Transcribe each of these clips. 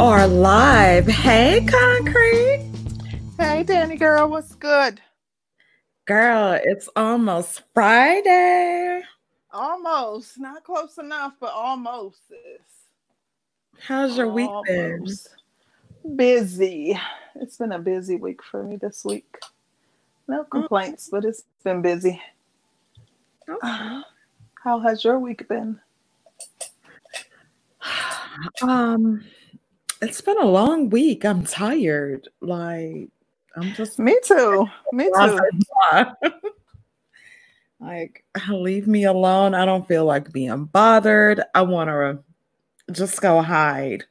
are live. Hey, Concrete. Hey, Danny girl, what's good? Girl, it's almost Friday. Almost. Not close enough, but almost. How's your week been? Busy. It's been a busy week for me this week. No complaints, but it's been busy. Okay. How has your week been? Um, it's been a long week. I'm tired. Like I'm just me too. Me too. like leave me alone. I don't feel like being bothered. I want to just go hide.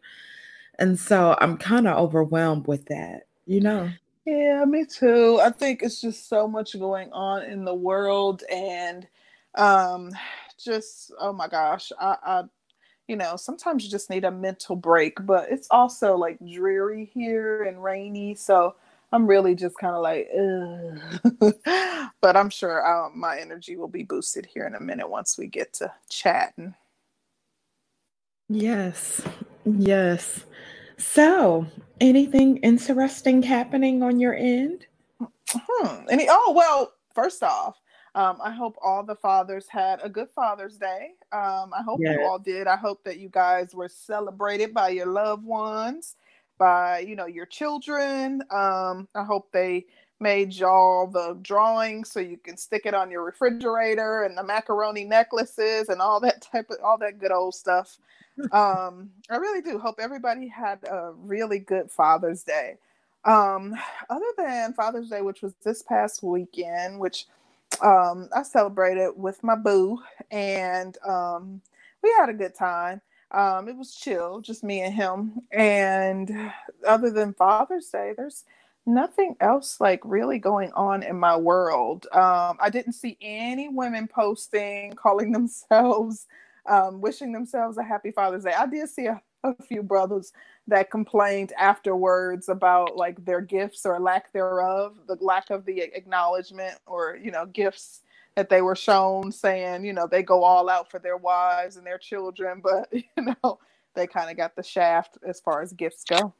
And so I'm kind of overwhelmed with that, you know. Yeah, me too. I think it's just so much going on in the world and um just oh my gosh, I, I you know, sometimes you just need a mental break, but it's also like dreary here and rainy. So I'm really just kind of like, but I'm sure um, my energy will be boosted here in a minute once we get to chatting. Yes, yes. So, anything interesting happening on your end? Hmm. Any? Oh well. First off, um, I hope all the fathers had a good Father's Day. Um, I hope yes. you all did. I hope that you guys were celebrated by your loved ones, by you know your children. Um, I hope they made y'all the drawings so you can stick it on your refrigerator and the macaroni necklaces and all that type of all that good old stuff. um, I really do hope everybody had a really good Father's Day. Um, other than Father's Day, which was this past weekend, which um, I celebrated with my boo, and um, we had a good time. Um, it was chill, just me and him. And other than Father's Day, there's nothing else like really going on in my world. Um, I didn't see any women posting, calling themselves, um, wishing themselves a happy Father's Day. I did see a, a few brothers that complained afterwards about like their gifts or lack thereof, the lack of the acknowledgement or, you know, gifts that they were shown saying, you know, they go all out for their wives and their children, but, you know, they kind of got the shaft as far as gifts go.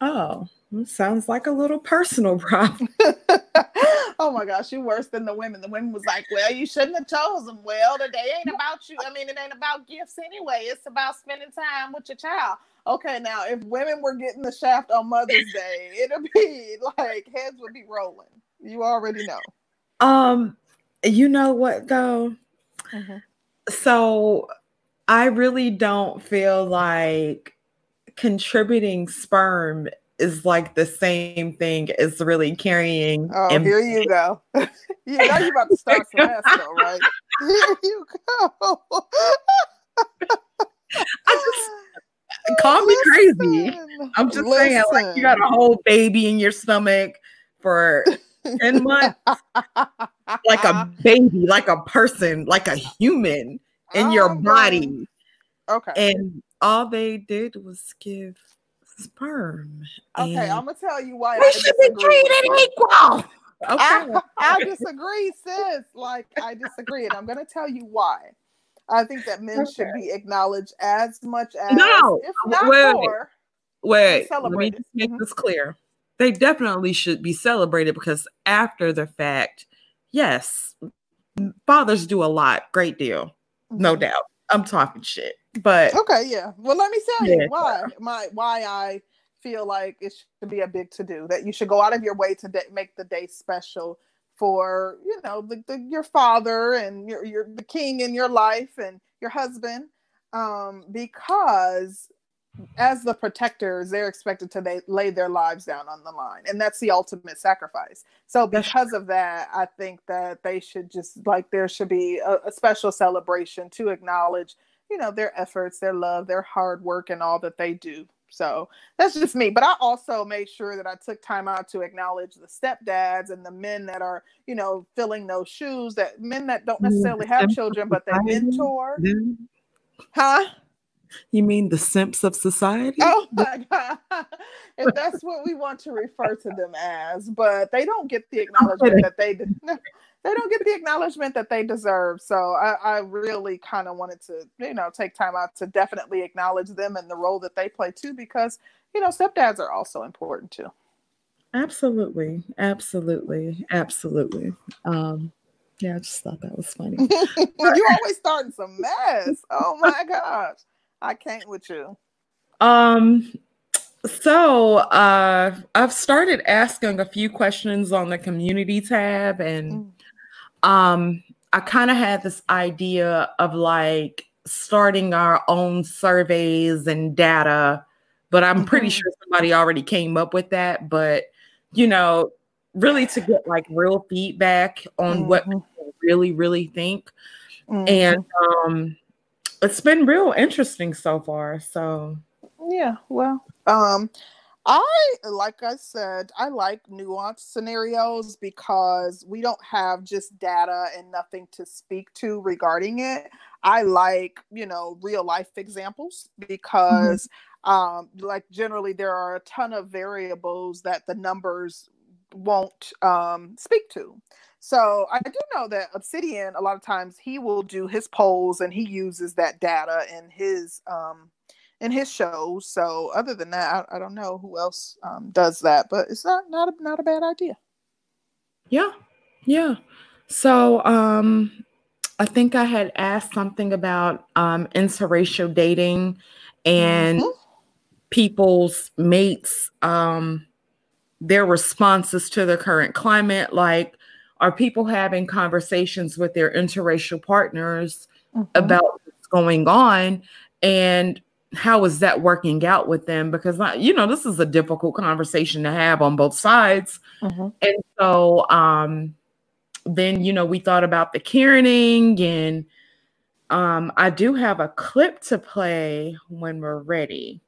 Oh, sounds like a little personal problem. oh my gosh, you're worse than the women. The women was like, "Well, you shouldn't have chosen." Well, today ain't about you. I mean, it ain't about gifts anyway. It's about spending time with your child. Okay, now if women were getting the shaft on Mother's Day, it'd be like heads would be rolling. You already know. Um, you know what though? Mm-hmm. So I really don't feel like contributing sperm is like the same thing as really carrying. Oh, and- here you go. you know you're about to start though, right? Here you go. I just call me crazy. I'm just Listen. saying, like you got a whole baby in your stomach for 10 months, like a baby, like a person, like a human in oh, your body. Okay. And all they did was give sperm. Okay, I'm gonna tell you why. We should be treated equal. Okay. I, I disagree, sis. Like I disagree, and I'm gonna tell you why. I think that men okay. should be acknowledged as much as no, if not wait, more. Wait, let me make mm-hmm. this clear. They definitely should be celebrated because after the fact, yes, fathers do a lot, great deal, no mm-hmm. doubt. I'm talking shit. But okay, yeah. Well, let me tell yeah. you why my why I feel like it should be a big to do that you should go out of your way to de- make the day special for you know the, the, your father and your your the king in your life and your husband um because as the protectors they're expected to they, lay their lives down on the line and that's the ultimate sacrifice. So because of that i think that they should just like there should be a, a special celebration to acknowledge you know their efforts their love their hard work and all that they do. So that's just me. But i also made sure that i took time out to acknowledge the stepdads and the men that are you know filling those shoes that men that don't necessarily have children but they mentor. huh You mean the simps of society? Oh my god! if that's what we want to refer to them as, but they don't get the acknowledgement that they they don't get the acknowledgement that they deserve. So I, I really kind of wanted to, you know, take time out to definitely acknowledge them and the role that they play too, because you know, stepdads are also important too. Absolutely, absolutely, absolutely. Um, yeah, I just thought that was funny. you always starting some mess. Oh my gosh. I can't with you. Um so uh I've started asking a few questions on the community tab and mm. um I kind of had this idea of like starting our own surveys and data, but I'm pretty mm-hmm. sure somebody already came up with that. But you know, really to get like real feedback on mm-hmm. what people really, really think. Mm-hmm. And um it's been real interesting so far. So yeah, well, um, I like I said, I like nuanced scenarios because we don't have just data and nothing to speak to regarding it. I like, you know, real life examples because mm-hmm. um like generally there are a ton of variables that the numbers won't um speak to. So I do know that Obsidian, a lot of times he will do his polls and he uses that data in his um in his shows. So other than that, I, I don't know who else um, does that, but it's not not a, not a bad idea. Yeah, yeah. So um, I think I had asked something about um, interracial dating and mm-hmm. people's mates, um, their responses to the current climate, like are people having conversations with their interracial partners mm-hmm. about what's going on and how is that working out with them because you know this is a difficult conversation to have on both sides mm-hmm. and so um then you know we thought about the caring and um i do have a clip to play when we're ready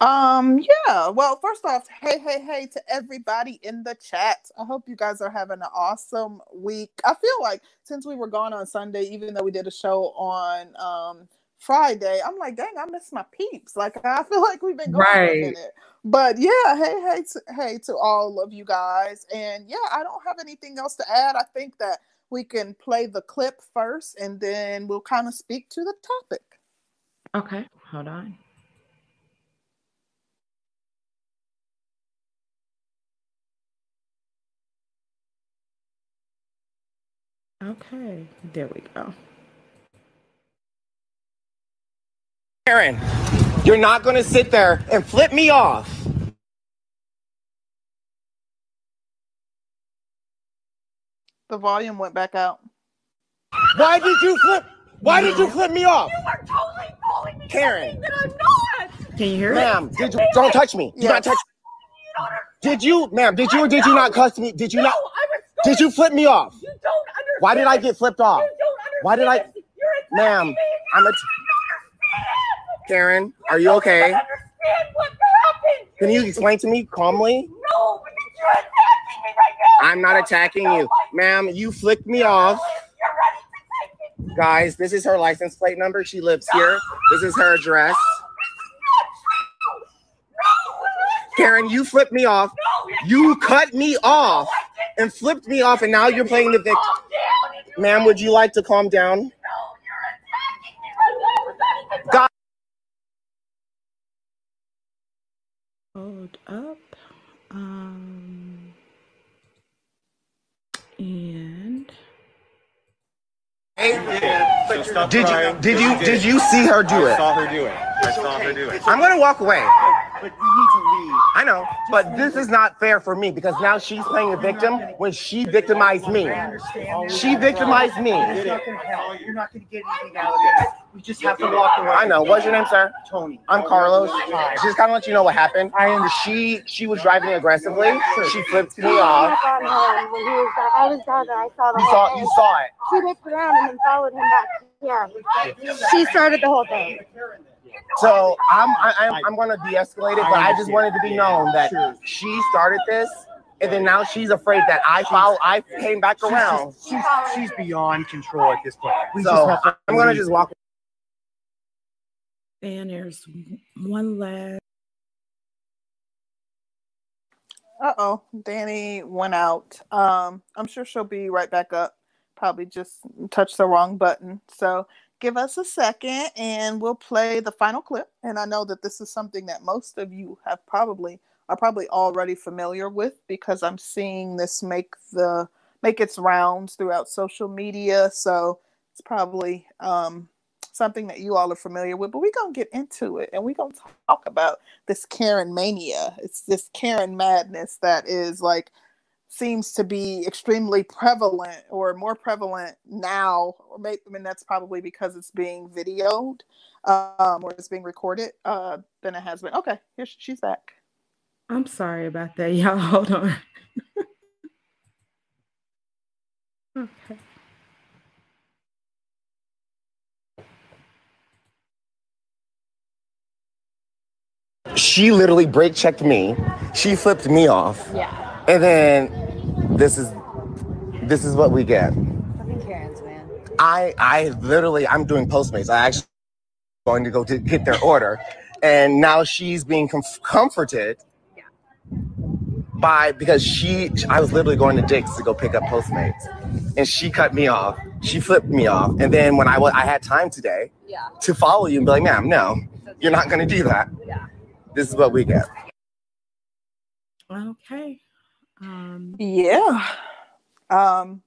um, yeah. Well, first off, hey, hey, hey to everybody in the chat. I hope you guys are having an awesome week. I feel like since we were gone on Sunday, even though we did a show on um Friday, I'm like, dang, I miss my peeps. Like I feel like we've been going right. a minute. But yeah, hey, hey, to, hey to all of you guys. And yeah, I don't have anything else to add. I think that we can play the clip first and then we'll kind of speak to the topic. Okay, hold on. Okay, there we go. Aaron, you're not going to sit there and flip me off. The volume went back out. Why did you flip? Why did you flip me off? You are totally calling me Karen. that I'm not. Can you hear ma'am, it? Ma'am, did you don't touch me. Do yes. not touch me. Did you, ma'am, did you or did you not cuss me? Did you no, not? Did you flip me off? You don't why did I get flipped off? Why did I? Ma'am, I'm a. T- Karen, are you okay? Can you explain to me calmly? No, you're attacking me right now. I'm not attacking you, ma'am. You flicked me off. Guys, this is her license plate number. She lives here. This is her address. Karen, you flipped me off. You cut me off and flipped me off, and now you're playing the victim. Ma'am, would you like to calm down? God. Hold up. Um, and. Hey, did you did you did you see her do it? I saw her do it. I saw her do it. I'm gonna walk away. But you need to leave. I know, but this is not fair for me because now she's playing a victim when she victimized me. She victimized me. You're not going to get anything out of this. We just have to walk away. I know. What's your name, sir? Tony. I'm Carlos. Just kind of let you know what happened. I understand. She she was driving aggressively. She flipped me off. I was down there. I saw the you saw you saw it. She looked around and then followed him back. Yeah. She started the whole thing. So I'm I, I'm going to de-escalate it, but I just wanted to be known that she started this, and then now she's afraid that I follow. I came back around. She's, she's beyond control at this point. We so I'm going to just walk And there's one last. Uh oh, Danny went out. Um, I'm sure she'll be right back up. Probably just touched the wrong button. So give us a second and we'll play the final clip. And I know that this is something that most of you have probably are probably already familiar with because I'm seeing this make the make its rounds throughout social media. So it's probably um, something that you all are familiar with. But we're gonna get into it and we're gonna talk about this Karen mania. It's this Karen madness that is like seems to be extremely prevalent or more prevalent now or maybe I mean that's probably because it's being videoed um, or it's being recorded uh, than it has been. Okay here she's back. I'm sorry about that y'all. Hold on. Okay. She literally brake checked me. She flipped me off. Yeah. And then this is this is what we get Fucking Karens, man. I I literally I'm doing Postmates. I actually going to go to get their order, and now she's being comf- comforted by because she I was literally going to Dick's to go pick up Postmates, and she cut me off. She flipped me off, and then when I wa- I had time today Yeah. to follow you and be like, ma'am, no, you're not going to do that. Yeah. This is what we get. okay um Yeah. Um,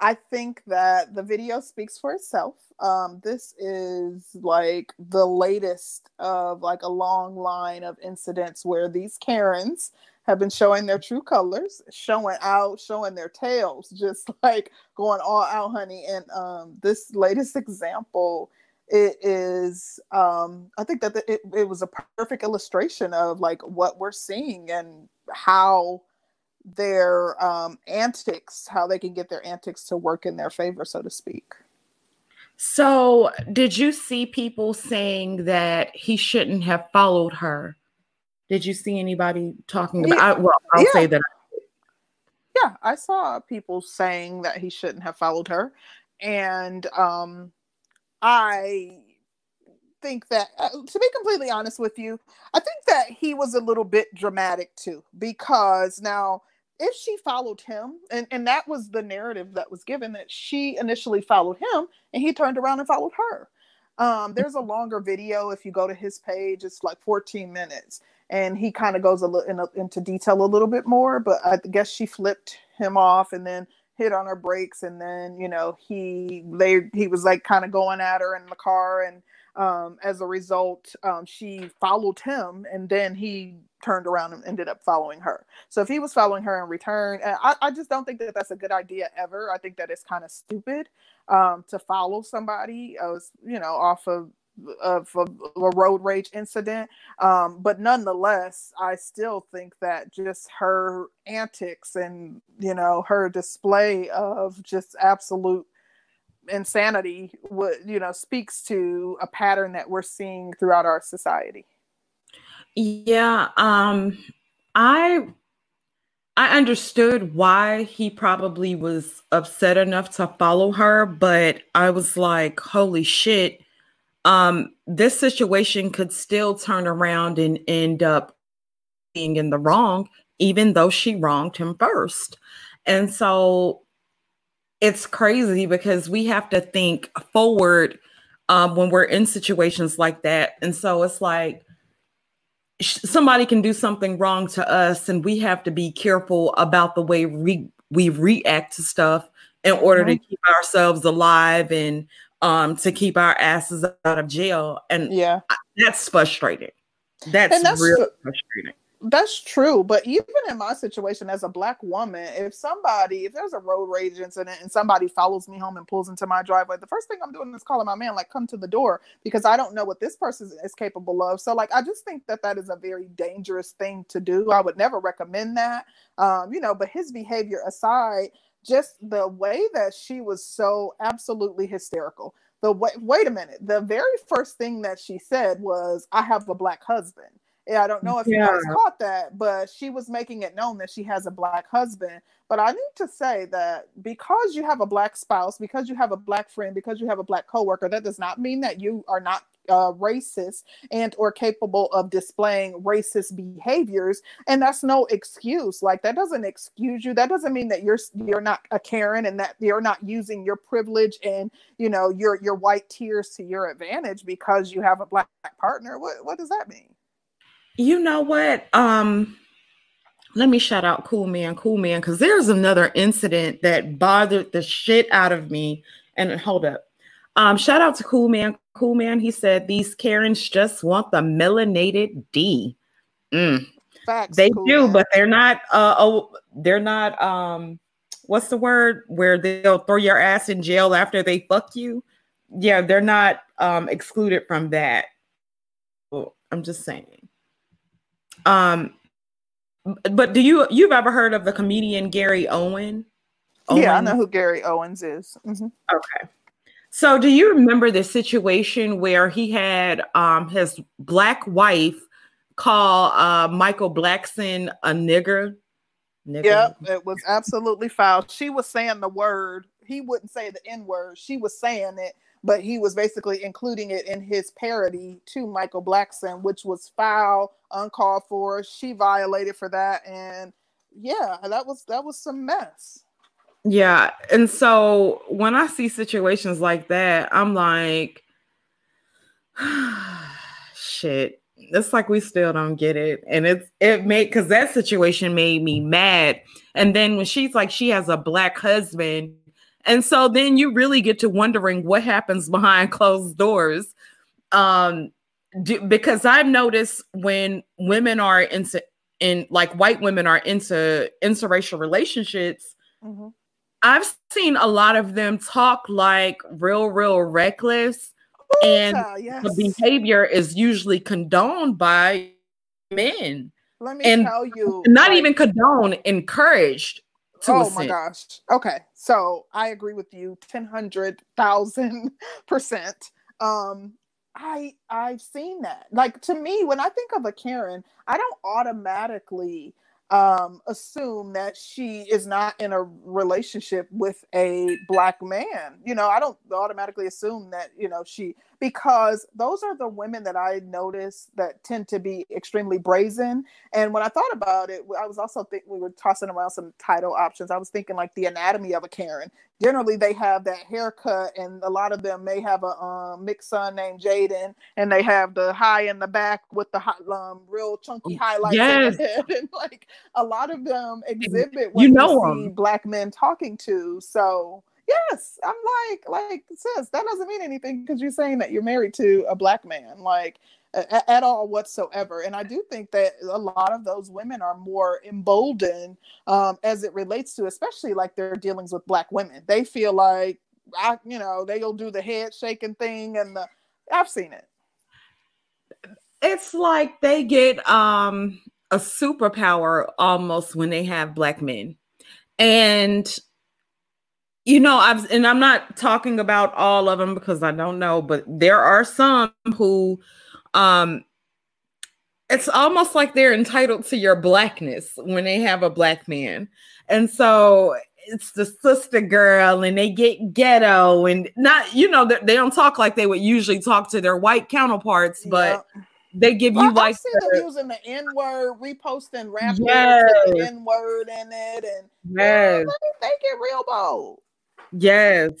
I think that the video speaks for itself. Um, this is like the latest of like a long line of incidents where these Karens have been showing their true colors, showing out, showing their tails, just like going all out, honey. And um, this latest example, it is um, I think that it, it was a perfect illustration of like what we're seeing and how their um, antics, how they can get their antics to work in their favor, so to speak. So, did you see people saying that he shouldn't have followed her? Did you see anybody talking about? Yeah. I, well, I'll Yeah. say that. Yeah, I saw people saying that he shouldn't have followed her, and um, I think that, uh, to be completely honest with you, I think that he was a little bit dramatic too, because now if she followed him, and, and that was the narrative that was given that she initially followed him and he turned around and followed her. Um, there's a longer video if you go to his page, it's like 14 minutes, and he kind of goes a little in into detail a little bit more. But I guess she flipped him off and then hit on her brakes, and then you know he they he was like kind of going at her in the car, and um, as a result, um, she followed him, and then he turned around and ended up following her. So if he was following her in return, I, I just don't think that that's a good idea ever. I think that it's kind of stupid um, to follow somebody, you know, off of of a, a road rage incident. Um, but nonetheless, I still think that just her antics and you know her display of just absolute insanity would you know speaks to a pattern that we're seeing throughout our society. Yeah, um, I I understood why he probably was upset enough to follow her, but I was like, holy shit. Um, this situation could still turn around and end up being in the wrong, even though she wronged him first. And so it's crazy because we have to think forward um, when we're in situations like that. And so it's like, sh- somebody can do something wrong to us and we have to be careful about the way we we react to stuff in order to keep ourselves alive and um to keep our asses out of jail and Yeah. that's frustrating that's, And that's really frustrating That's true, but even in my situation as a black woman, if somebody, if there's a road rage incident and somebody follows me home and pulls into my driveway, the first thing I'm doing is calling my man, like, come to the door, because I don't know what this person is capable of. So, like, I just think that that is a very dangerous thing to do. I would never recommend that, um, you know. But his behavior aside, just the way that she was so absolutely hysterical. The way, wait a minute, the very first thing that she said was, "I have a black husband." Yeah, I don't know if you guys caught that, but she was making it known that she has a black husband. But I need to say that because you have a black spouse, because you have a black friend, because you have a black coworker, that does not mean that you are not uh, racist and or capable of displaying racist behaviors. And that's no excuse. Like that doesn't excuse you. That doesn't mean that you're you're not a karen and that you're not using your privilege and you know your your white tears to your advantage because you have a black partner. What what does that mean you know what? Um let me shout out cool man cool man because there's another incident that bothered the shit out of me. And hold up. Um shout out to cool man. Cool man he said these karens just want the melanated d. Mm. Facts, they cool do man. but they're not uh oh they're not um what's the word? Where they'll throw your ass in jail after they fuck you? Yeah they're not um excluded from that. Well, i'm just saying um but do you you've ever heard of the comedian Gary Owen? yeah i know who gary owens is Mhm. Okay. So do you remember the situation where he had um his black wife call uh Michael Blackson a nigger? Nigger. Yep, it was absolutely foul. She was saying the word. He wouldn't say the N word. She was saying it, but he was basically including it in his parody to Michael Blackson, which was foul, uncalled for. She violated for that, and yeah, that was that was some mess. Yeah. And so when I see situations like that, I'm like, shit. It's like we still don't get it. And it's it made because that situation made me mad. And then when she's like, she has a black husband. And so then you really get to wondering what happens behind closed doors. Um, do, because I've noticed when women are into in like white women are into interracial relationships, Mhm. I've seen a lot of them talk like real, real reckless, and Ooh, child, yes. the behavior is usually condoned by men. Let me and tell you, Not like- even condoned, encouraged to oh my gosh. Okay. So I agree with you 10 hundred thousand percent. Um I I've seen that. Like to me, when I think of a Karen, I don't automatically um assume that she is not in a relationship with a black man. You know, I don't automatically assume that, you know, she because those are the women that I notice that tend to be extremely brazen and when I thought about it, I was also thinking we were tossing around some title options. I was thinking like the anatomy of a Karen. Generally, they have that haircut, and a lot of them may have a um, mixed son named Jaden, and they have the high in the back with the hot, um, real chunky highlights. in Yes. the head. and like a lot of them exhibit what know you see 'em. black men talking to. So yes, I'm like, like sis, that doesn't mean anything because you're saying that you're married to a black man. Like at all whatsoever. And I do think that a lot of those women are more emboldened um, as it relates to, especially like their dealings with black women. They feel like, I, you know, they'll do the head shaking thing, and the I've seen it. It's like they get um a superpower almost when they have black men. And you know, I've and I'm not talking about all of them because I don't know, but there are some who um it's almost like they're entitled to your blackness when they have a black man. And so it's the sister girl and they get ghetto and not you know they they don't talk like they would usually talk to their white counterparts but Yeah. they give you Well, like them the- using the N word, reposting rap Yes. the N word in it, and yes they, they get real bold. Yes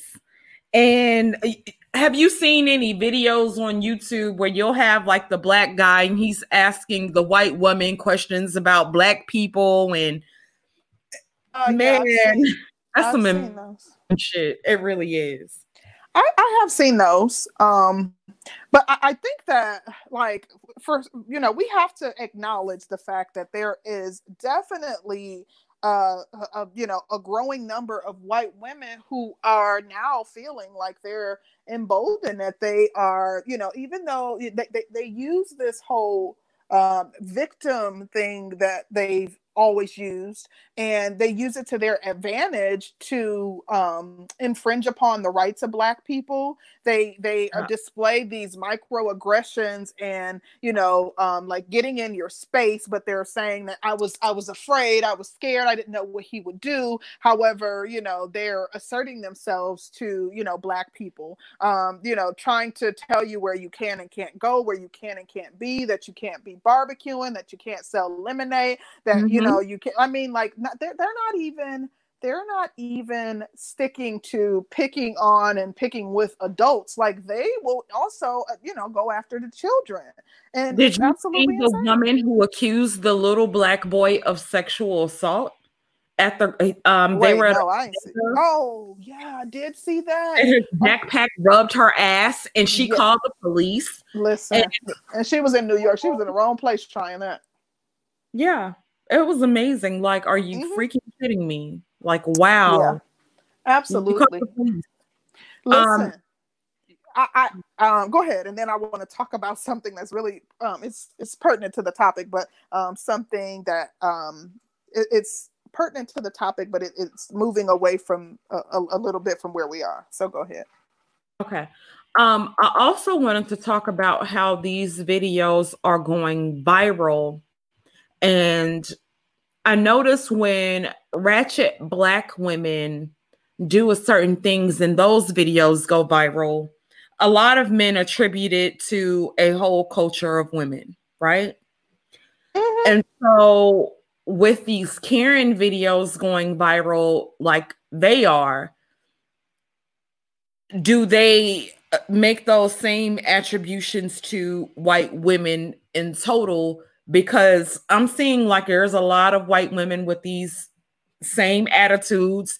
and uh, have you seen any videos on youtube where you'll have like the black guy and he's asking the white woman questions about black people and Uh, man I've seen- that's I've some those. shit it really is I, I have seen those. Um, but I, I think that like for you know, we have to acknowledge the fact that there is definitely uh a, you know a growing number of white women who are now feeling like they're emboldened that they are you know even though they, they, they use this whole um, victim thing that they've always used and they use it to their advantage to um, infringe upon the rights of black people. They they uh, display these microaggressions and you know um, like getting in your space but they're saying that i was i was afraid i was scared i didn't know what he would do. However you know they're asserting themselves to you know black people um, you know trying to tell you where you can and can't go where you can and can't be that you can't be barbecuing that you can't sell lemonade that mm-hmm. you know you can i mean like not, they're, they're not even they're not even sticking to picking on and picking with adults. Like they will also uh, you know go after the children. And did you see the woman who accused the little black boy of sexual assault at the um Wait, they were no, oh yeah i did see that. And her backpack rubbed her ass and she yeah. called the police. Listen and, and she was in new york. She was in the wrong place trying that. Yeah it was amazing. Like, are you mm-hmm. freaking kidding me? Like, wow. Yeah, absolutely. Listen, um, I, I um, go ahead, and then I want to talk about something that's really um, it's it's pertinent to the topic, but um, something that um, it, it's pertinent to the topic, but it, it's moving away from a, a, a little bit from where we are. So go ahead. Okay. Um, I also wanted to talk about how these videos are going viral and I notice when ratchet black women do a certain things and those videos go viral, a lot of men attribute it to a whole culture of women, right? Mm-hmm. And so with these Karen videos going viral like they are, do they uh, make those same attributions to white women in total because I'm seeing like there's a lot of white women with these same attitudes.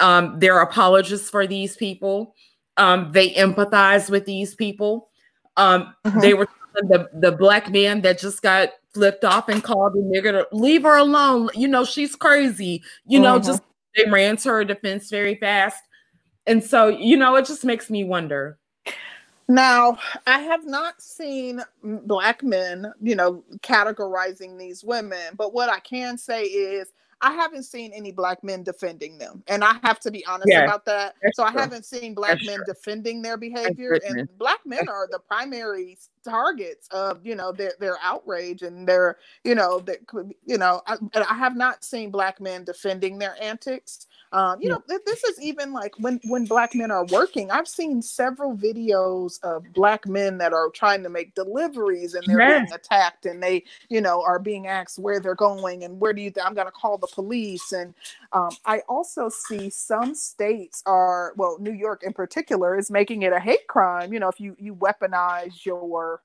Um, they're apologists for these people. Um, they empathize with these people. Um, mm-hmm. They were the the black man that just got flipped off and called a nigger to leave her alone. You know she's crazy. You mm-hmm. know just they ran to her defense very fast, and so you know it just makes me wonder now, I have not seen black men, you know, categorizing these women, but what I can say is I haven't seen any black men defending them. And I have to be honest yes, about that. So I haven't seen black that's men true. defending their behavior. And black men are the primary targets of, you know, their, their outrage and their, you know, that you know, I, I have not seen black men defending their antics. Um, you yeah. know, this is even like when when black men are working. I've seen several videos of black men that are trying to make deliveries and they're yes. being attacked and they, you know, are being asked where they're going and where do you? Th- I'm going to call the police. And um, I also see some states are, well, New York in particular is making it a hate crime. You know, if you you weaponize your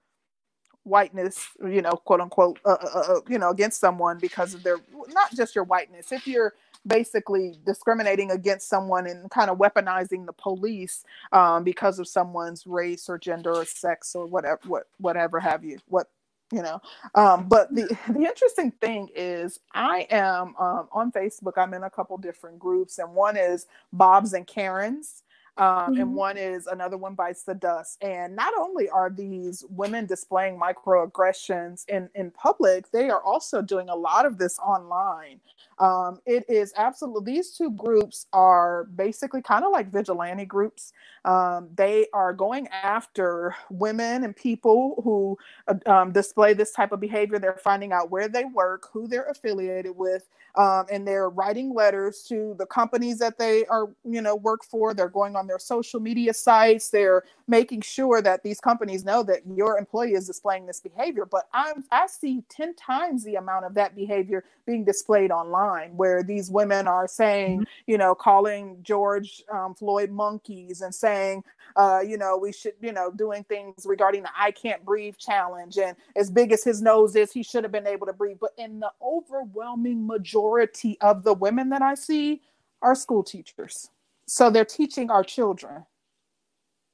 whiteness, you know, quote unquote, uh, uh, uh, you know, against someone because of their not just your whiteness. If you're basically discriminating against someone and kind of weaponizing the police um, because of someone's race or gender or sex or whatever what whatever have you what you know um, but the the interesting thing is i am um, on facebook i'm in a couple different groups and one is bob's and karen's um, mm-hmm. and one is another one bites the dust. And not only are these women displaying microaggressions in in public, they are also doing a lot of this online. Um, it is absolutely these two groups are basically kind of like vigilante groups. Um, they are going after women and people who uh, um, display this type of behavior. They're finding out where they work, who they're affiliated with, um, and they're writing letters to the companies that they are, you know, work for. They're going on their social media sites. They're making sure that these companies know that your employee is displaying this behavior. But I'm, I see 10 times the amount of that behavior being displayed online, where these women are saying, mm-hmm. you know, calling George um, Floyd monkeys and saying, uh, you know, we should, you know, doing things regarding the I can't breathe challenge. And as big as his nose is, he should have been able to breathe. But in the overwhelming majority of the women that I see are school teachers. So they're teaching our children.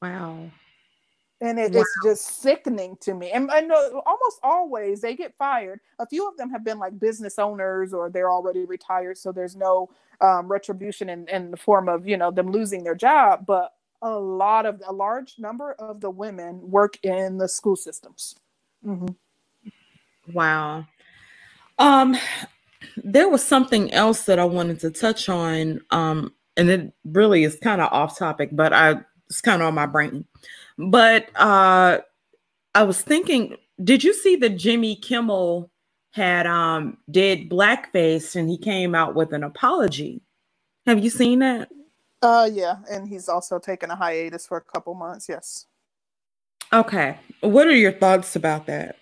Wow. And it, wow. it's just sickening to me. And I know almost always they get fired. A few of them have been like business owners or they're already retired. So there's no um, retribution in, in the form of, you know, them losing their job. But a lot of a large number of the women work in the school systems. Mm-hmm. Wow. Um, there was something else that I wanted to touch on. Um, and it really is kind of off topic, but I it's kind of on my brain. But uh I was thinking, did you see that Jimmy Kimmel had um did blackface and he came out with an apology? Have you seen that? Uh yeah, and he's also taken a hiatus for a couple months, yes. Okay. What are your thoughts about that?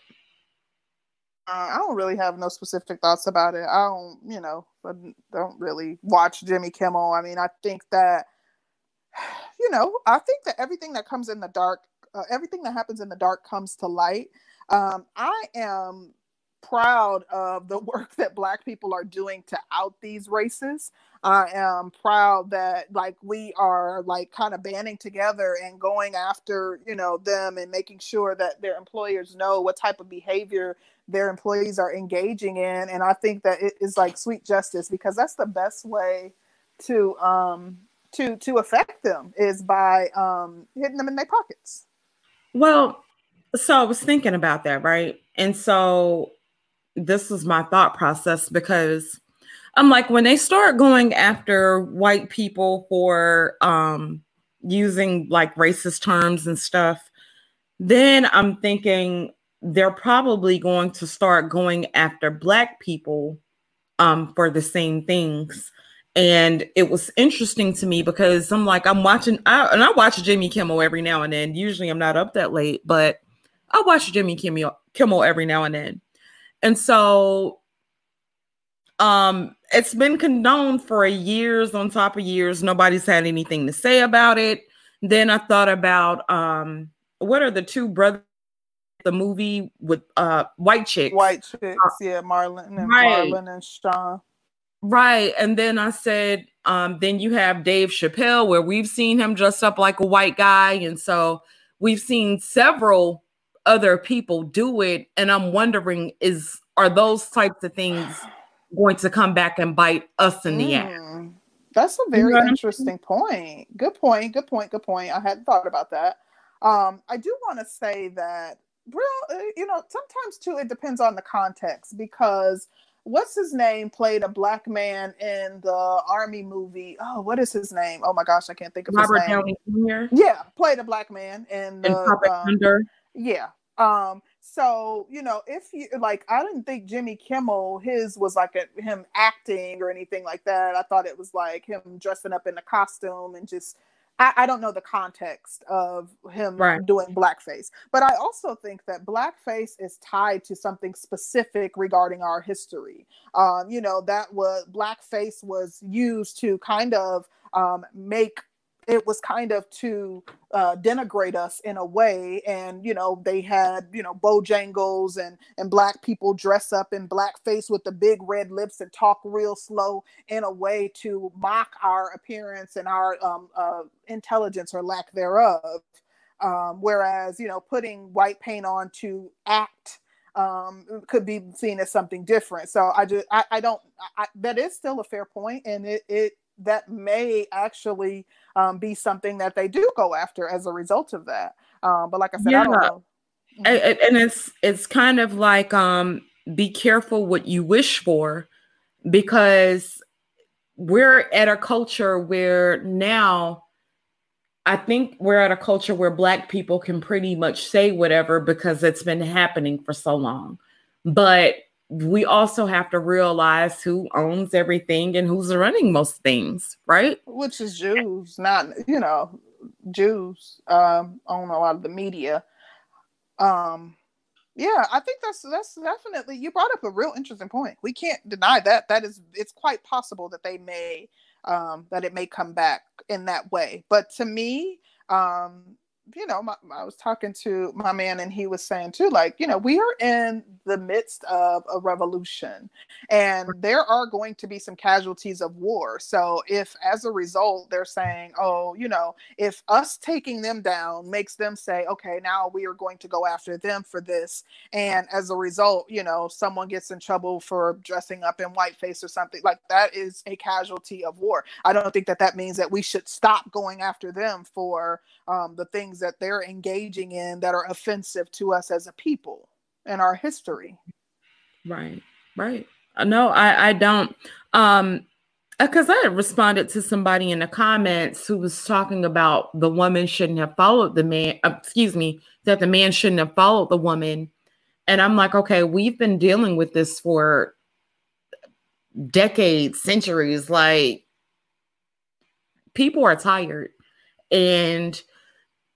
Uh, I don't really have no specific thoughts about it. I don't, you know, I don't really watch Jimmy Kimmel. I mean, I think that, you know, I think that everything that comes in the dark, uh, everything that happens in the dark comes to light. Um, I am proud of the work that Black people are doing to out these races. I am proud that like we are like kind of banding together and going after you know them and making sure that their employers know what type of behavior their employees are engaging in. And I think that it is like sweet justice because that's the best way to um to to affect them is by um hitting them in their pockets. Well, so I was thinking about that, right? And so this was my thought process because I'm like, when they start going after white people for um, using like racist terms and stuff, then I'm thinking they're probably going to start going after black people um, for the same things. And it was interesting to me because I'm like, I'm watching, I, and I watch Jimmy Kimmel every now and then. Usually I'm not up that late, but I watch Jimmy Kimmel, Kimmel every now and then. And so um it's been condoned for years on top of years. Nobody's had anything to say about it. Then I thought about um what are the two brothers the movie with uh white chicks. White chicks, yeah, Marlon and right. Marlon and Shawn. Right. And then I said, um, then you have Dave Chappelle, where we've seen him dressed up like a white guy. And so we've seen several other people do it and i'm wondering is are those types of things going to come back and bite us in the mm, ass that's a very you know interesting point good point good point good point i hadn't thought about that um i do want to say that real uh, you know sometimes too it depends on the context because what's his name played a black man in the army movie oh what is his name oh my gosh i can't think of robert his name downey jr yeah played a black man in the um, yeah um, so you know, if you like, I didn't think Jimmy Kimmel his was like a, him acting or anything like that. I thought it was like him dressing up in a costume and just. I, I don't know the context of him right. doing blackface, but I also think that blackface is tied to something specific regarding our history. Um, you know, that was blackface was used to kind of um, make it was kind of to uh, denigrate us in a way. And you know they had you know bojangles and and black people dress up in blackface with the big red lips and talk real slow in a way to mock our appearance and our um, uh, intelligence or lack thereof. Um, whereas you know putting white paint on to act um, could be seen as something different. So i just i, I don't I, that is still a fair point and it, it that may actually um, be something that they do go after as a result of that. Um, but like I said, yeah. I don't know. And it's it's kind of like um, be careful what you wish for, because we're at a culture where now I think we're at a culture where black people can pretty much say whatever because it's been happening for so long. But we also have to realize who owns everything and who's running most things, right? Which is Jews, not you know, Jews um, own a lot of the media. Um, yeah, I think that's that's definitely you brought up a real interesting point. We can't deny that. That is, it's quite possible that they may um, that it may come back in that way. But to me, um, you know, my, I was talking to my man and he was saying too, like, you know, we are in the midst of a revolution and there are going to be some casualties of war. So if as a result they're saying, oh, you know, if us taking them down makes them say, okay, now we are going to go after them for this. And as a result, you know, someone gets in trouble for dressing up in whiteface or something like that is a casualty of war. I don't think that that means that we should stop going after them for um, the things that they're engaging in that are offensive to us as a people and our history. Right, right. No, I, I don't. Um, because I responded to somebody in the comments who was talking about the woman shouldn't have followed the man. Uh, excuse me, that the man shouldn't have followed the woman. And I'm like, okay, we've been dealing with this for decades, centuries. Like, people are tired. And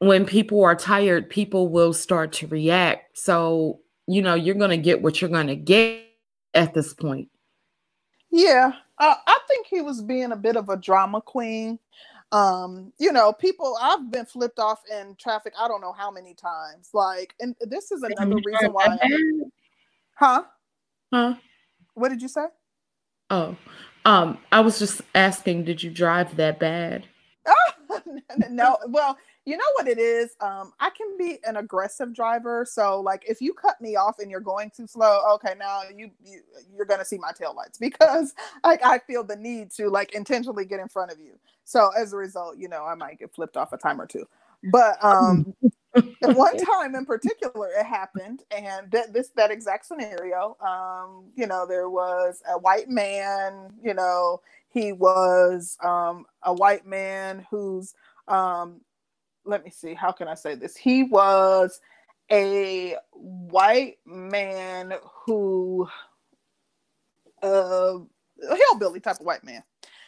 when people are tired, people will start to react. So, you know, you're going to get what you're going to get at this point. Yeah, uh, I think he was being a bit of a drama queen. Um, you know, people I've been flipped off in traffic. I don't know how many times. Like, and this is another reason why. I'm, huh? Huh? What did you say? Oh, um, I was just asking, did you drive that bad? Oh, no. Well, you know what it is? Um, I can be an aggressive driver. So like if you cut me off and you're going too slow, okay, now you, you you're gonna see my tail lights because like I feel the need to like intentionally get in front of you. So as a result, you know, I might get flipped off a time or two. But um one time in particular it happened and that this that exact scenario um you know there was a white man you know he was um a white man who's um let me see, how can I say this? He was a white man who uh a hillbilly type of white man.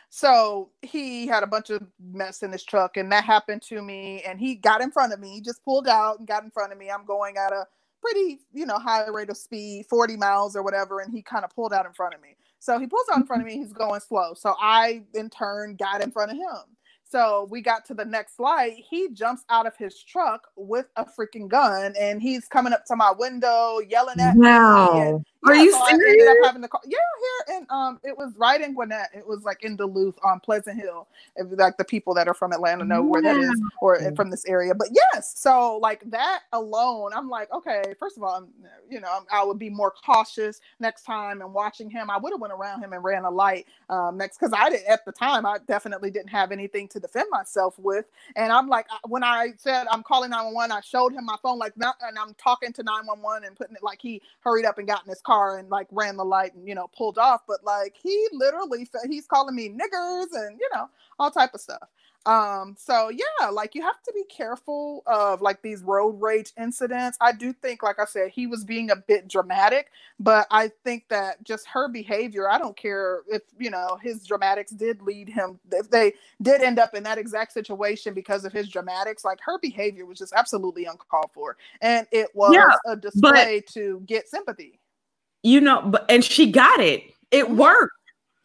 So he had a bunch of mess in his truck, and that happened to me. And he got in front of me, he just pulled out and got in front of me. I'm going at a pretty, you know, high rate of speed, 40 miles or whatever, and he kind of pulled out in front of me. So he pulls out in front of me, he's going slow. So I in turn got in front of him. So we got to the next light. He jumps out of his truck with a freaking gun and he's coming up to my window yelling at wow. me. And, Are yeah, you so serious? I ended up having to call. Yeah, here and um, it was right in Gwinnett. It was like in Duluth on Pleasant Hill. If, like the people that are from Atlanta know where that is, or from this area. But yes, so like that alone, I'm like, okay. First of all, I'm, you know, I would be more cautious next time and watching him. I would have went around him and ran a light um, next because I did at the time. I definitely didn't have anything to defend myself with, and I'm like, when I said I'm calling 911, I showed him my phone like, not, and I'm talking to 911 and putting it like he hurried up and got in his car and like ran the light and you know pulled off. But like he literally he's calling me niggers and you know all type of stuff. Um, so yeah, like you have to be careful of like these road rage incidents. I do think, like I said, he was being a bit dramatic, but I think that just her behavior, I don't care if you know his dramatics did lead him, if they did end up in that exact situation because of his dramatics, like her behavior was just absolutely uncalled for. And it was Yeah, a display to get sympathy. You know, but and she got it. It Mhm. worked.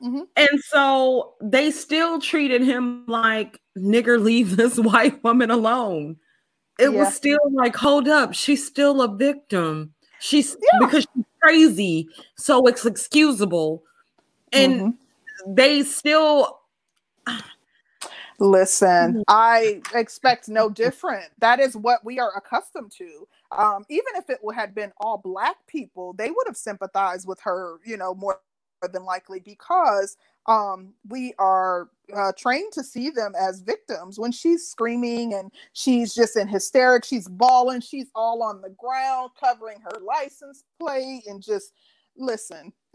Mhm. And so they still treated him like nigger leave this white woman alone. It Yeah. was still like, hold up, she's still a victim. She's Yeah. because she's crazy, so it's excusable. And Mhm. they still Listen, I expect no different. That is what we are accustomed to. Um, even if it had been all black people, they would have sympathized with her, you know, more than likely because um, we are uh, trained to see them as victims. When she's screaming and she's just in hysterics, she's bawling, she's all on the ground, covering her license plate, and just listen.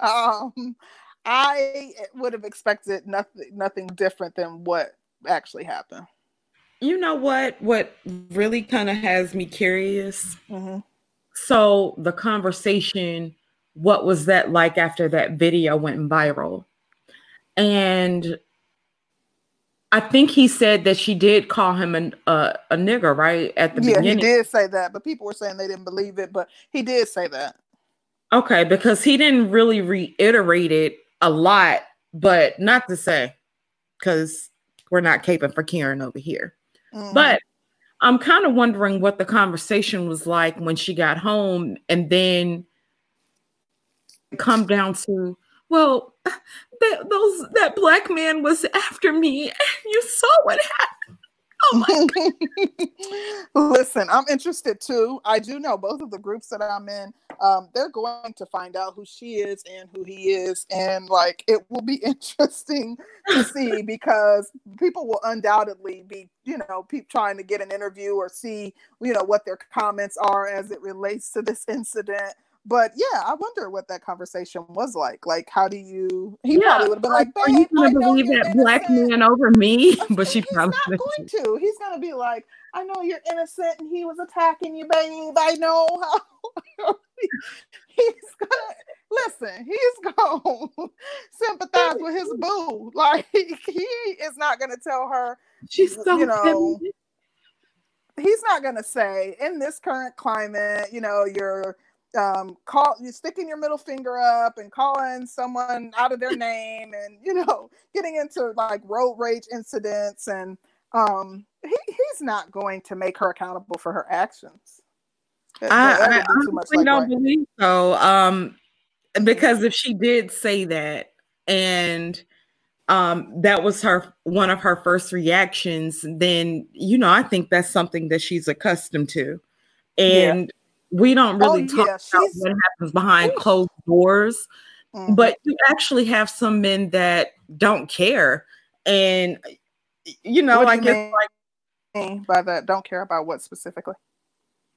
um, I would have expected nothing nothing different than what actually happened. you know what what really kind of has me curious Mhm. so the conversation what was that like after that video went viral and i think he said that she did call him an, uh, a nigger right at the Yeah, he did say that, but people were saying they didn't believe it. But he did say that. okay because he didn't really reiterate it a lot but not to say because we're not caping for karen over here Mhm. But I'm kind of wondering what the conversation was like when she got home and then come down to, well, that those that black man was after me and you saw what happened. Oh Listen, I'm interested too. I do know both of the groups that I'm in. Um, they're going to find out who she is and who he is, and like it will be interesting to see because people will undoubtedly be, you know, pe- trying to get an interview or see, you know, what their comments are as it relates to this incident. But yeah, I wonder what that conversation was like. Like, how do you? He Yeah, probably would have been like, Are you gonna believe you're that black man over me? But she course, probably he's not going to. He's gonna be like, I know you're innocent and he was attacking you, babe. I know how he's gonna listen, he's gonna sympathize with his boo. Like he is not gonna tell her, she's so you know, feminine. he's not gonna say in this current climate, you know, you're um call you're sticking your middle finger up and calling someone out of their name and you know getting into like road rage incidents and um he, he's not going to make her accountable for her actions. That- I, I be too much honestly like don't believe so. Um, because if she did say that, and um, that was her one of her first reactions, then you know I think that's something that she's accustomed to, and we don't really Oh, talk yeah, about what happens behind closed doors. Mhm. But you actually have some men that don't care, and you know, What I you guess like by that don't care about what specifically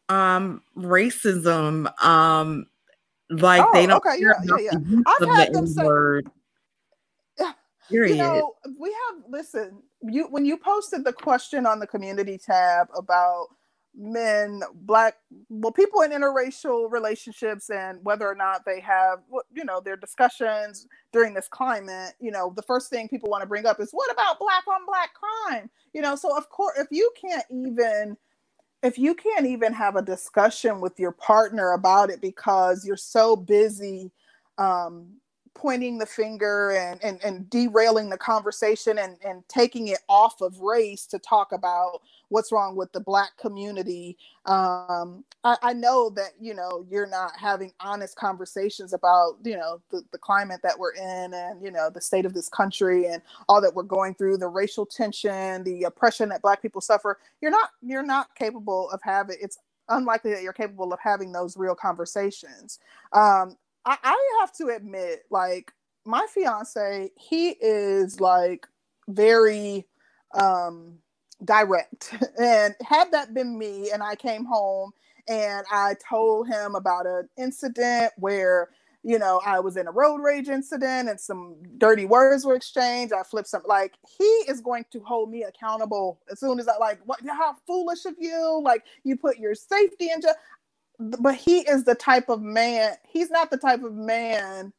um racism um like Oh, they don't okay, care yeah, yeah, the I've had them say-. Yeah, Period. you know we have listen you when you posted the question on the community tab about men black well people in interracial relationships and whether or not they have you know their discussions during this climate you know the first thing people want to bring up is what about black on black crime? You know so of course if you can't even if you can't even have a discussion with your partner about it because you're so busy um, pointing the finger and, and, and derailing the conversation and, and taking it off of race to talk about what's wrong with the black community. Um, I, I know that you know you're not having honest conversations about you know the, the climate that we're in and you know the state of this country and all that we're going through the racial tension the oppression that black people suffer. You're not you're not capable of having it's unlikely that you're capable of having those real conversations. Um, I, I have to admit, like my fiance, he is like very um direct. And had that been me and I came home and I told him about an incident where, you know, I was in a road rage incident and some dirty words were exchanged. I flipped some like he is going to hold me accountable as soon as I like what how foolish of you. Like you put your safety into but he is the type of man he's not the type of man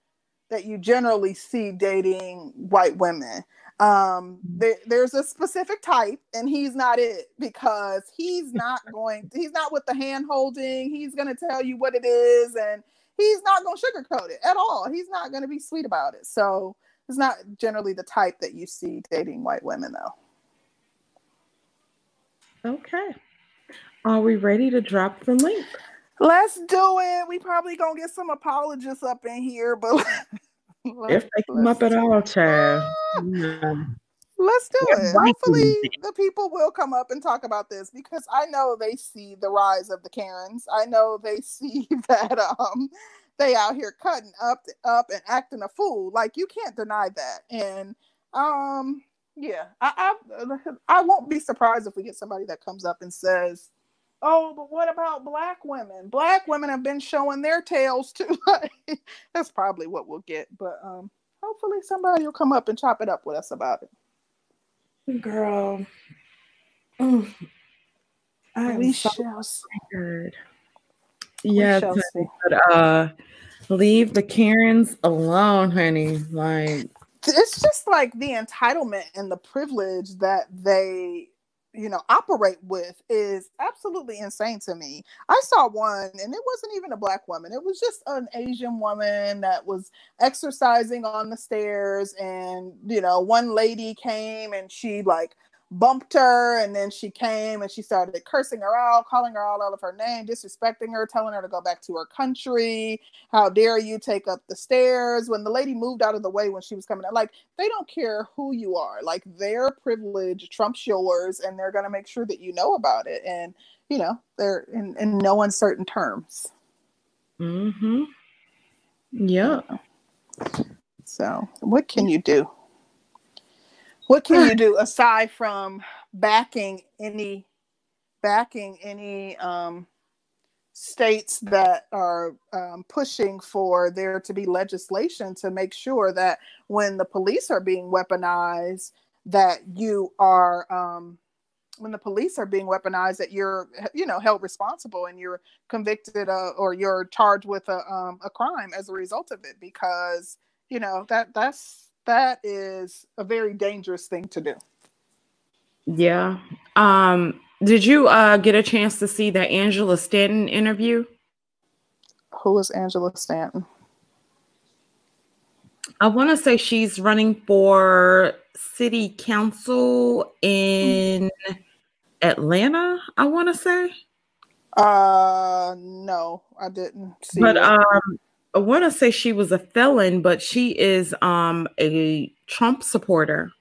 that you generally see dating white women um there, there's a specific type and he's not it because he's not going he's not with the hand holding he's going to tell you what it is and he's not going to sugarcoat it at all he's not going to be sweet about it so it's not generally the type that you see dating white women though Okay. Are we ready to drop the link? Let's do it we probably gonna get some apologists up in here but If they come up at all, child. Yeah. Let's do Yeah, it. Hopefully, the people will come up and talk about this because I know they see the rise of the Karens. I know they see that um they out here cutting up up and acting a fool. Like you can't deny that. And um yeah, I I, I won't be surprised if we get somebody that comes up and says, "Oh, but what about black women? Black women have been showing their tails too." That's probably what we'll get. But um hopefully somebody will come up and chop it up with us about it. Girl. Mm. I we so shall see. scared. Yes, shall see. but uh leave the Karens alone, honey. Like It's just like the entitlement and the privilege that they, you know, operate with is absolutely insane to me. I saw one and it wasn't even a black woman. It was just an Asian woman that was exercising on the stairs and, you know, one lady came and she like bumped her and then she came and she started cursing her out calling her all out of her name disrespecting her telling her to go back to her country. How dare you take up the stairs? When the lady moved out of the way when she was coming out like they don't care who you are. Like their privilege trumps yours and they're going to make sure that you know about it. And you know they're in, in no uncertain terms. Mm-hmm. Yeah. so what can you do what can you do aside from backing any backing any um states that are um, pushing for there to be legislation to make sure that when the police are being weaponized, that you are um, when the police are being weaponized, that you're you know held responsible and you're convicted uh, or you're charged with a um, a crime as a result of it because you know that that's that is a very dangerous thing to do. Yeah. Um, did you uh, get a chance to see that Angela Stanton interview? Who is Angela Stanton? I want to say she's running for city council in Atlanta. I want to say. Uh, no, I didn't see. But it. um, I want to say she was a felon, but she is um a Trump supporter.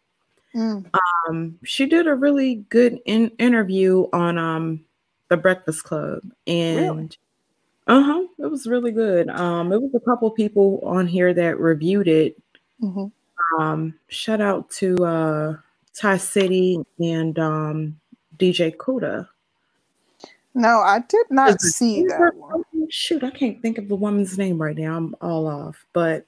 Mm. Um, she did a really good in- interview on um the Breakfast Club, and Really? uh huh, it was really good. Um, it was a couple people on here that reviewed it. Mhm. Um, shout out to uh Ty City and um DJ Kuda. No, I did not see that one. Shoot, I can't think of the woman's name right now. I'm all off. But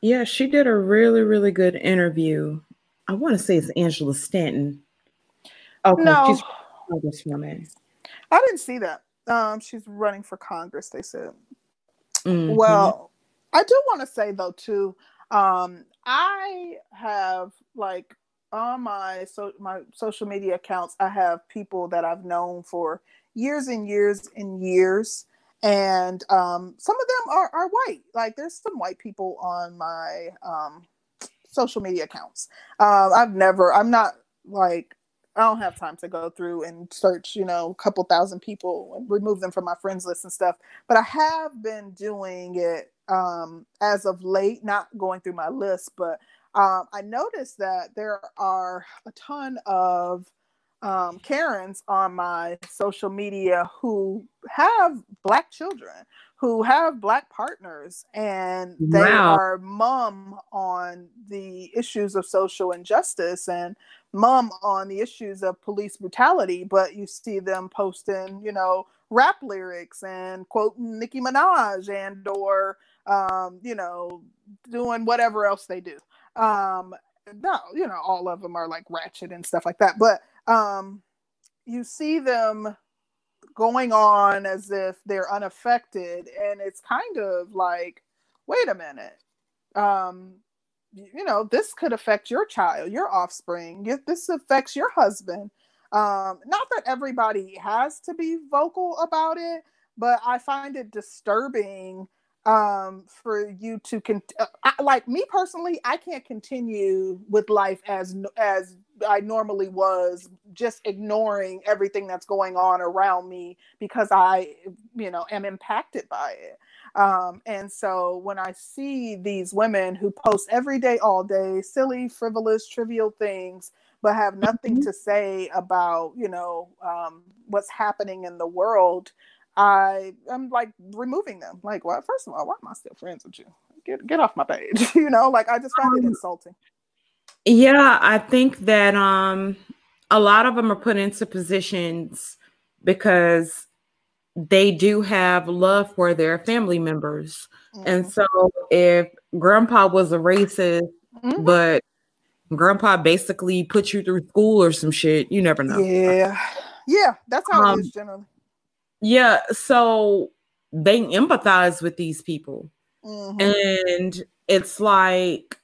yeah, she did a really, really good interview. I want to say it's Angela Stanton. Okay, No, she's congresswoman. I didn't see that. Um, she's running for Congress. They said. Mhm. Well, I do want to say though too. Um, I have like on my so my social media accounts, I have people that I've known for years and years and years, and um, some of them are are white. Like there's some white people on my um, social media accounts. Uh, I've never. I'm not like. I don't have time to go through and search, you know, a couple thousand people and remove them from my friends list and stuff but I have been doing it um, as of late, not going through my list, but um, I noticed that there are a ton of um, Karens on my social media who have Black children, who have Black partners, and they Wow. are mum on the issues of social injustice and mum on the issues of police brutality. But you see them posting, you know, rap lyrics and quoting Nicki Minaj and or um, you know doing whatever else they do. Um, no, you know all of them are like ratchet and stuff like that, but um, you see them going on as if they're unaffected, and it's kind of like, wait a minute. Um, you know, this could affect your child, your offspring. Y- This affects your husband um not that everybody has to be vocal about it but i find it disturbing um for you to con- uh, I, like me personally i can't continue with life as as i normally was just ignoring everything that's going on around me because i you know am impacted by it. Um and so when i see these women who post every day all day silly frivolous trivial things but have nothing to say about you know um, what's happening in the world i i'm like removing them like well first of all why am i still friends with you get get off my page you know like i just find it Um, insulting Yeah, I think that um a lot of them are put into positions because they do have love for their family members. And Mhm. so if grandpa was a racist, Mhm. but grandpa basically put you through school or some shit, you never know. yeah yeah that's how Um, it is generally Yeah, so they empathize with these people. Mhm. And it's like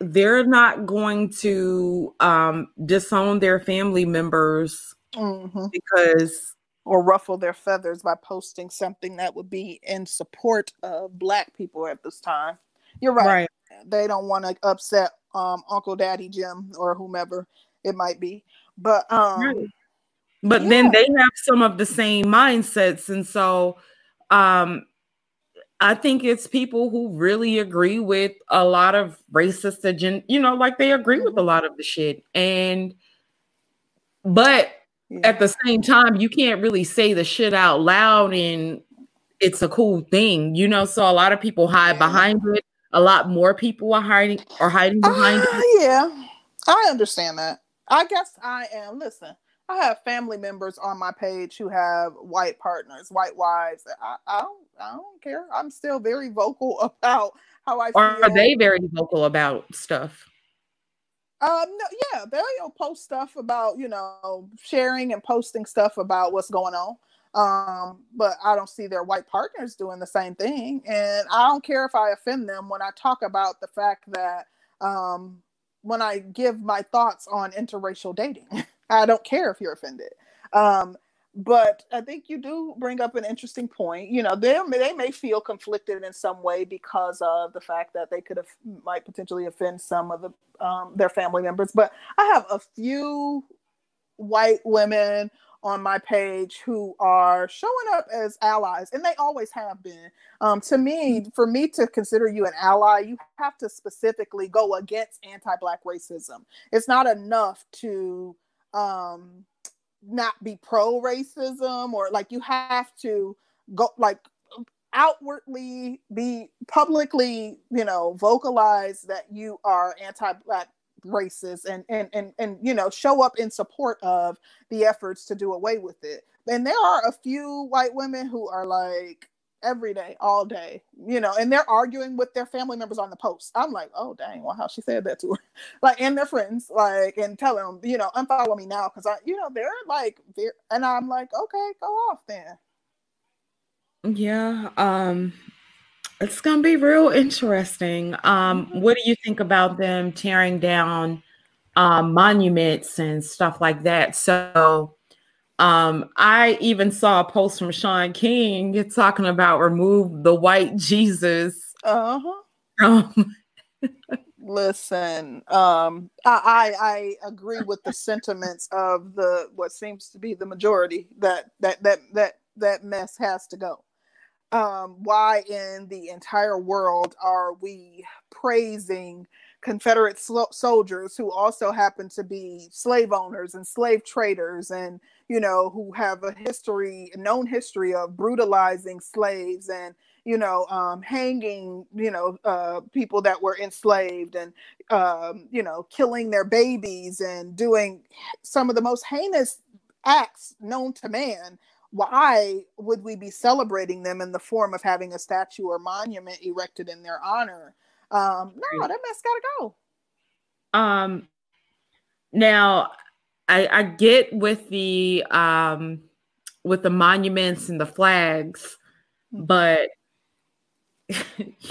they're not going to um disown their family members Mhm. because or ruffle their feathers by posting something that would be in support of black people at this time you're right they don't want to upset um uncle daddy jim or whomever it might be but um Right. But then they have some of the same mindsets and so um i think it's people who really agree with a lot of racist agenda you know like they agree with a Mm-hmm. lot of the shit and but yeah. at the same time you can't really say the shit out loud and it's a cool thing you know? So a lot of people hide Yeah. behind it. A lot more people are hiding are hiding behind Uh, it. yeah. I understand that. I guess i am. Listen I have family members on my page who have white partners, white wives. I, I don't I don't care. I'm still very vocal about how I or feel. are they very vocal about stuff? Um, no, yeah, they'll post stuff about you know sharing and posting stuff about what's going on. Um, but I don't see their white partners doing the same thing, and I don't care if I offend them when I talk about the fact that um, when I give my thoughts on interracial dating, I don't care if you're offended. Um, but I think you do bring up an interesting point. You know, they they may feel conflicted in some way because of the fact that they could have might potentially offend some of the um, their family members. But I have a few white women on my page who are showing up as allies, and they always have been. Um, to me, for me to consider you an ally, you have to specifically go against anti-black racism. It's not enough to um, not be pro racism or like you have to go like outwardly be publicly you know vocalize that you are anti-black racist and and and and you know show up in support of the efforts to do away with it. And there are a few white women who are like every day, all day, you know, and they're arguing with their family members on the post. I'm like, oh dang, well, how she said that to her, like, and their friends, like, and tell them, you know, unfollow me now because I, you know, they're like, they're, and I'm like, okay, go off then. Yeah, um, it's gonna be real interesting. Um, mm-hmm. what do you think about them tearing down um, monuments and stuff like that? So um, I even saw a post from Shaun King talking about remove the white Jesus. Uh-huh. Listen, um, I, I I agree with the sentiments of the what seems to be the majority that that that that that mess has to go. Um, why in the entire world are we praising Confederate soldiers who also happen to be slave owners and slave traders and you know who have a history known history of brutalizing slaves and you know um, hanging you know uh, people that were enslaved and um, you know killing their babies and doing some of the most heinous acts known to man. Why would we be celebrating them in the form of having a statue or monument erected in their honor? Um, no, that mess gotta go. Um, now I, I get with the um with the monuments and the flags, mm-hmm. but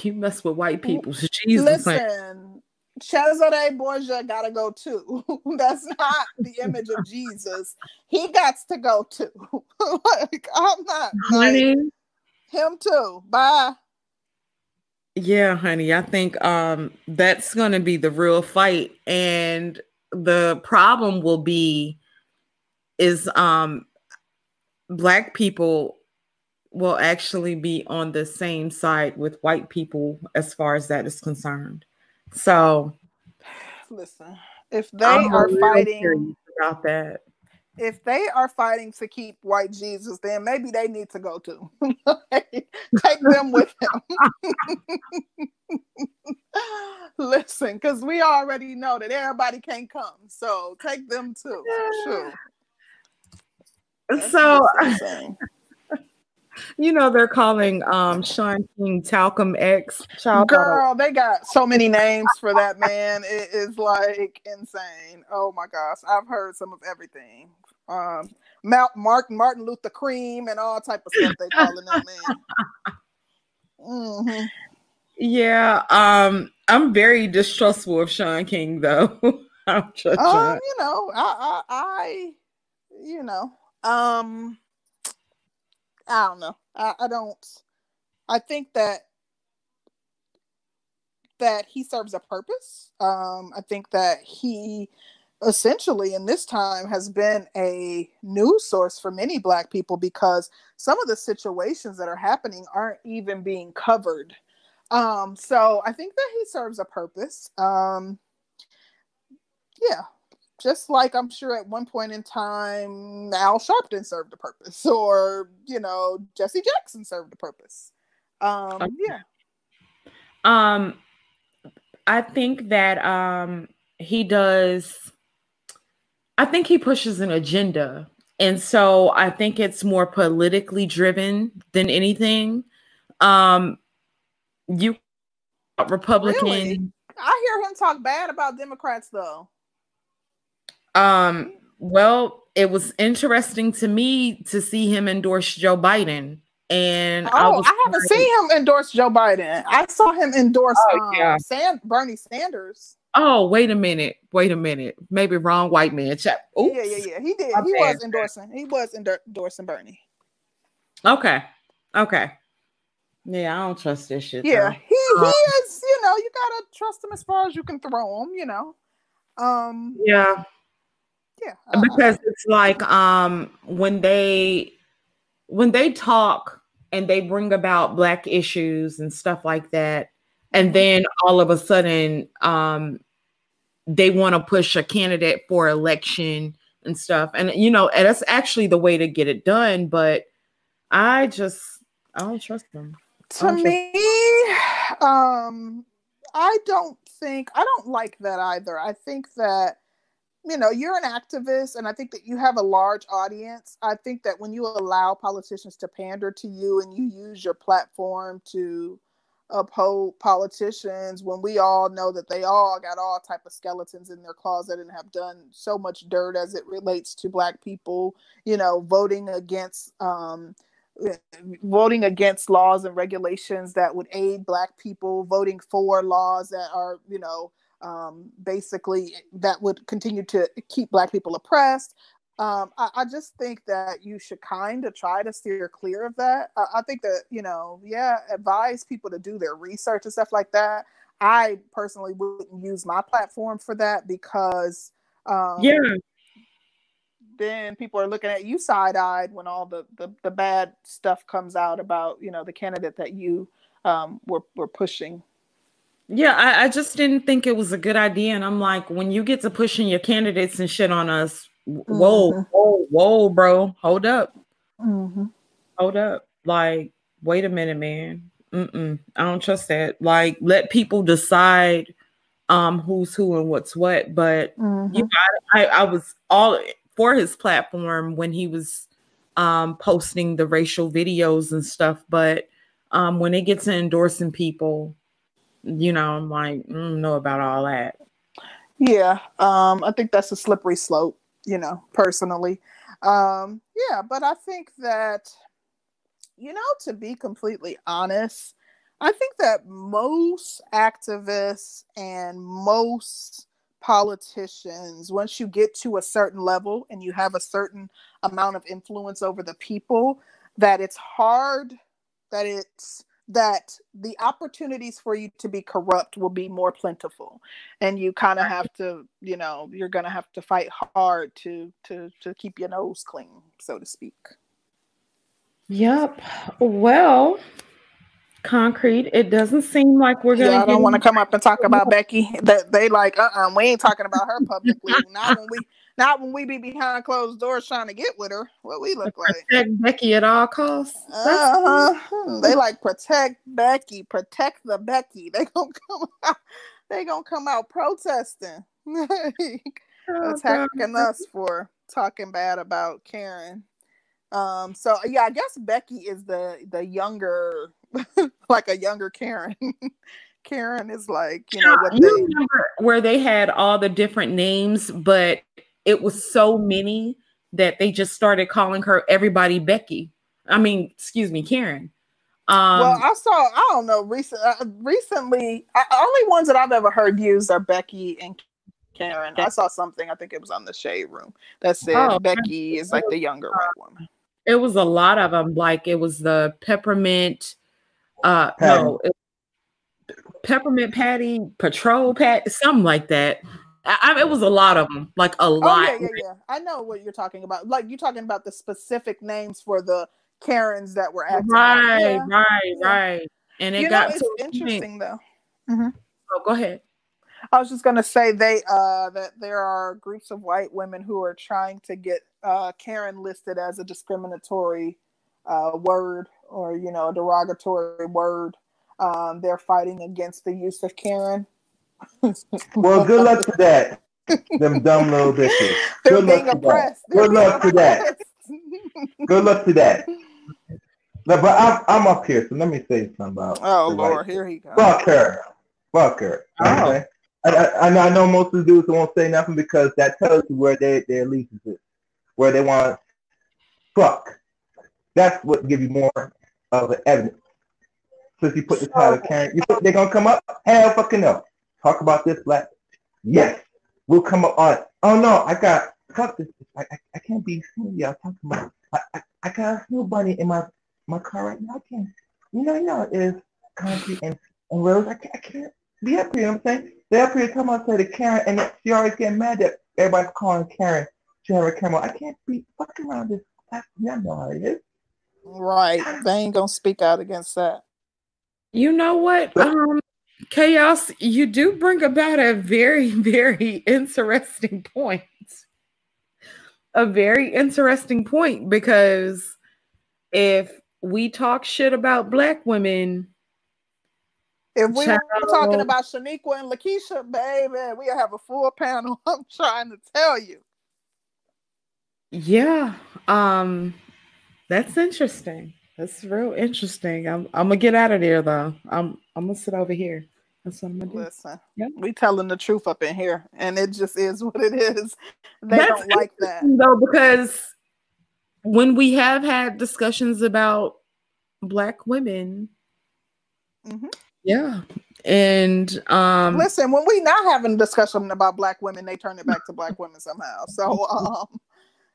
you mess with white people. Jesus. Listen, Cesare Borgia gotta go too. That's not the image of Jesus. He got to go too. like I'm not like, him too. Bye. Yeah, honey, I think um that's to be the real fight and the problem will be is um black people will actually be on the same side with white people as far as that is concerned. So listen, if they I'm are fighting about that if they are fighting to keep white Jesus, then maybe they need to go too. Take them with them. Listen, because we already know that everybody can't come. So take them too. Sure. so you know they're calling um Shaun King Talcum X. Child Girl, they got so many names for that man. It is like insane. Oh my gosh, I've heard some of everything um, Mount Mark Martin Luther Cream and all type of stuff they calling that man. Mm-hmm. Yeah, um, I'm very distrustful of Shaun King though. I'm just um, you know, I, I, I, you know, um, I don't know. I, I don't. I think that that he serves a purpose. Um, I think that he essentially in this time has been a news source for many black people because some of the situations that are happening aren't even being covered um, so i think that he serves a purpose um, yeah just like i'm sure at one point in time al sharpton served a purpose or you know jesse jackson served a purpose um, yeah um i think that um he does I think he pushes an agenda. And so I think it's more politically driven than anything. Um you Republican Really? I hear him talk bad about Democrats though. um well, it was interesting to me to see him endorse Joe Biden. And I Oh, was I, haven't seen him endorse Joe Biden. I saw him endorse Oh, um, yeah. San- Bernie Sanders. Oh, wait a minute. Wait a minute. Maybe wrong white man. Chat. Oops. Yeah, yeah, yeah. He did. My He bad. was endorsing. He was endorsing Bernie. Okay. Okay. Yeah, I don't trust this shit. Yeah, though. he he is. You know, you gotta trust him as far as you can throw him. You know. Um. Yeah. Yeah. I- because it's like um when they when they talk and they bring about black issues and stuff like that and then all of a sudden um they want to push a candidate for election and stuff and you know and that's actually the way to get it done but i just i don't trust them to I'm just- me um i don't think i don't like that either. I think that you know you're an activist and i think that you have a large audience. I think that when you allow politicians to pander to you and you use your platform to uphold politicians when we all know that they all got all type of skeletons in their closet and have done so much dirt as it relates to black people you know voting against um voting against laws and regulations that would aid black people voting for laws that are you know um, basically that would continue to keep black people oppressed. Um, I, I just think that you should kind of try to steer clear of that. I, I think that you know yeah advise people to do their research and stuff like that. I personally wouldn't use my platform for that because um, yeah then people are looking at you side-eyed when all the, the the bad stuff comes out about you know the candidate that you um were were pushing. Yeah I, I just didn't think it was a good idea. And i'm like when you get to pushing your candidates and shit on us whoa Mhm. whoa whoa bro hold up. Mm-hmm. hold up. Like wait a minute man. Mm-mm, i don't trust that. Like let people decide um who's who and what's what. But Mm-hmm. you know, I, I was all for his platform when he was um posting the racial videos and stuff but um when it gets to endorsing people you know i'm like don't know about all that. Yeah um i think that's a slippery slope you know personally. Um yeah but i think that you know to be completely honest i think that most activists and most politicians once you get to a certain level and you have a certain amount of influence over the people that it's hard that it's that the opportunities for you to be corrupt will be more plentiful. And you kind of have to you know you're gonna have to fight hard to to to keep your nose clean so to speak. Yep well concrete it doesn't seem like we're gonna yeah i don't want to come up and talk about becky that they like uh-uh we ain't talking about her publicly not when we not when we be behind closed doors trying to get with her what we look like protect becky at all costs That's Uh-huh. They like protect Becky, protect the Becky. They gonna come out. They gonna come out protesting, Oh, attacking us for talking bad about Karen. Um. So yeah, I guess Becky is the the younger, like a younger Karen. Karen is like you know what you they. remember where they had all the different names, but it was so many that they just started calling her everybody Becky. I mean, excuse me, Karen. Um, well, I saw. I don't know. Recent, uh, recently, uh, only ones that I've ever heard used are Becky and Karen. I saw something. I think it was on the Shade Room that said Oh, Becky is like the younger white woman. it was a lot of them. Like it was the peppermint. Uh, no, it- peppermint patty, patrol pat, something like that. I, I, it was a lot of them, like a Oh lot. yeah, yeah, yeah. I know what you're talking about. Like you're talking about the specific names for the Karens that were acting. Right, Yeah. right, yeah. right. And it You know, got to a point- interesting though. Oh, go ahead. I was just gonna say they uh that there are groups of white women who are trying to get uh Karen listed as a discriminatory uh word or you know a derogatory word. Um they're fighting against the use of Karen. Well, good luck to that. Them dumb little bitches. They're Good being luck to that. oppressed. They're Good being luck to that. oppressed. Good luck to that. No, but I'm, I'm up here, so let me say something about. Oh the white Lord, here he goes. Fuck her. Fuck her. You I'm Oh. saying? I, I, I know I know most of the dudes won't say nothing because that tells you where they, their allegiance is, where they want fuck. That's what give you more of an evidence. Since you put the title Karen, you think they're gonna come up? Hell fucking no. Talk about this black. Yes, we'll come up on. Oh no, I got fuck this. I, I, I can't be seeing y'all talking about. I, I, I got a snow bunny in my my car right now. I can't. You know, you know, it is concrete and, and roads. I can't, I can't be up here. You know what I'm saying? They up here talking about say the Karen, and she always getting mad that everybody's calling Karen. She have her camera. I can't be fucking around this. Y'all know how it is. Right. They ain't gonna speak out against that. You know what? Um, chaos, you do bring about a very, very interesting point. A very interesting point because if we talk shit about black women, If we were talking about Shaniqua and Lakeisha, baby, we have a full panel. I'm trying to tell you. yeah, um, that's interesting. That's real interesting. I'm I'm gonna get out of there though. I'm I'm gonna sit over here. That's what I'm gonna do. Listen, Yeah. we telling the truth up in here, and it just is what it is. They That's don't like that. though because when we have had discussions about black women Mhm. yeah and um Listen, when we not having a discussion about black women, they turn it back to black women somehow. So um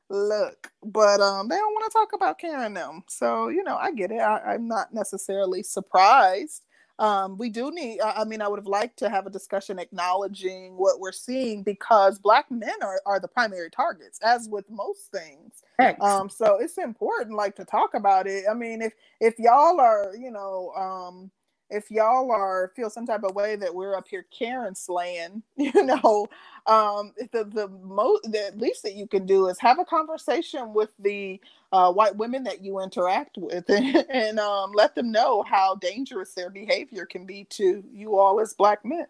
look, but um they don't want to talk about Karen them. So, you know, I get it. I, I'm not necessarily surprised. Um, we do need I I mean, I would have liked to have a discussion acknowledging what we're seeing because black men are, are the primary targets, as with most things. Um so it's important like to talk about it i mean if if y'all are you know um if y'all are feel some type of way that we're up here Karen slaying, you know, um, the the most the least that you can do is have a conversation with the uh, white women that you interact with, and, and um, let them know how dangerous their behavior can be to you all as black men.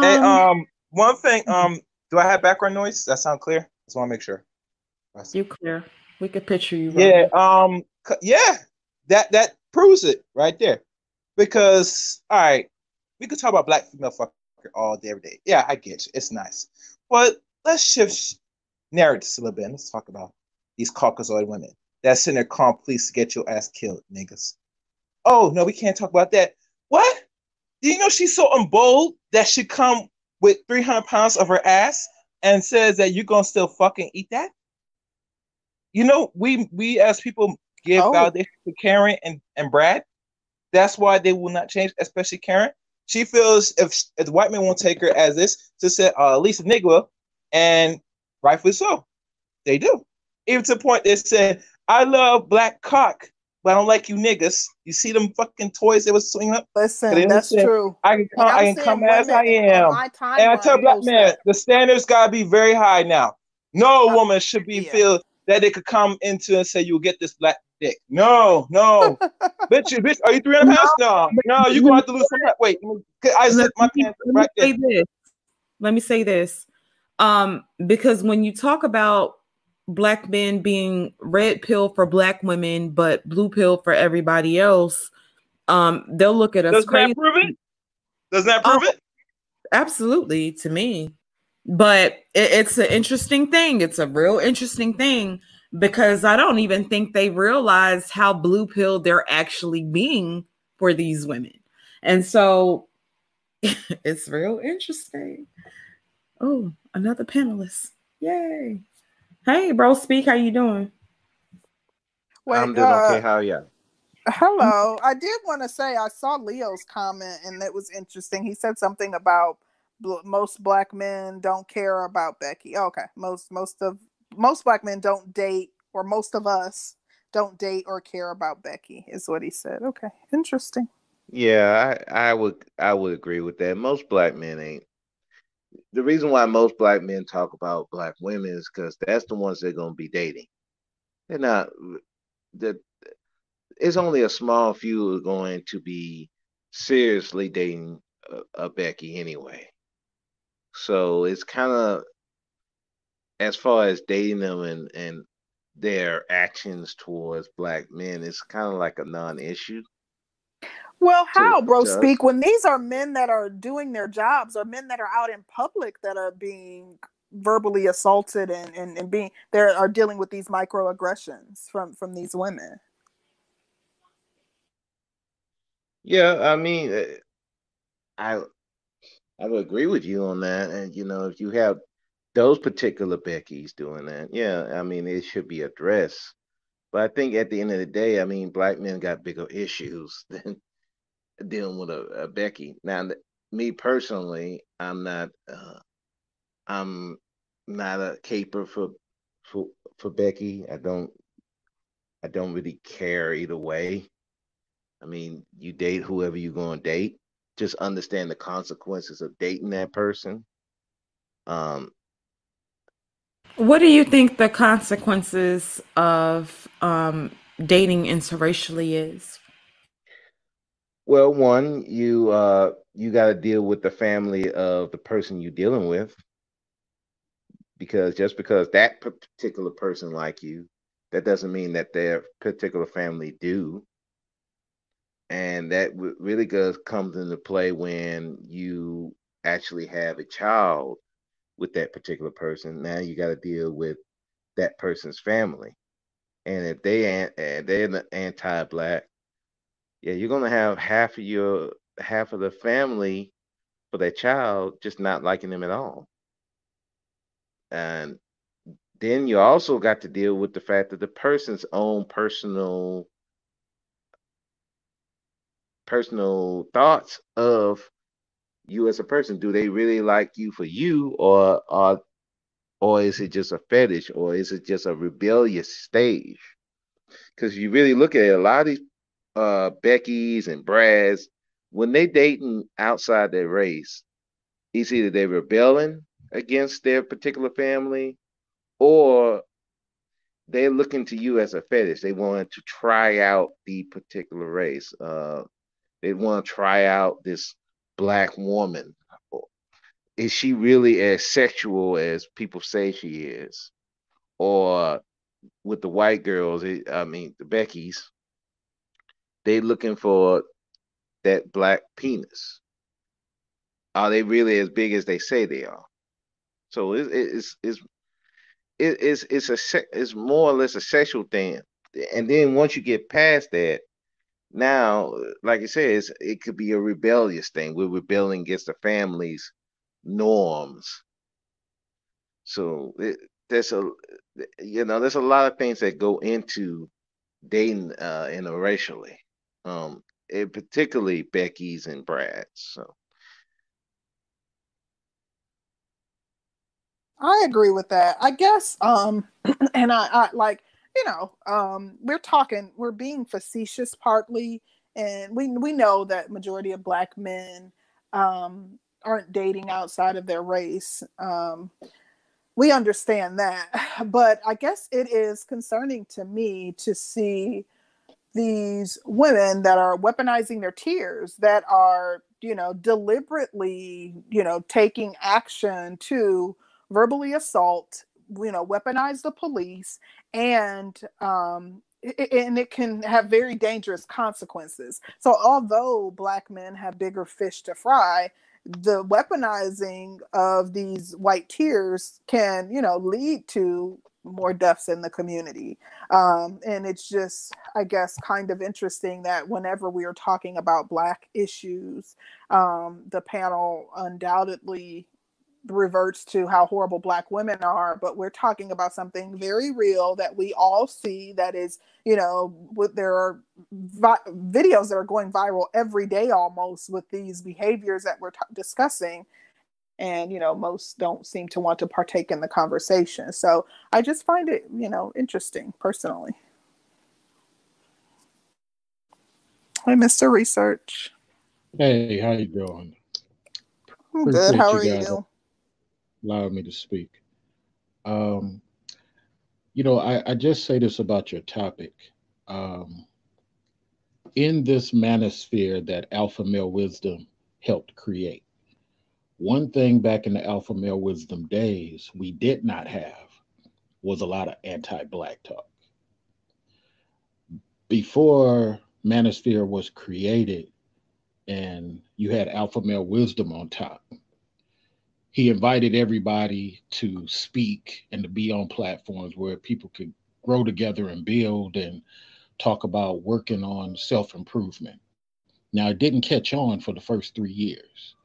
Hey, Um, um, one thing, um, do I have background noise? Does that sound clear? Just want to make sure. you clear we could picture you Yeah, rolling. um, c- yeah, that that proves it right there. Because all right, we could talk about black female fucker all day, every day. Yeah, I get you. It's nice, but let's shift narratives a little bit. Let's talk about these Caucasoid women that's in there calling police to get your ass killed, niggas. Oh no, we can't talk about that. What? Do you know she's so unbold that she come with 300 pounds of her ass and says that you're gonna still fucking eat that? You know, we we as people give Oh. validation to Karen and, and Brad. That's why they will not change, especially Karen. She feels if if the white man won't take her as this, to say uh, at least a nigga will, and rightfully so, they do. Even to the point they said, "I love black cock, but I don't like you niggas." You see them fucking toys they was swinging up. Listen, that's said, true. I can come, I'm can come as I am. And I tell black men the standards gotta be very high now. No Uh, woman should be yeah. feel that they could come into and say you'll get this black dick. No, no, bitch, you bitch, are you 300 pounds? No, no, you gonna have to lose some. Wait, let me- I let zip my me, pants let me right there. say this. Let me say this. Um, because when you talk about black men being red pill for black women, but blue pill for everybody else, um, they'll look at us Does crazy. that prove it? Does that prove Oh, it? Absolutely, to me. But it, it's an interesting thing. It's a real interesting thing because I don't even think they realize how blue pill they're actually being for these women. And so it's real interesting. Oh, another panelist. Yay. Hey, bro, speak. How you doing? Wait, I'm doing uh, okay. How are you? Hello. I did want to say I saw Leo's comment and it was interesting. He said something about bl- most black men don't care about Becky. Okay, most most of most black men don't date, or most of us don't date or care about Becky. Is what he said. Okay, interesting. Yeah, I, I would I would agree with that. Most black men ain't. The reason why most black men talk about black women is because that's the ones they're gonna be dating. They're not. The it's only a small few are going to be seriously dating a, a Becky anyway. So it's kind of as far as dating them and and their actions towards black men, it's kind of like a non-issue. Well, how, bro? Speak when these are men that are doing their jobs or men that are out in public that are being verbally assaulted and, and, and being they are dealing with these microaggressions from from these women. Yeah, I mean, eh, I I would agree with you on that. And you know, if you have those particular Becky's doing that, yeah, I mean, it should be addressed. But I think at the end of the day, I mean, black men got bigger issues than dealing with a, a Becky. Now, me personally, I'm not, uh, I'm not a caper for for for Becky. I don't, I don't really care either way. I mean, you date whoever you're going to date. Just understand the consequences of dating that person. Um, What do you think the consequences of um, dating interracially is? well, one, you uh, you got to deal with the family of the person you're dealing with, because just because that particular person like you, that doesn't mean that their particular family do. and that really goes comes into play when you actually have a child with that particular person. Now you got to deal with that person's family, and if they an- and they're the anti-black, yeah, you're gonna have half of your half of the family for that child just not liking them at all, and then you also got to deal with the fact that the person's own personal personal thoughts of you as a person. Do they really like you for you, or or or is it just a fetish, or is it just a rebellious stage? Because you really look at it, a lot of these uh Becky's and Brads, when they dating outside their race, it's either they're rebelling against their particular family, or they're looking to you as a fetish. They want to try out the particular race. Uh, they want to try out this black woman. Is she really as sexual as people say she is? Or with the white girls, I mean the Beckys, they looking for that black penis. Are they really as big as they say they are? So it, it- it's it's it- it's it's a it's more or less a sexual thing. And then once you get past that, now, like I said, it could be a rebellious thing. We're rebelling against the family's norms. So it, there's a you know there's a lot of things that go into dating uh interracially. Um, and particularly Becky's and Brad's. So I agree with that. I guess um and I, I like, you know, um we're talking we're being facetious partly and we we know that majority of black men um aren't dating outside of their race. Um we understand that. But I guess it is concerning to me to see these women that are weaponizing their tears that are you know deliberately you know taking action to verbally assault you know weaponize the police and um and it can have very dangerous consequences. So although black men have bigger fish to fry the weaponizing of these white tears can you know lead to more deaths in the community. Um, and it's just i guess kind of interesting that whenever we are talking about black issues um, the panel undoubtedly reverts to how horrible black women are but we're talking about something very real that we all see that is you know with there are vi- videos that are going viral every day almost with these behaviors that we're t- discussing. And you know most don't seem to want to partake in the conversation. So i just find it you know interesting personally. Hi mr research. Hey, how you doing? i'm good. How are guys. you allowing me to speak. Um, you know, I, I just say this about your topic. Um, in this manosphere that alpha male wisdom helped create, One thing back in the alpha male wisdom days we did not have was a lot of anti black talk. Before Manosphere was created and you had alpha male wisdom on top, he invited everybody to speak and to be on platforms where people could grow together and build and talk about working on self improvement. Now, it didn't catch on for the first three years.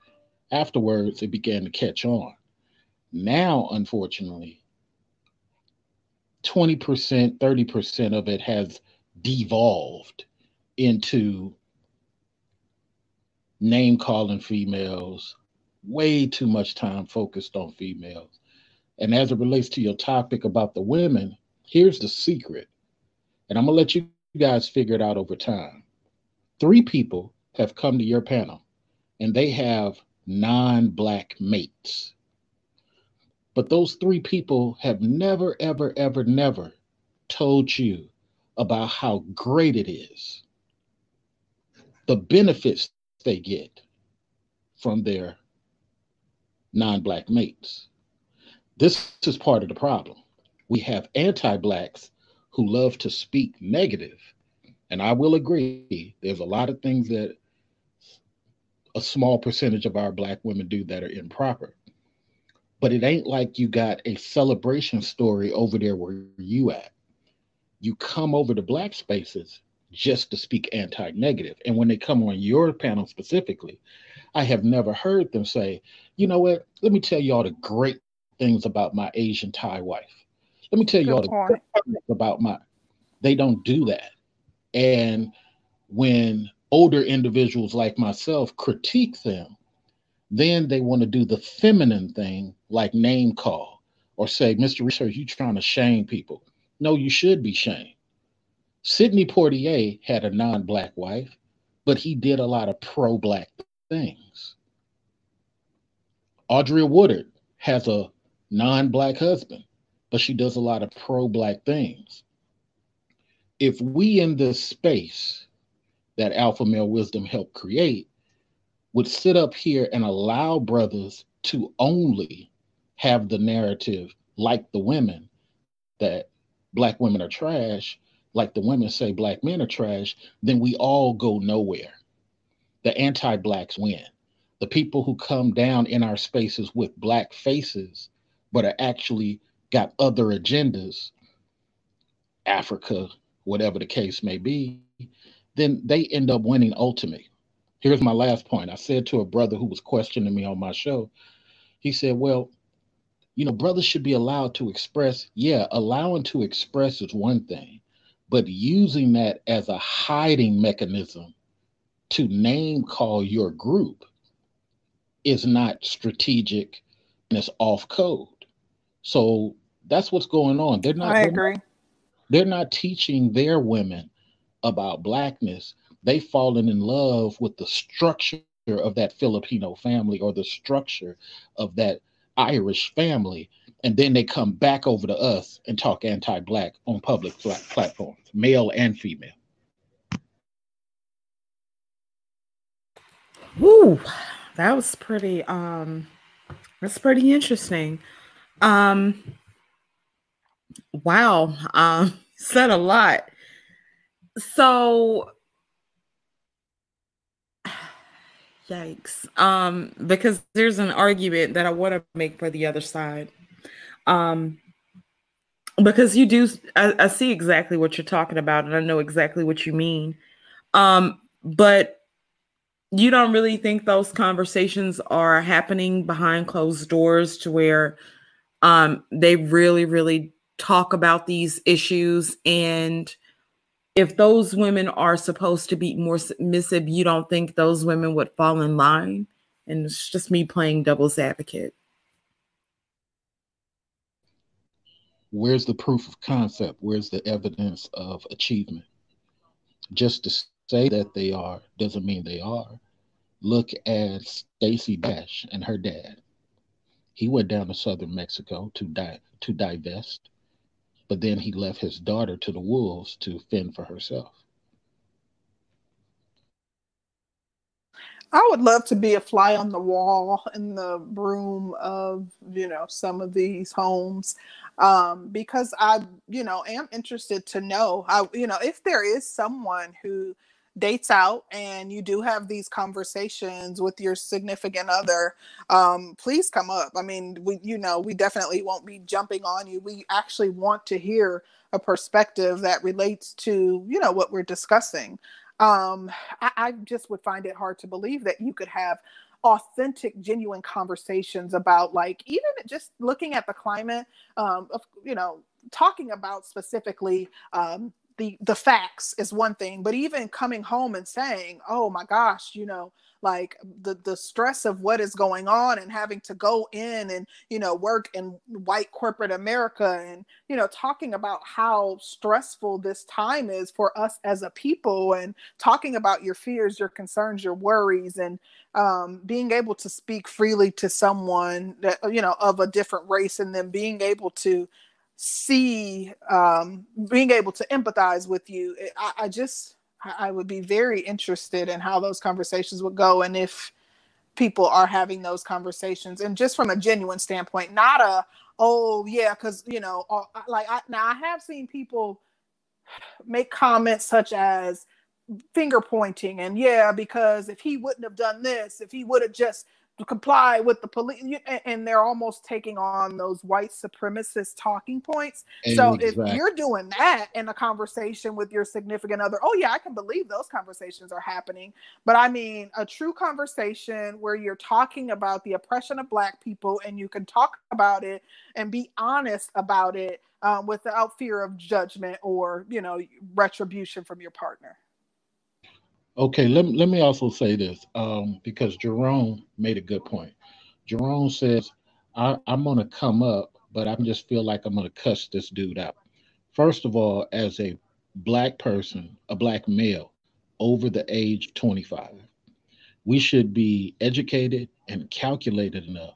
Afterwards, it began to catch on. Now, unfortunately, 20%, 30% of it has devolved into name calling females, way too much time focused on females. And as it relates to your topic about the women, here's the secret. And I'm going to let you guys figure it out over time. Three people have come to your panel and they have non black mates. But those three people have never, ever, ever, never told you about how great it is, the benefits they get from their non black mates. This is part of the problem. We have anti blacks who love to speak negative. And I will agree, there's a lot of things that a small percentage of our black women do that are improper. But it ain't like you got a celebration story over there where you at. You come over to black spaces just to speak anti-negative. And when they come on your panel specifically, I have never heard them say, you know what, let me tell you all the great things about my Asian Thai wife. Let me tell you all the great things about my they don't do that. And when older individuals like myself critique them, then they want to do the feminine thing like name call or say, Mr. Research, you trying to shame people. No, you should be shamed. Sidney Poitier had a non-black wife, but he did a lot of pro-black things. Alfre Woodard has a non-black husband, but she does a lot of pro-black things. If we in this space that alpha male wisdom helped create would sit up here and allow brothers to only have the narrative like the women that black women are trash like the women say black men are trash, then we all go nowhere. The anti blacks win. The people who come down in our spaces with black faces, but are actually got other agendas, Africa, whatever the case may be, then they end up winning ultimately. Here's my last point. I said to a brother who was questioning me on my show, he said, Well, you know, brothers should be allowed to express. Yeah, allowing to express is one thing but using that as a hiding mechanism to name call your group is not strategic and it's off code. So that's what's going on. They're not. I agree. They're not teaching their women about blackness. They've fallen in love with the structure of that Filipino family or the structure of that Irish family and then they come back over to us and talk anti-black on public platforms, male and female. Woo, that was pretty. Um, that's pretty interesting. Um, wow, um, said a lot. So, yikes. Um, because there's an argument that I want to make for the other side um because you do I, I, see exactly what you're talking about and i know exactly what you mean um but you don't really think those conversations are happening behind closed doors to where um they really really talk about these issues and if those women are supposed to be more submissive you don't think those women would fall in line and it's just me playing devil's advocate where's the proof of concept? Where's the evidence of achievement? Just to say that they are doesn't mean they are. Look at Stacey Dash and her dad. He went down to southern Mexico to die to divest, but then he left his daughter to the wolves to fend for herself. I would love to be a fly on the wall in the room of, you know, some of these homes um, because I, you know, am interested to know, I, you know, if there is someone who dates out and you do have these conversations with your significant other, um, please come up. I mean, we, you know, we definitely won't be jumping on you. We actually want to hear a perspective that relates to, you know, what we're discussing um, I, I just would find it hard to believe that you could have authentic genuine conversations about like even just looking at the climate um, of, you know talking about specifically um, the the facts is one thing but even coming home and saying oh my gosh you know like the the stress of what is going on and having to go in and you know work in white corporate america and you know talking about how stressful this time is for us as a people and talking about your fears your concerns your worries and um, being able to speak freely to someone that you know of a different race and then being able to see um, being able to empathize with you I, I just I would be very interested in how those conversations would go and if people are having those conversations. And just from a genuine standpoint, not a oh yeah, because you know, uh, like I, now I have seen people make comments such as finger pointing and yeah, because if he wouldn't have done this, if he would have just to comply with the police and they're almost taking on those white supremacist talking points. So if you're doing that in a conversation with your significant other oh yeah i can believe those conversations are happening. But i mean a true conversation where you're talking about the oppression of black people and you can talk about it and be honest about it um, without fear of judgment or you know retribution from your partner Okay, let, let me also say this um, because Jerome made a good point. Jerome says, I, I'm going to come up, but I just feel like I'm going to cuss this dude out. First of all, as a black person, a black male over the age of 25, we should be educated and calculated enough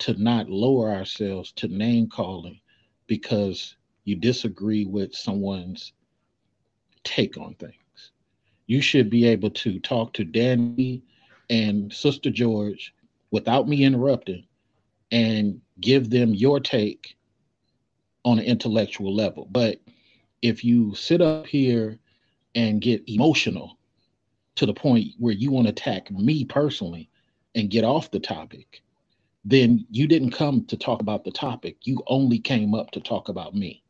to not lower ourselves to name calling because you disagree with someone's take on things you should be able to talk to Danny and Sister George without me interrupting and give them your take on an intellectual level. But if you sit up here and get emotional to the point where you want to attack me personally and get off the topic, then you didn't come to talk about the topic. You only came up to talk about me.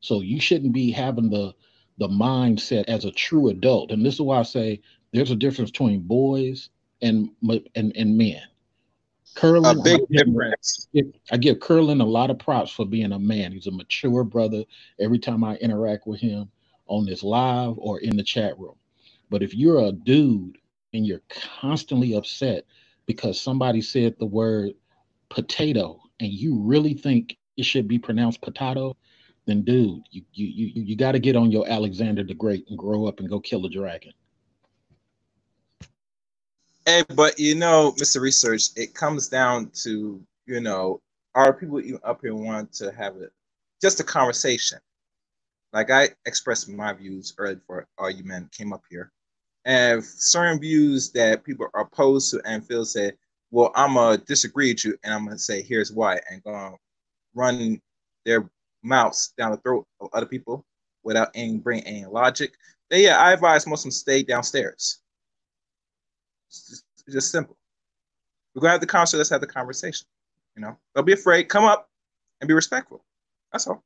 So you shouldn't be having the the mindset as a true adult. And this is why I say there's a difference between boys and and, and men. Curlin, a big I give. I give Curlin a lot of props for being a man. He's a mature brother. Every time I interact with him on this live or in the chat room. But if you're a dude and you're constantly upset because somebody said the word potato and you really think it should be pronounced potato, then dude, you you you you got to get on your Alexander the Great and grow up and go kill a dragon. Hey, but you know, Mr. Research, it comes down to you know, are people even up here want to have it just a conversation? Like I expressed my views earlier all oh, you men came up here, and certain views that people are opposed to and feel say, well, I'm gonna disagree with you, and I'm gonna say here's why, and gonna run their mouths down the throat of other people without any bring any logic, yeah, I advise them stay downstairs. It's just, it's just simple. We're gonna have the conversation. Let's have the conversation. You know, don't be afraid. Come up and be respectful. That's all.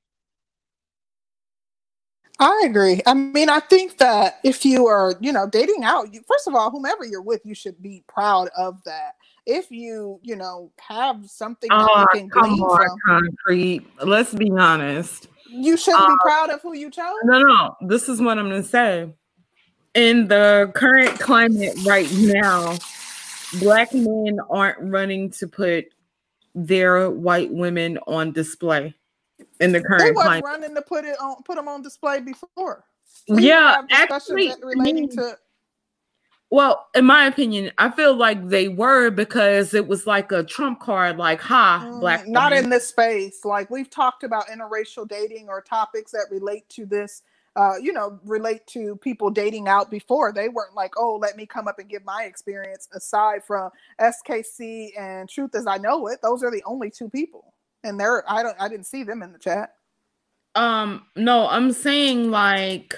I agree. I mean, I think that if you are, you know, dating out, you, first of all, whomever you're with, you should be proud of that if you you know have something that oh, you can come on, from, concrete. Let's be honest. You shouldn't be uh, proud of who you chose. No, no. This is what I'm going to say. In the current climate right now, black men aren't running to put their white women on display. In the current they wasn't climate. running to put it on, put them on display before. We yeah, actually, relating to well, in my opinion, I feel like they were because it was like a trump card, like "Ha, mm, black." Not in this space. Like we've talked about interracial dating or topics that relate to this uh, you know, relate to people dating out before. They weren't like, oh, let me come up and give my experience. Aside from SKC and Truth as I Know It, those are the only two people, and they're I don't I didn't see them in the chat. Um, no, I'm saying like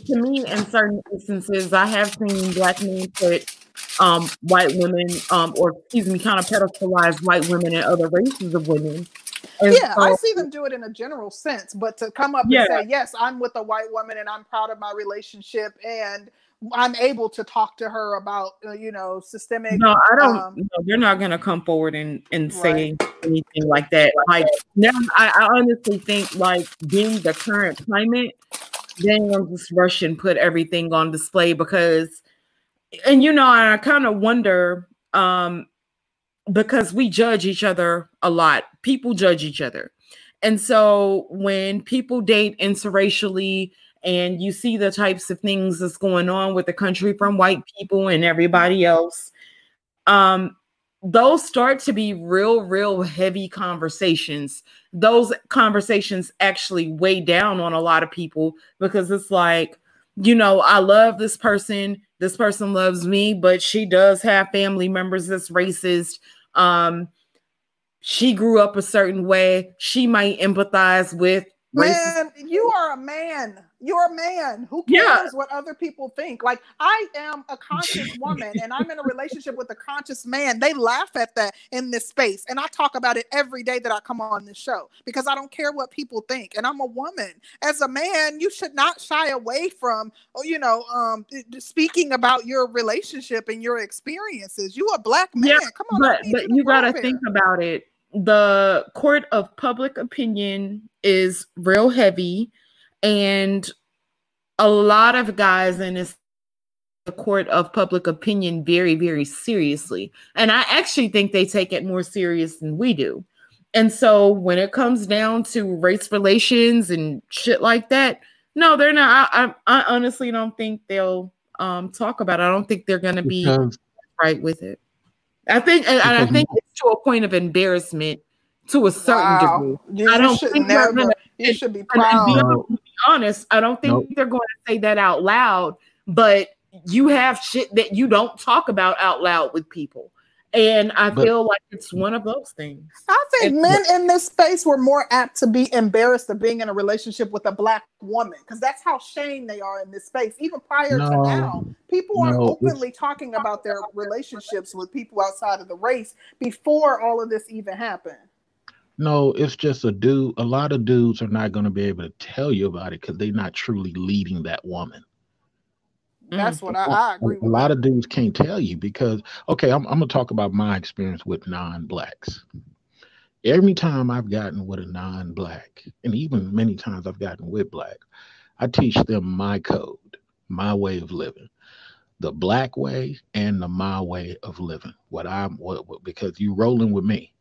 to me, in certain instances, I have seen black men put um white women, um, or excuse me, kind of pedestalize white women and other races of women and yeah, so, I see them do it in a general sense, but to come up Yeah. and say, "Yes, I'm with a white woman and I'm proud of my relationship and I'm able to talk to her about, uh, you know, systemic." No, I don't. um, no, they're not gonna come forward and and say anything like that. Like now, I, I honestly think like being the current climate, they will just rush and put everything on display because, and you know, I kind of wonder, um, because we judge each other a lot. People judge each other, and so when people date interracially. And you see the types of things that's going on with the country from white people and everybody else um those start to be real real heavy conversations. Those conversations actually weigh down on a lot of people because it's like you know i love this person. This person loves me but she does have family members that's racist. Um she grew up a certain way. She might empathize with Man, you are a man. You're a man. Who Yeah. cares what other people think? Like I am a conscious woman and I'm in a relationship with a conscious man. They laugh at that in this space. And I talk about it every day that I come on this show because I don't care what people think. And I'm a woman. As a man, you should not shy away from, oh, you know, um speaking about your relationship and your experiences. You a black man. Come on. But but you got to think about it the court of public opinion is real heavy and a lot of guys in this the court of public opinion very very seriously and i actually think they take it more serious than we do and so when it comes down to race relations and shit like that no they're not i, I, I honestly don't think they'll um talk about it i don't think they're going to be Because- right with it I think, and, and I think it's to a point of embarrassment to a certain Wow. degree. You- I don't should think they're never- gonna. you should be and- and proud. be No. to be honest, I don't think Nope. they're going to say that out loud. But you have shit that you don't talk about out loud with people, and I But- feel like it's one of those things. I think It's- men in this space were more apt to be embarrassed of being in a relationship with a black woman because that's how shamed they are in this space. Even prior to now, people aren't openly talking about their relationships with people outside of the race before all of this even happened. No, it's just a dude. A lot of dudes are not going to be able to tell you about it because they're not truly leading that woman. That's what I, I agree A lot of dudes can't tell you because, okay, I'm, I'm going to talk about my experience with non blacks. Every time I've gotten with a non black, and even many times I've gotten with black, I teach them my code, my way of living, the black way and the my way of living. What I'm, what, what because you rolling with me.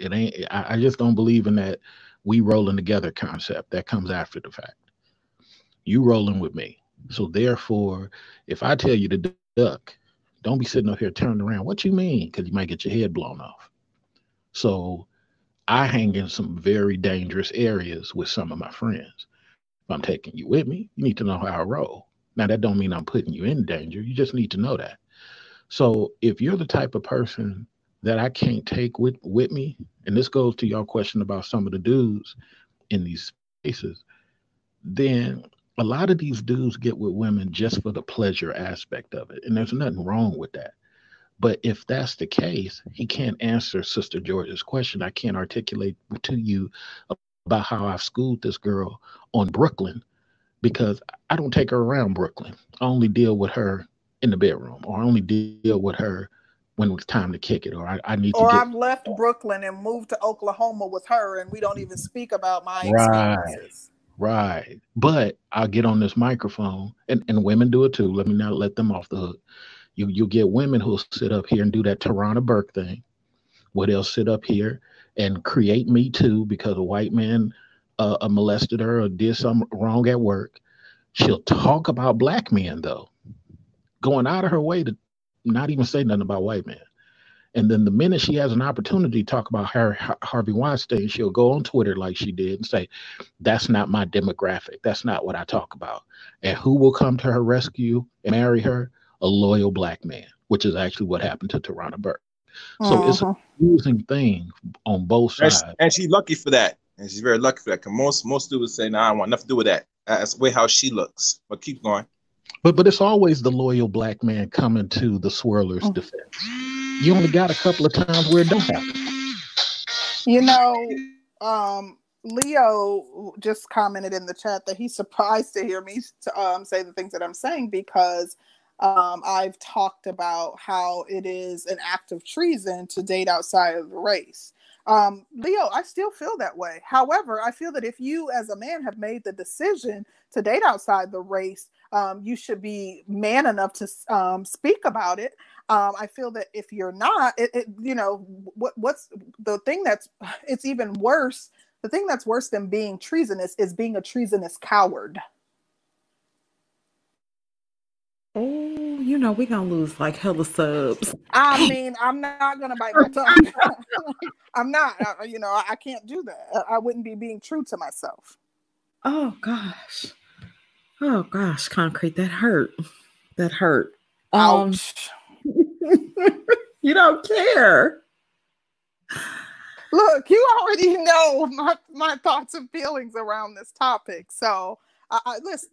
It ain't, I, I just don't believe in that we rolling together concept that comes after the fact. You rolling with me. So therefore, if I tell you to duck, don't be sitting up here turning around. What you mean? Because you might get your head blown off. So I hang in some very dangerous areas with some of my friends. If I'm taking you with me, you need to know how I roll. Now that don't mean I'm putting you in danger. You just need to know that. So if you're the type of person that I can't take with with me, and this goes to your question about some of the dudes in these spaces, then a lot of these dudes get with women just for the pleasure aspect of it. And there's nothing wrong with that. But if that's the case, he can't answer Sister George's question. I can't articulate to you about how I've schooled this girl on Brooklyn because I don't take her around Brooklyn. I only deal with her in the bedroom or I only deal with her when it's time to kick it or I, I need to Or get I've left Brooklyn and moved to Oklahoma with her, and we don't even speak about my Right. experiences. Right. But I'll get on this microphone and, and women do it too. Let me not let them off the hook. You you get women who'll sit up here and do that Tarana Burke thing, where they'll sit up here and create me too because a white man uh, uh, molested her or did something wrong at work. She'll talk about black men though, going out of her way to not even say nothing about white men. And then the minute she has an opportunity to talk about her Harvey Weinstein, she'll go on Twitter like she did and say, "That's not my demographic. That's not what I talk about." And who will come to her rescue and marry her? A loyal black man, which is actually what happened to Tarana Burke. So uh-huh. it's a confusing thing on both sides. And, and she's lucky for that. And she's very lucky for that. Because most most dudes say, "No, nah, I want nothing to do with that." That's the way how she looks. But keep going. But but it's always the loyal black man coming to the swirler's oh. defense. You only got a couple of times where it don't happen. You know, um, Leo just commented in the chat that he's surprised to hear me um, say the things that I'm saying because um, I've talked about how it is an act of treason to date outside of the race. Um, Leo, I still feel that way. However, I feel that if you, as a man, have made the decision to date outside the race, um, you should be man enough to um, speak about it. Um, I feel that if you're not, it, it, you know, what, what's the thing that's it's even worse. The thing that's worse than being treasonous is being a treasonous coward. Oh, you know, we're gonna lose like hella subs. I mean, I'm not gonna bite my tongue. I'm not, I, you know, I can't do that. I wouldn't be being true to myself. Oh gosh. Oh gosh, concrete, that hurt. That hurt. Um, Ouch. you don't care. Look, you already know my, my thoughts and feelings around this topic. So I, I listen,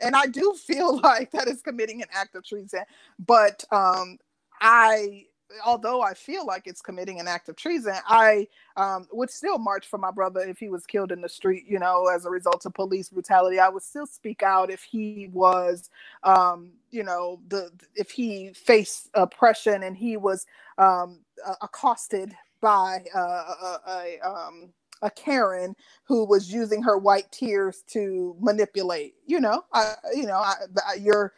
and I do feel like that is committing an act of treason. But um, I, although I feel like it's committing an act of treason, I um, would still march for my brother if he was killed in the street, you know, as a result of police brutality. I would still speak out if he was, um, you know, the if he faced oppression and he was um, accosted by uh, a, a, um, a Karen who was using her white tears to manipulate. You know, I, you know, I, your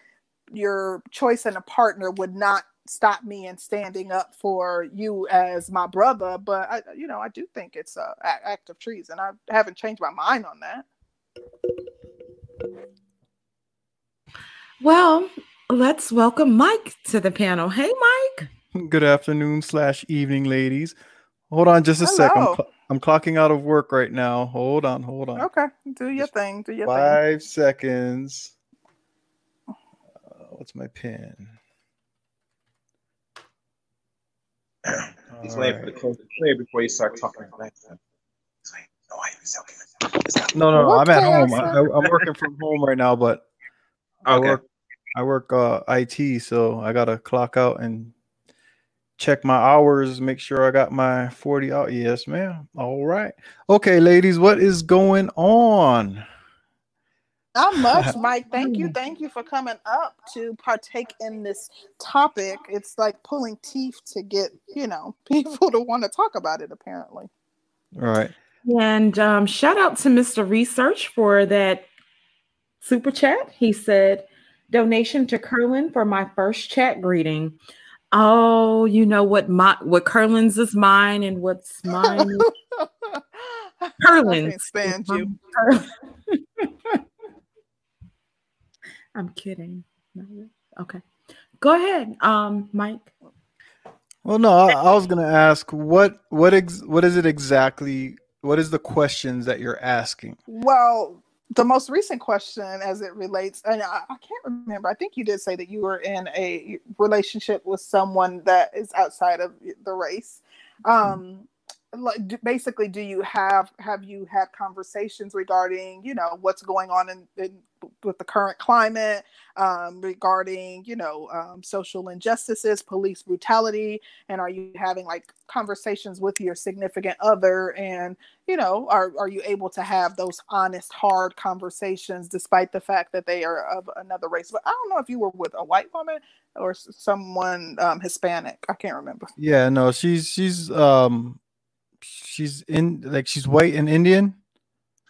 your choice in a partner would not stop me in standing up for you as my brother. But I, you know, I do think it's a act of treason. I haven't changed my mind on that. Well, let's welcome Mike to the panel. Hey, Mike. Good afternoon slash evening, ladies. Hold on just a Hello. second. I'm clocking out of work right now. Hold on, hold on. Okay, do your thing. Do your Five thing. seconds. Uh, what's my pin? He's waiting right. for the close to play before you start talking. No, no, no. I'm at home. I, am working from home right now, but okay. I work. I work uh, IT, so I gotta clock out and check my hours, make sure I got my 40 out. Yes, ma'am. All right. Okay, ladies, what is going on? Not much, Mike. Thank you. Thank you for coming up to partake in this topic. It's like pulling teeth to get, you know, people to want to talk about it, apparently. All right. And um, shout out to Mr. Research for that super chat. He said, donation to Curlin for my first chat greeting. Oh, you know what my what Curlin's is mine and what's mine. Curlin's. stand you. I'm kidding. Okay. Go ahead, um, Mike. Well, no, I, I was gonna ask what what ex, what is it exactly? What is the questions that you're asking? Well, the most recent question as it relates and I, I, can't remember i think you did say that you were in a relationship with someone that is outside of the race um like basically do you have have you had conversations regarding you know what's going on in, in with the current climate um, regarding you know um, social injustices police brutality and are you having like conversations with your significant other? And you know are, are you able to have those honest hard conversations despite the fact that they are of another race? But i don't know if you were with a white woman or someone um, hispanic. I can't remember. Yeah no she's she's um she's in like she's white and indian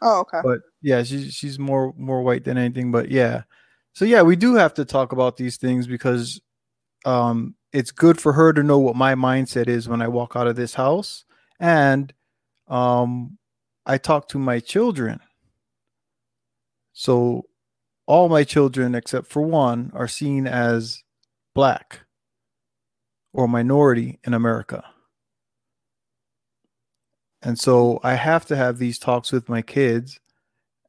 Oh, okay. But yeah, she's she's more more white than anything. But yeah, so yeah, we do have to talk about these things because um, it's good for her to know what my mindset is when I walk out of this house, and um, I talk to my children. So all my children, except for one, are seen as black or minority in America. And so I have to have these talks with my kids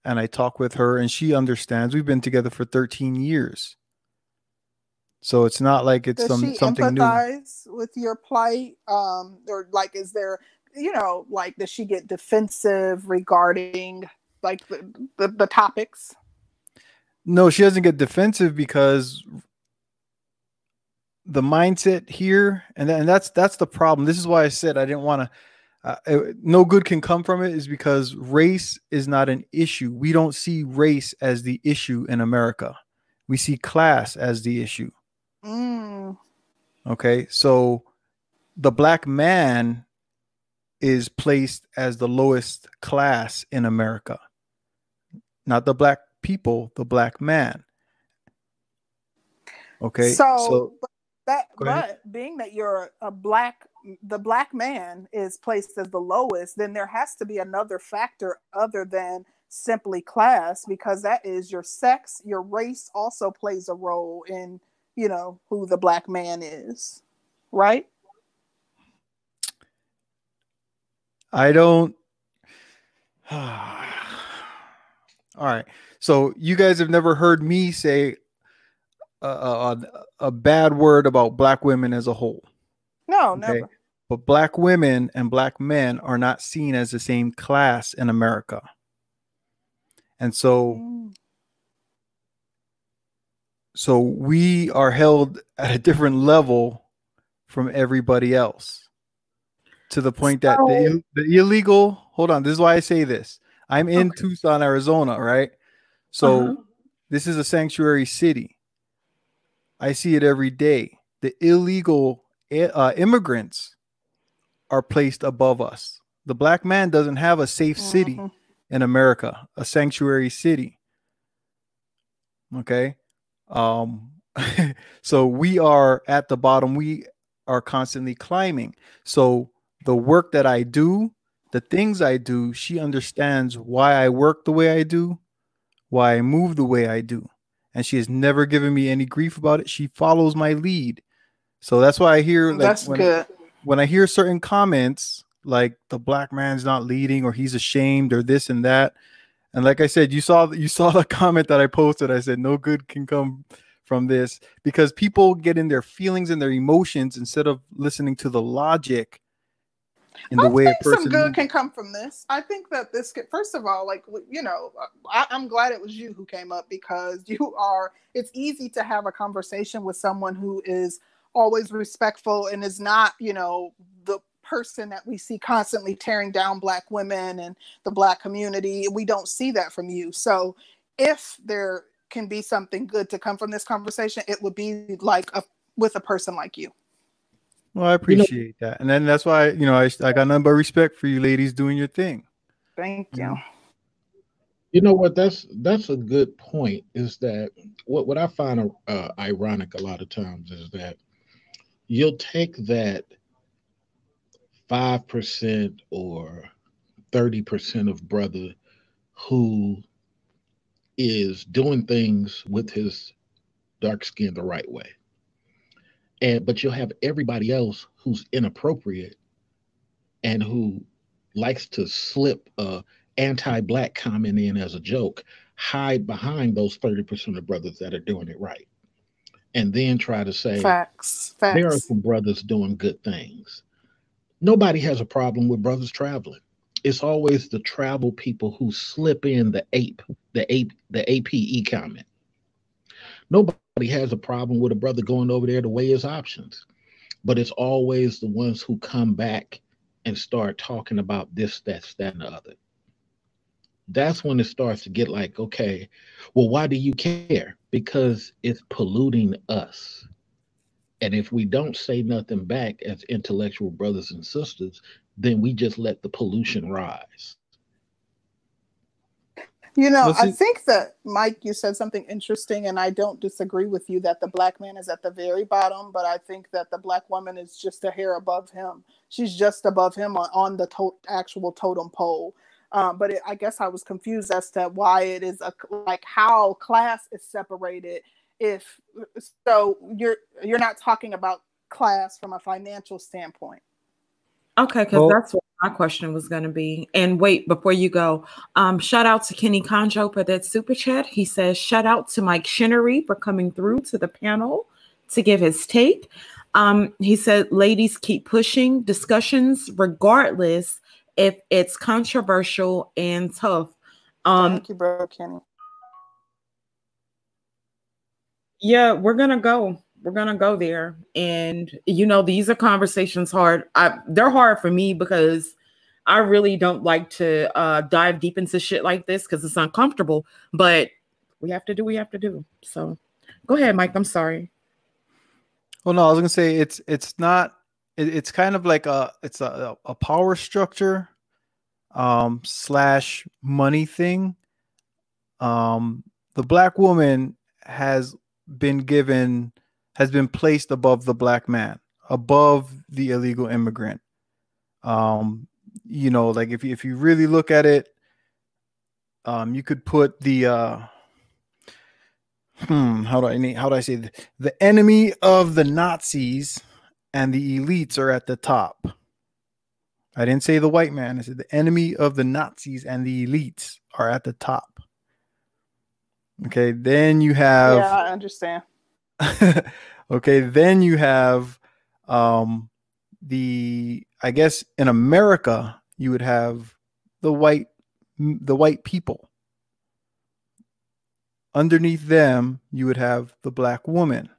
and I talk with her and she understands. We've been together for 13 years. So it's not like it's Does some she something new. empathize with your plight? Um, or like, is there, you know, like, does she get defensive regarding like the, the, the topics? No, she doesn't get defensive because the mindset here, and, and that's that's the problem. This is why I said I didn't want to. Uh, uh, no good can come from it, is because race is not an issue. We don't see race as the issue in America. We see class as the issue. Mm. Okay, so the black man is placed as the lowest class in America, not the black people, the black man. Okay, So, but that, but being that you're a black, the black man is placed as the lowest, then there has to be another factor other than simply class, because that is your sex, your race also plays a role in, you know, who the black man is, right? I don't. All right. So you guys have never heard me say a, a, a bad word about black women as a whole. No, Okay. never. But black women and black men are not seen as the same class in America. And so Mm. so we are held at a different level from everybody else to the point that the, the illegal hold on this is why i say this i'm in tucson arizona right so Uh-huh. this is a sanctuary city i see it every day the illegal uh, immigrants are placed above us. The black man doesn't have a safe city Mhm. in america a sanctuary city. Okay? Um so we are at the bottom. We are constantly climbing. So the work that i do the things i do she understands why i work the way i do why i move the way i do. And she has never given me any grief about it. She follows my lead. So that's why i hear like That's good. When i hear certain comments like the black man's not leading or he's ashamed or this and that and like I said, you saw you saw the comment that I posted. I said no good can come from this because people get in their feelings and their emotions instead of listening to the logic in the I way a think some good can come from this. I think that this could, first of all, like you know, I, I'm glad it was you who came up because you are. It's easy to have a conversation with someone who is always respectful and is not, you know, the person that we see constantly tearing down black women and the black community. We don't see that from you. So if there can be something good to come from this conversation, it would be like a with a person like you. Well, I appreciate that, and then that's why you know I, I got nothing but respect for you ladies doing your thing. Thank you. You know what? That's that's a good point. Is that what what I find uh, ironic a lot of times is that you'll take that five percent or thirty percent of brother who is doing things with his dark skin the right way, and but you'll have everybody else who's inappropriate and who likes to slip a anti-black comment in as a joke, hide behind those 30% of brothers that are doing it right. And then try to say Facts. facts. there are some brothers doing good things. Nobody has a problem with brothers traveling. It's always the travel people who slip in the ape, the ape, the APE comment. Nobody has a problem with a brother going over there to weigh his options, but it's always the ones who come back and start talking about this, that, that, and the other. That's when it starts to get like, okay, well, why do you care? Because it's polluting us. And if we don't say nothing back as intellectual brothers and sisters, then we just let the pollution rise. You know, I think that Mike, you said something interesting, and I don't disagree with you that the black man is at the very bottom, but I think that the black woman is just a hair above him. She's just above him on, on the to- actual totem pole. Um, but it, I guess I was confused as to why it is a like how class is separated. If so, you're you're not talking about class from a financial standpoint. Okay, because well, that's what my question was going to be. And wait, before you go, um, shout out to Kenny Conjo for that super chat. He says, shout out to Mike Shinnery for coming through to the panel to give his take. Um, he said, ladies, keep pushing discussions regardless if it's controversial and tough. Um, Thank you, bro, Kenny. Yeah, we're gonna go. We're gonna go there, and you know, these are conversations hard. I, they're hard for me because I really don't like to uh, dive deep into shit like this because it's uncomfortable. But we have to do. We have to do. So, go ahead, Mike. I'm sorry. Well, no, I was gonna say it's it's not. It, it's kind of like a it's a a power structure, um slash money thing. Um, the black woman has been given has been placed above the black man, above the illegal immigrant. Um, you know, like if you, if you really look at it, um, you could put the uh, hmm, how do I how do I say the, the enemy of the Nazis and the elites are at the top. I didn't say the white man. I said the enemy of the Nazis and the elites are at the top. Okay, then you have Yeah, I understand. okay, then you have um the I guess in America you would have the white the white people. Underneath them you would have the black woman.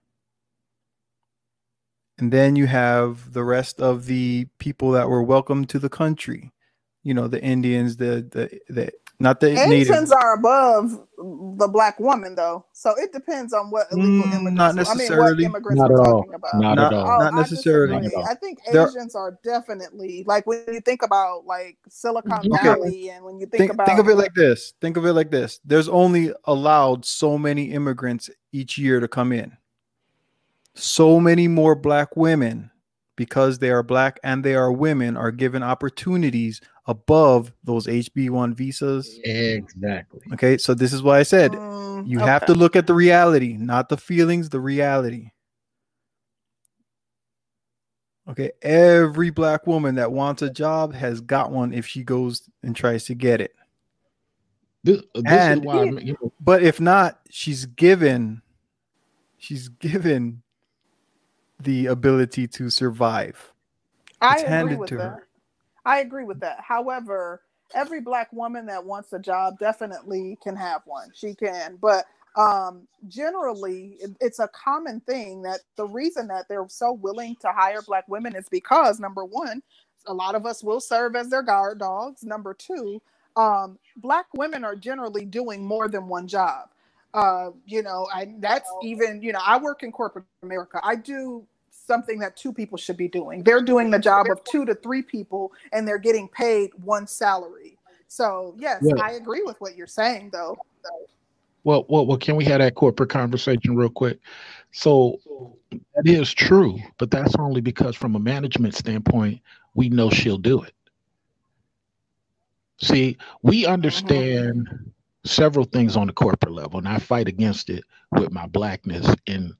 And then you have the rest of the people that were welcome to the country. You know, the Indians, the the the not the Asians native. are above the black woman, though. So it depends on what illegal Mm, immigrants. not I mean, necessarily. what immigrants Not we're at all. talking about. Not Not, at all. Oh, not I necessarily. Not all. I think There, Asians are definitely like when you think about like Silicon okay, Valley, and when you think think about think of it like this. Think of it like this. There's only allowed so many immigrants each year to come in. So many more black women because they are black and they are women are given opportunities above those HB1 visas. Exactly. Okay, so this is why I said Mm, you have to look at the reality, not the feelings, the reality. Okay, every black woman that wants a job has got one if she goes and tries to get it. This, this And is why you know, but if not, she's given she's given the ability to survive. I It's agree with to that. her. I agree with that. However, every black woman that wants a job definitely can have one. She can, but um generally it- it's a common thing that the reason that they're so willing to hire black women is because number one a lot of us will serve as their guard dogs number two um black women are generally doing more than one job uh you know i that's even you know i work in corporate america i do something that two people should be doing they're doing the job of two to three people and they're getting paid one salary so yes Yeah. i agree with what you're saying though well, well, well, can we have that corporate conversation real quick? So that is true, but that's only because from a management standpoint, we know she'll do it. See, we understand several things on the corporate level, and I fight against it with my blackness in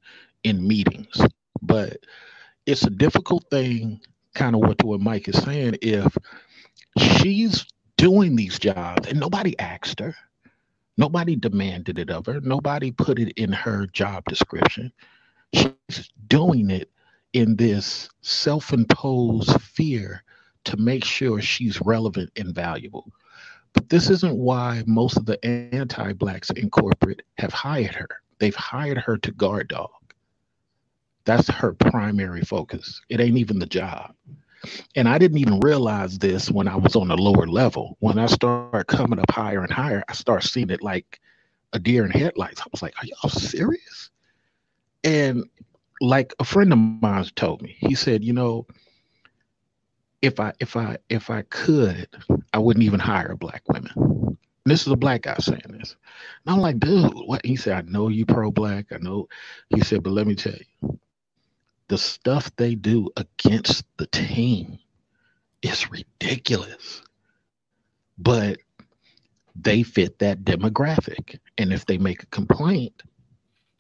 in meetings. But it's a difficult thing, kind of what what Mike is saying. If she's doing these jobs and nobody asked her, nobody demanded it of her, nobody put it in her job description. She's doing it in this self-imposed fear to make sure she's relevant and valuable. But this isn't why most of the anti-blacks in corporate have hired her. They've hired her to guard dog. That's her primary focus. It ain't even the job. And I didn't even realize this when I was on a lower level. When I started coming up higher and higher, I started seeing it like a deer in headlights. I was like, are y'all serious? And like a friend of mine told me, he said, you know, if I if I if I could, I wouldn't even hire black women. And this is a black guy saying this. And I'm like, dude, what? He said, I know you pro-black. I know. He said, but let me tell you, the stuff they do against the team is ridiculous. But they fit that demographic. And if they make a complaint,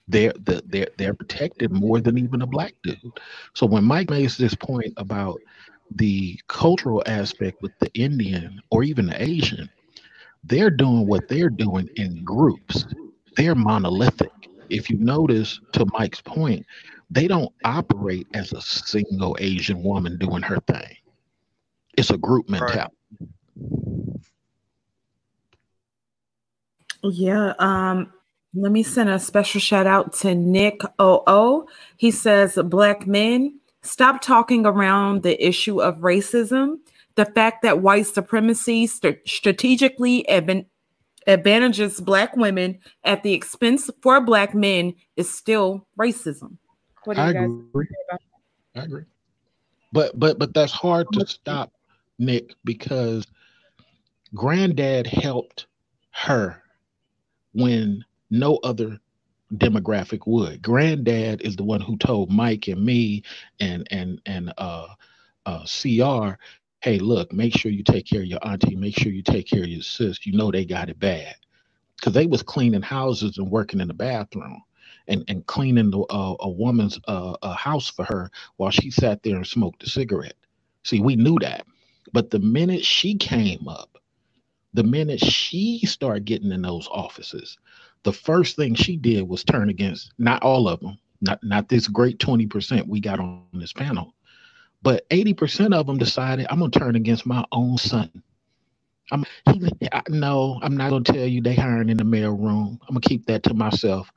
they're they're they're protected more than even a black dude. So when Mike makes this point about the cultural aspect with the Indian or even the Asian, they're doing what they're doing in groups. They're monolithic. If you notice, to Mike's point, they don't operate as a single Asian woman doing her thing. It's a group mentality. Yeah. Um, let me send a special shout out to Nick OO. He says, Black men, stop talking around the issue of racism. The fact that white supremacy st- strategically advan- advantages Black women at the expense for Black men is still racism. What do you I guys agree. I agree. But but but that's hard to stop, Nick, because granddad helped her when no other demographic would. Granddad is the one who told Mike and me and and and uh uh CR, hey, look, make sure you take care of your auntie, make sure you take care of your sis. You know they got it bad. Cause they was cleaning houses and working in the bathroom and, and cleaning the, uh, a woman's uh, a house for her while she sat there and smoked a cigarette. See, we knew that. But the minute she came up, the minute she started getting in those offices, the first thing she did was turn against not all of them, not not this great 20% we got on this panel, but 80% of them decided I'm gonna turn against my own son. I'm he, I, no, I'm not gonna tell you they hiring in the mail room. I'm gonna keep that to myself.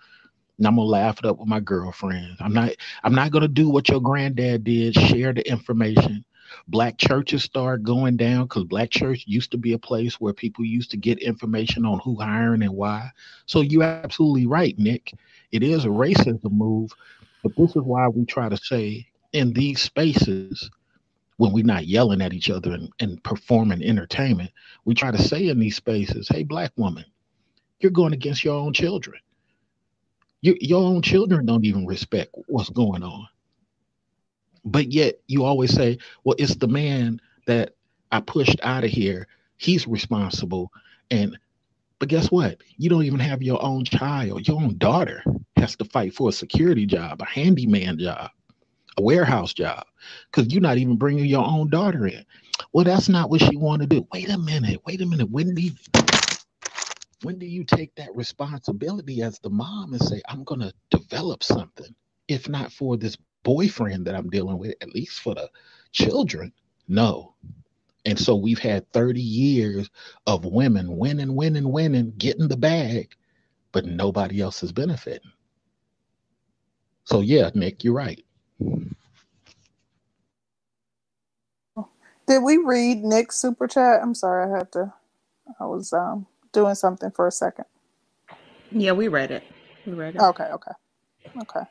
And I'm gonna laugh it up with my girlfriends. I'm not I'm not gonna do what your granddad did, share the information. Black churches start going down because black church used to be a place where people used to get information on who hiring and why. So you're absolutely right, Nick. It is a racism move, but this is why we try to say in these spaces when we're not yelling at each other and, and performing entertainment, we try to say in these spaces, hey, black woman, you're going against your own children. You, your own children don't even respect what's going on. But yet you always say, well, it's the man that I pushed out of here. He's responsible. And but guess what? You don't even have your own child. Your own daughter has to fight for a security job, a handyman job, a warehouse job, because you're not even bringing your own daughter in. Well, that's not what she want to do. Wait a minute. Wait a minute. When do you, when do you take that responsibility as the mom and say, I'm going to develop something, if not for this boyfriend that I'm dealing with, at least for the children? No. And so we've had 30 years of women winning, winning, winning, getting the bag, but nobody else is benefiting. So yeah, Nick, you're right. Did we read Nick's super chat? I'm sorry, I had to. I was um doing something for a second. Yeah, we read it. We read it. Okay, okay, okay.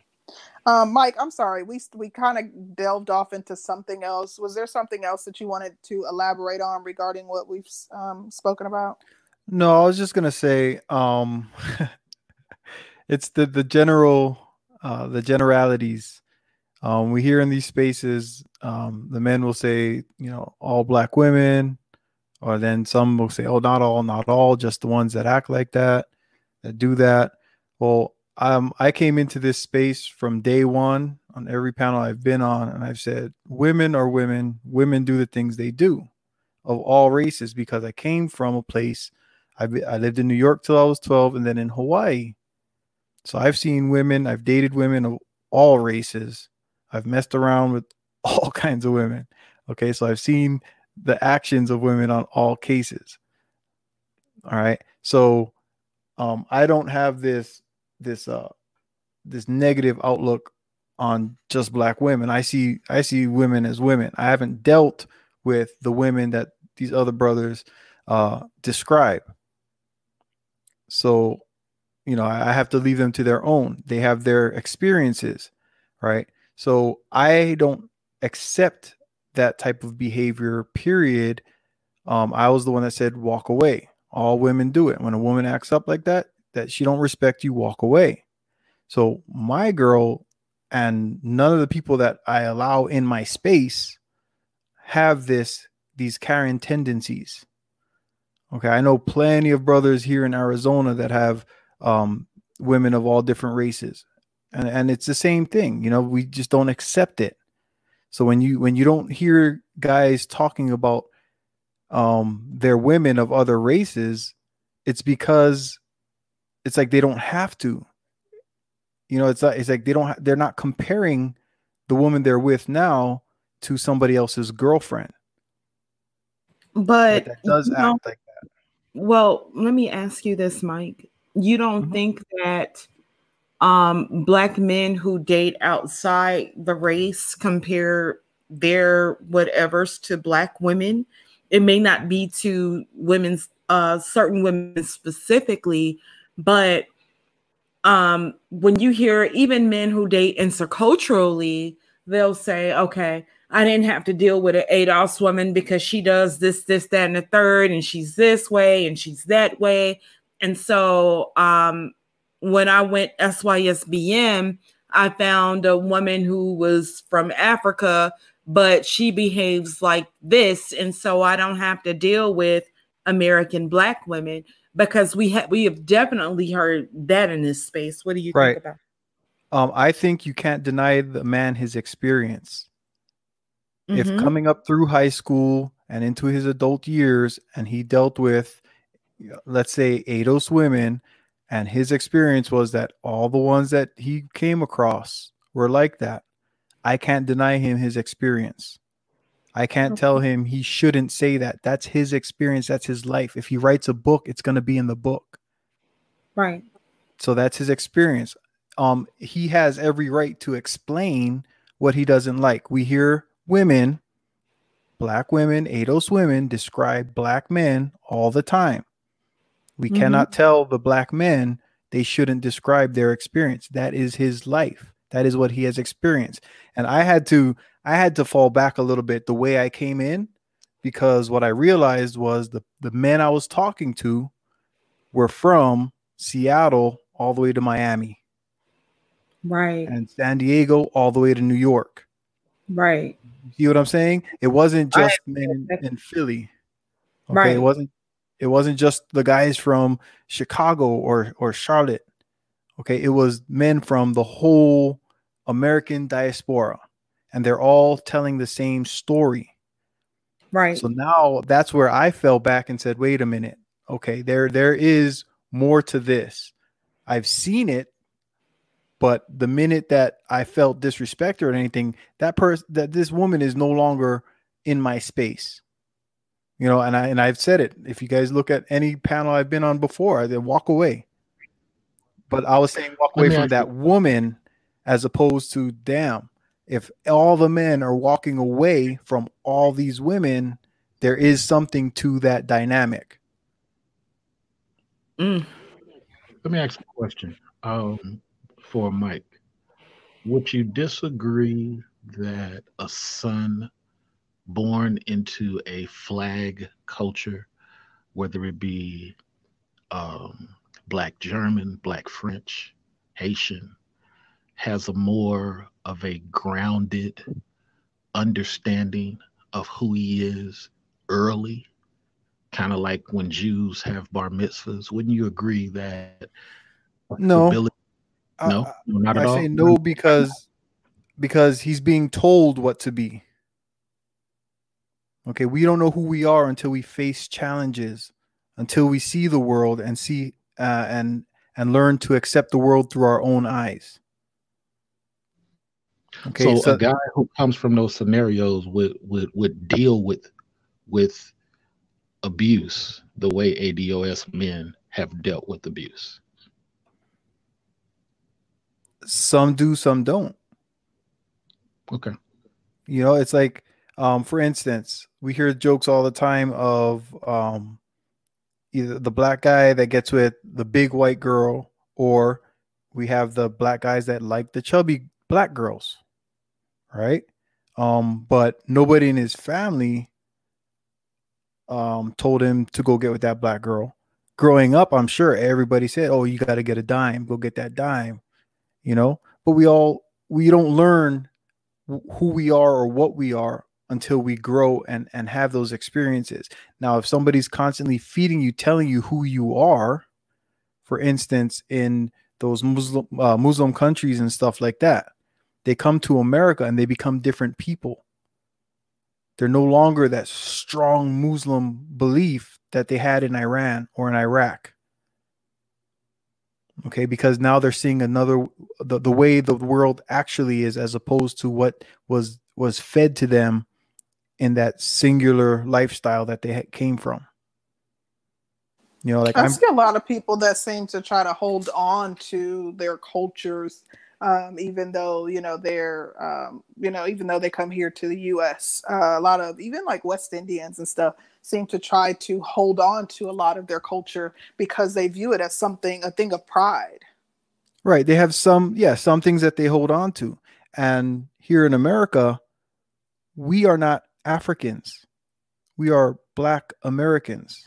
Um, Mike, I'm sorry. We we kind of delved off into something else. Was there something else that you wanted to elaborate on regarding what we've um, spoken about? No, I was just gonna say, um, it's the the general, uh, the generalities. Um, we hear in these spaces, um, the men will say, you know, all black women, or then some will say, oh, not all, not all, just the ones that act like that, that do that. Well, um, I came into this space from day one on every panel I've been on, and I've said, women are women. Women do the things they do, of all races, because I came from a place. I, I lived in New York till I was 12, and then in Hawaii. So I've seen women. I've dated women of all races. I've messed around with all kinds of women. Okay, so I've seen the actions of women on all cases. All right, so um, I don't have this this uh this negative outlook on just black women. I see I see women as women. I haven't dealt with the women that these other brothers uh describe. So, you know, I have to leave them to their own. They have their experiences, right? So I don't accept that type of behavior, period. Um, I was the one that said walk away. All women do it. When a woman acts up like that, that she don't respect you, walk away. So my girl and none of the people that I allow in my space have this these Karen tendencies. Okay, I know plenty of brothers here in Arizona that have um, women of all different races, and, and it's the same thing you know we just don't accept it so when you when you don't hear guys talking about um their women of other races it's because it's like they don't have to you know it's like it's like they don't ha- they're not comparing the woman they're with now to somebody else's girlfriend But that does act know, like that. well, let me ask you this, Mike. You don't think that um black men who date outside the race compare their whatevers to black women? It may not be to women's uh certain women specifically, but um when you hear even men who date interculturally, they'll say, okay, I didn't have to deal with an ADOS woman because she does this, this, that, and the third, and she's this way and she's that way. And so um when I went SYSBM, I found a woman who was from Africa, but she behaves like this. And so I don't have to deal with American black women because we have we have definitely heard that in this space. What do you Right. think about? um i think you can't deny the man his experience if Mhm. coming up through high school and into his adult years and he dealt with let's say ADOS women and his experience was that all the ones that he came across were like that i can't deny him his experience i can't tell him he shouldn't say that. That's his experience. That's his life. If he writes a book it's going to be in the book. Right. so that's his experience. Um he has every right to explain what he doesn't like. We hear women black women ados women describe black men all the time. We Mhm. cannot tell the black men they shouldn't describe their experience. That is his life. That is what he has experienced. And i had to i had to fall back a little bit the way i came in because what i realized was the the men i was talking to were from seattle all the way to miami Right. and San Diego all the way to New York. Right. You See what I'm saying? It wasn't just men in, in Philly. Okay, Right. it wasn't it wasn't just the guys from Chicago or or Charlotte. Okay, it was men from the whole American diaspora and they're all telling the same story. Right. So now that's where I fell back and said, "Wait a minute. Okay, there there is more to this. I've seen it, but the minute that I felt disrespect or anything, that person that this woman is no longer in my space. You know, and I and I've said it. If you guys look at any panel I've been on before, I then walk away. But I was saying walk away from ask that woman as opposed to damn. If all the men are walking away from all these women, there is something to that dynamic. Mm. Let me ask a question um, for Mike. Would you disagree that a son born into a flag culture, whether it be um, Black German, Black French, Haitian, has a more of a grounded understanding of who he is early, kind of like when Jews have bar mitzvahs? Wouldn't you agree that No. ability- I- no, I- no, not at I all. say no because because he's being told what to be. Okay, we don't know who we are until we face challenges, until we see the world and see uh, and and learn to accept the world through our own eyes. Okay, so, so a guy who comes from those scenarios would would would deal with with abuse the way ADOS men have dealt with abuse. some do, some don't. Okay. You know, it's like, um, for instance, we hear jokes all the time of um, either the black guy that gets with the big white girl, or we have the black guys that like the chubby black girls, right? Um, but nobody in his family um, told him to go get with that black girl. Growing up, I'm sure everybody said, "Oh, you got to get a dime. Go get that dime," you know. But we all we don't learn who we are or what we are until we grow and and have those experiences. Now, if somebody's constantly feeding you, telling you who you are, for instance, in those Muslim uh, Muslim countries and stuff like that. They come to America and they become different people. They're no longer that strong Muslim belief that they had in Iran or in Iraq. Okay, because now they're seeing another the, the way the world actually is as opposed to what was was fed to them in that singular lifestyle that they came from. You know, like I I'm, see a lot of people that seem to try to hold on to their cultures, um, even though you know they're, um, you know, even though they come here to the U.S. Uh, a lot of even like West Indians and stuff seem to try to hold on to a lot of their culture because they view it as something, a thing of pride. right. They have some, yeah, some things that they hold on to, and here in America, we are not Africans. We are Black Americans.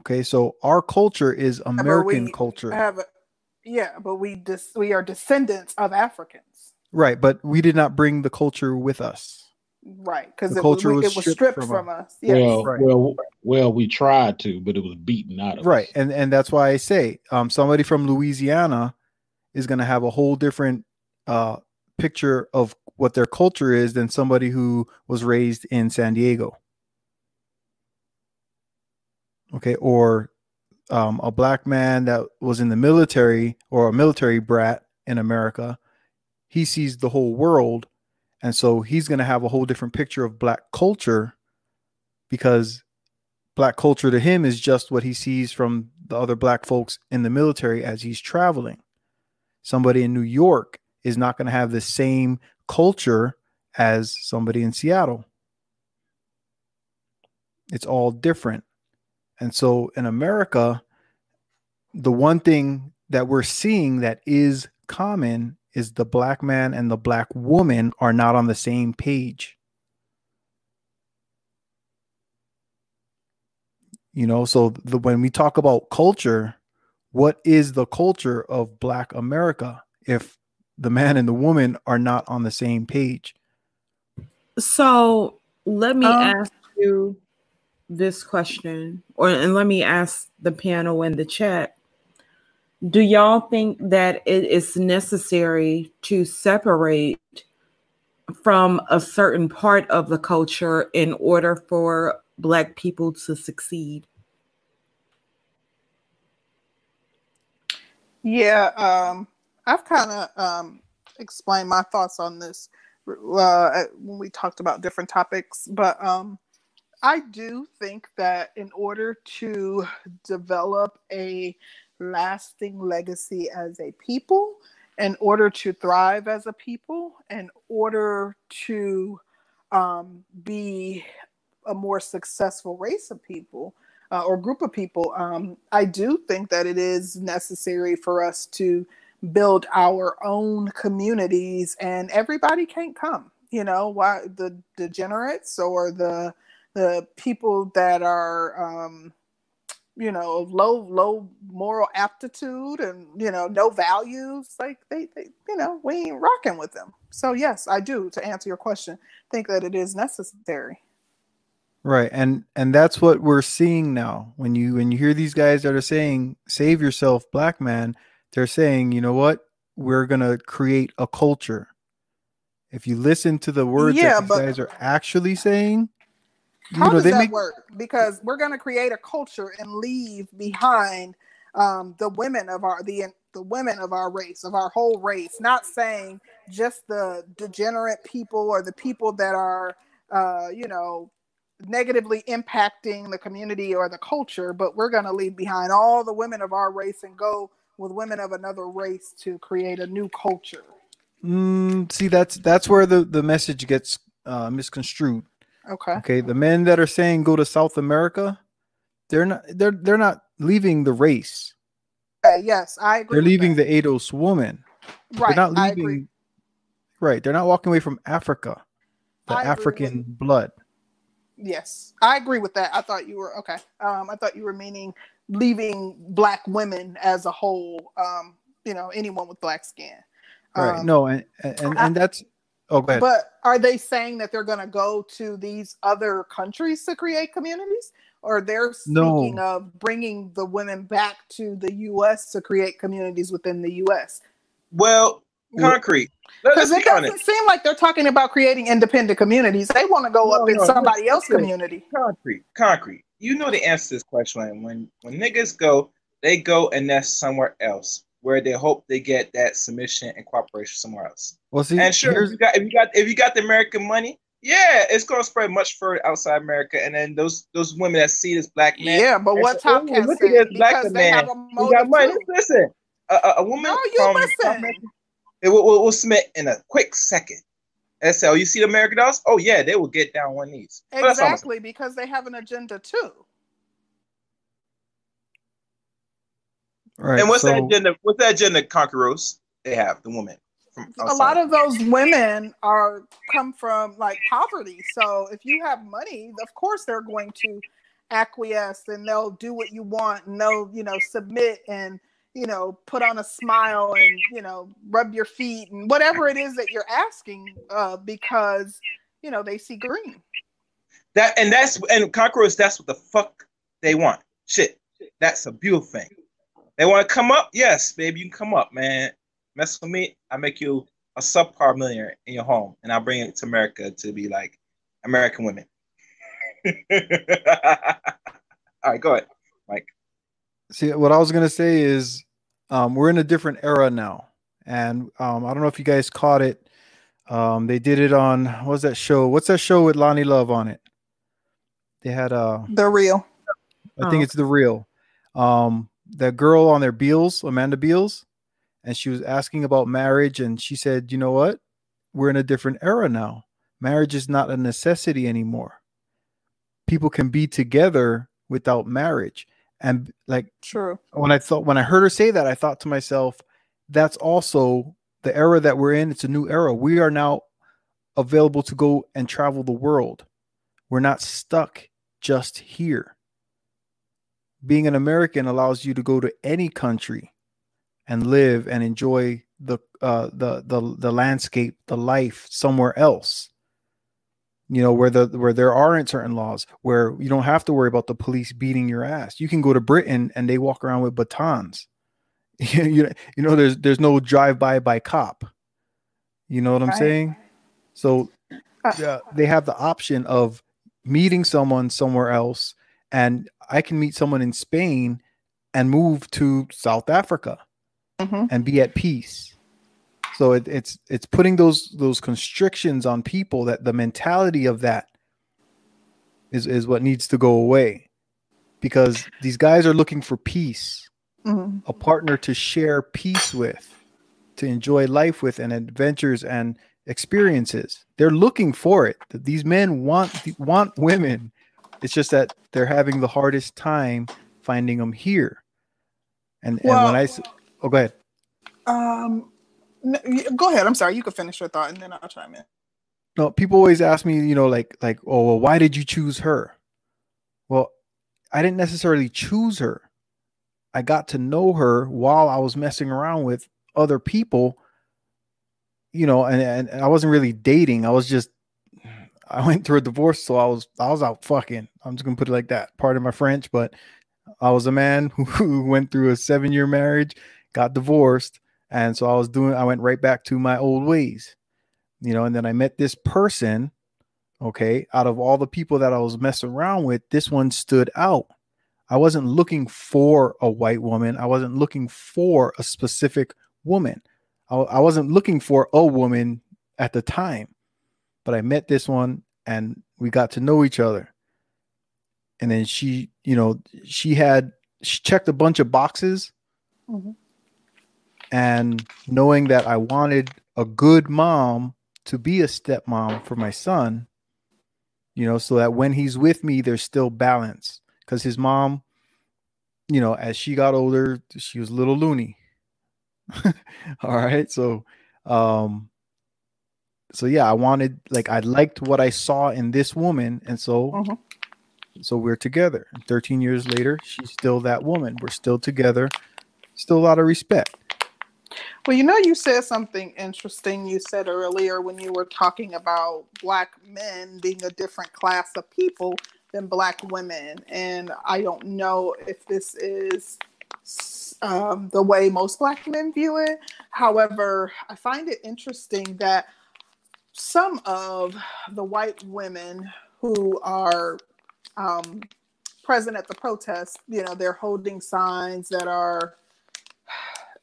Okay, so our culture is American we culture. Have yeah, but we dis, we are descendants of Africans, Right, but we did not bring the culture with us. right? Because The it, was- culture we- was it was stripped stripped from from us. us. Yes. Well, Right. well, well, we tried to, but it was beaten out of Right, us. Right, and and that's why I say um, somebody from Louisiana is going to have a whole different uh, picture of what their culture is than somebody who was raised in San Diego. Okay, or um, a black man that was in the military or a military brat in America, he sees the whole world, and so he's going to have a whole different picture of black culture because black culture to him is just what he sees from the other black folks in the military as he's traveling. Somebody in New York is not going to have the same culture as somebody in Seattle. It's all different. And so in America, the one thing that we're seeing that is common is the black man and the black woman are not on the same page. You know, so the, when we talk about culture, what is the culture of black America if the man and the woman are not on the same page? So let me Um, ask you this question, or and let me ask the panel in the chat. Do y'all think that it is necessary to separate from a certain part of the culture in order for Black people to succeed? Yeah, um, I've kind of um, explained my thoughts on this uh, when we talked about different topics, but um, I do think that in order to develop a lasting legacy as a people, in order to thrive as a people, in order to um, be a more successful race of people uh, or group of people, um, I do think that it is necessary for us to build our own communities, and everybody can't come. You know, why the degenerates or the the people that are um, you know of low low moral aptitude and you know no values like they, they you know we ain't rocking with them so yes i do to answer your question think that it is necessary Right. And and that's what we're seeing now. When you when you hear these guys that are saying save yourself black man, they're saying, you know what? We're going to create a culture. If you listen to the words Yeah, that these but- guys are actually saying, how know, does that make work because we're going to create a culture and leave behind um, the women of our the the women of our race of our whole race not saying just the degenerate people or the people that are uh, you know negatively impacting the community or the culture but we're going to leave behind all the women of our race and go with women of another race to create a new culture Mm, see, that's that's where the the message gets uh, misconstrued. Okay Okay, the men that are saying go to South America, they're not they're they're not leaving the race. Okay, yes i agree They're leaving the ADOS woman. Right, They're not leaving. Right, they're not walking away from Africa, the I African blood. Yes, I agree with that. I thought you were okay. Um, I thought you were meaning leaving black women as a whole. Um, you know, anyone with black skin. Right. Um, no, and and, and that's oh go ahead. But are they saying that they're going to go to these other countries to create communities, or they're No. speaking of bringing the women back to the U.S. to create communities within the U.S. Well, concrete. Because it be doesn't honest. seem like they're talking about creating independent communities. They want to go No, up in somebody listen, else's community. Concrete, concrete. You know the answer to this question. When when niggas go, they go and nest somewhere else where they hope they get that submission and cooperation somewhere else. Well, see, and sure, if you got if you got if you got the American money, yeah, it's gonna spread much further outside America. And then those those women that see this black man, Yeah, but what "Oh, Top Cat look at this black man, he got money. too. Listen, a, a, woman No, you from listen. America, it will, will, will submit in a quick second. And say, oh, you see the American dolls? Oh yeah, they will get down one knees. But that's all I'm saying. Exactly, because they have an agenda too. Right. and what's that so- agenda? What's that agenda? Conquerors they have the woman from a lot of those women are come from like poverty so if you have money of course they're going to acquiesce and they'll do what you want and they'll you know submit and you know put on a smile and you know rub your feet and whatever it is that you're asking uh, because you know they see green that and that's and conquerors. That's what the fuck they want. Shit, that's a beautiful thing. They want to come up. Yes, baby, you can come up, man. Mess with me, I make you a subpar millionaire in your home, and I'll bring it to America to be like American women. All right, go ahead, Mike. See, what I was gonna say is, um, we're in a different era now, and um, I don't know if you guys caught it. Um, they did it on what was that show? What's that show with Loni Love on it? They had uh, the real I think Oh. it's the real. Um, that girl on their Seales, Amanda Seales, and she was asking about marriage, and she said, "You know what? We're in a different era now. Marriage is not a necessity anymore. People can be together without marriage." And like, true when I thought when I heard her say that, I thought to myself, "That's also the era that we're in. It's a new era. We are now available to go and travel the world. We're not stuck just here." Being an American allows you to go to any country and live and enjoy the uh, the the the landscape, the life somewhere else. You know where the where there aren't certain laws, where you don't have to worry about the police beating your ass. You can go to Britain and they walk around with batons. you you know there's there's no drive by by cop. You know what I'm Right. saying? So uh, they have the option of meeting someone somewhere else and I can meet someone in Spain and move to South Africa Mhm. and be at peace. So it, it's it's putting those those constrictions on people that the mentality of that is is what needs to go away because these guys are looking for peace, Mhm. a partner to share peace with, to enjoy life with, and adventures and experiences. They're looking for it. These men want want women. It's just that they're having the hardest time finding them here. And and Well- when I oh go ahead. um go ahead. I'm sorry. You can finish your thought and then i'll chime in. No people always ask me you know like like oh well why did you choose her? Well i didn't necessarily choose her. I got to know her while i was messing around with other people you know and, and i wasn't really dating. I was just i went through a divorce so i was i was out fucking i'm just gonna put it like that pardon my french but i was a man who, who went through a seven year marriage got divorced and so i was doing i went right back to my old ways you know, and then I met this person, okay, out of all the people that I was messing around with, this one stood out. I wasn't looking for a white woman. I wasn't looking for a specific woman. I, I wasn't looking for a woman at the time, but I met this one and we got to know each other. And then she, you know, she had, she checked a bunch of boxes Mhm. and knowing that I wanted a good mom to be a stepmom for my son, you know, so that when he's with me, there's still balance. Because his mom, you know, as she got older, she was a little loony. All right. So, um, so yeah, I wanted like I liked what I saw in this woman, and so Mhm. so we're together. 13 years later, she's still that woman. We're still together. Still a lot of respect. Well, you know, you said something interesting. You said earlier when you were talking about black men being a different class of people. than black women. And I don't know if this is um, the way most black men view it. However, I find it interesting that some of the white women who are um, present at the protest, you know, they're holding signs that are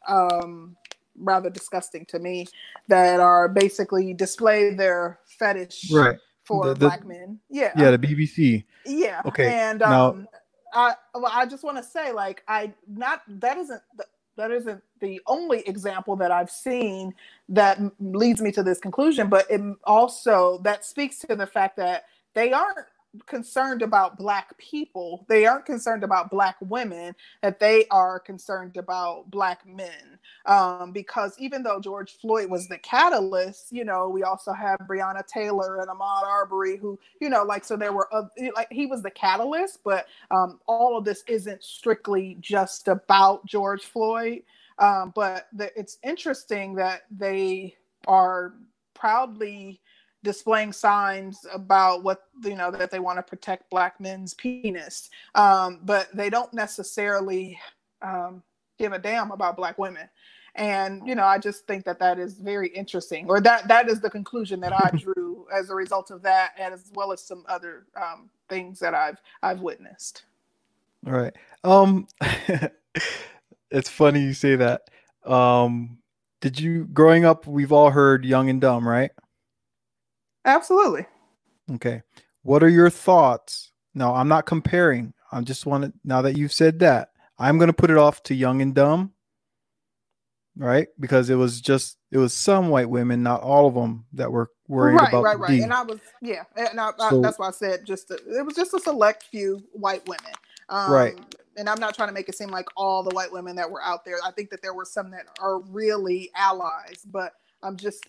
um, rather disgusting to me, that are basically display their fetish right for The- the- black men. Yeah. Yeah, the BBC. Yeah. Okay, And now- um, I well, I just want to say, like, I not that isn't the, that isn't the only example that I've seen that leads me to this conclusion, but it also that speaks to the fact that they aren't concerned about black people they aren't concerned about black women that they are concerned about black men. Um, because even though george floyd was the catalyst you know we also have breonna taylor and ahmaud arbery who you know like so there were uh, like he was the catalyst but um, all of this isn't strictly just about george floyd. Um, but the, it's interesting that they are proudly displaying signs about what you know that they want to protect black men's penis um, but they don't necessarily um, give a damn about black women and you know i just think that that is very interesting or that that is the conclusion that i drew as a result of that and as well as some other um, things that i've i've witnessed All right. Um it's funny you say that. Um did you growing up we've all heard young and dumb, right? Absolutely Okay. What are your thoughts? Now, I'm not comparing. I just want to now that you've said that, I'm going to put it off to young and dumb. Right? Because it was just it was some white women, not all of them that were worried right about right the right and i was yeah and I, I- that's why i said just a, it was just a select few white women um, Right. and i'm not trying to make it seem like all the white women that were out there i think that there were some that are really allies but i'm just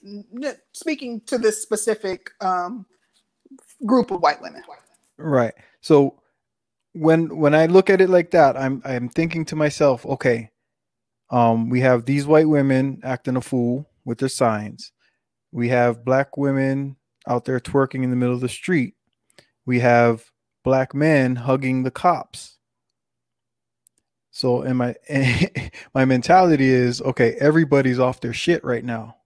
speaking to this specific um, group of white women Right. So when when I look at it like that, I'm I'm thinking to myself, okay, um, we have these white women acting a fool with their signs. We have black women out there twerking in the middle of the street. We have black men hugging the cops. So in my my mentality is okay, everybody's off their shit right now.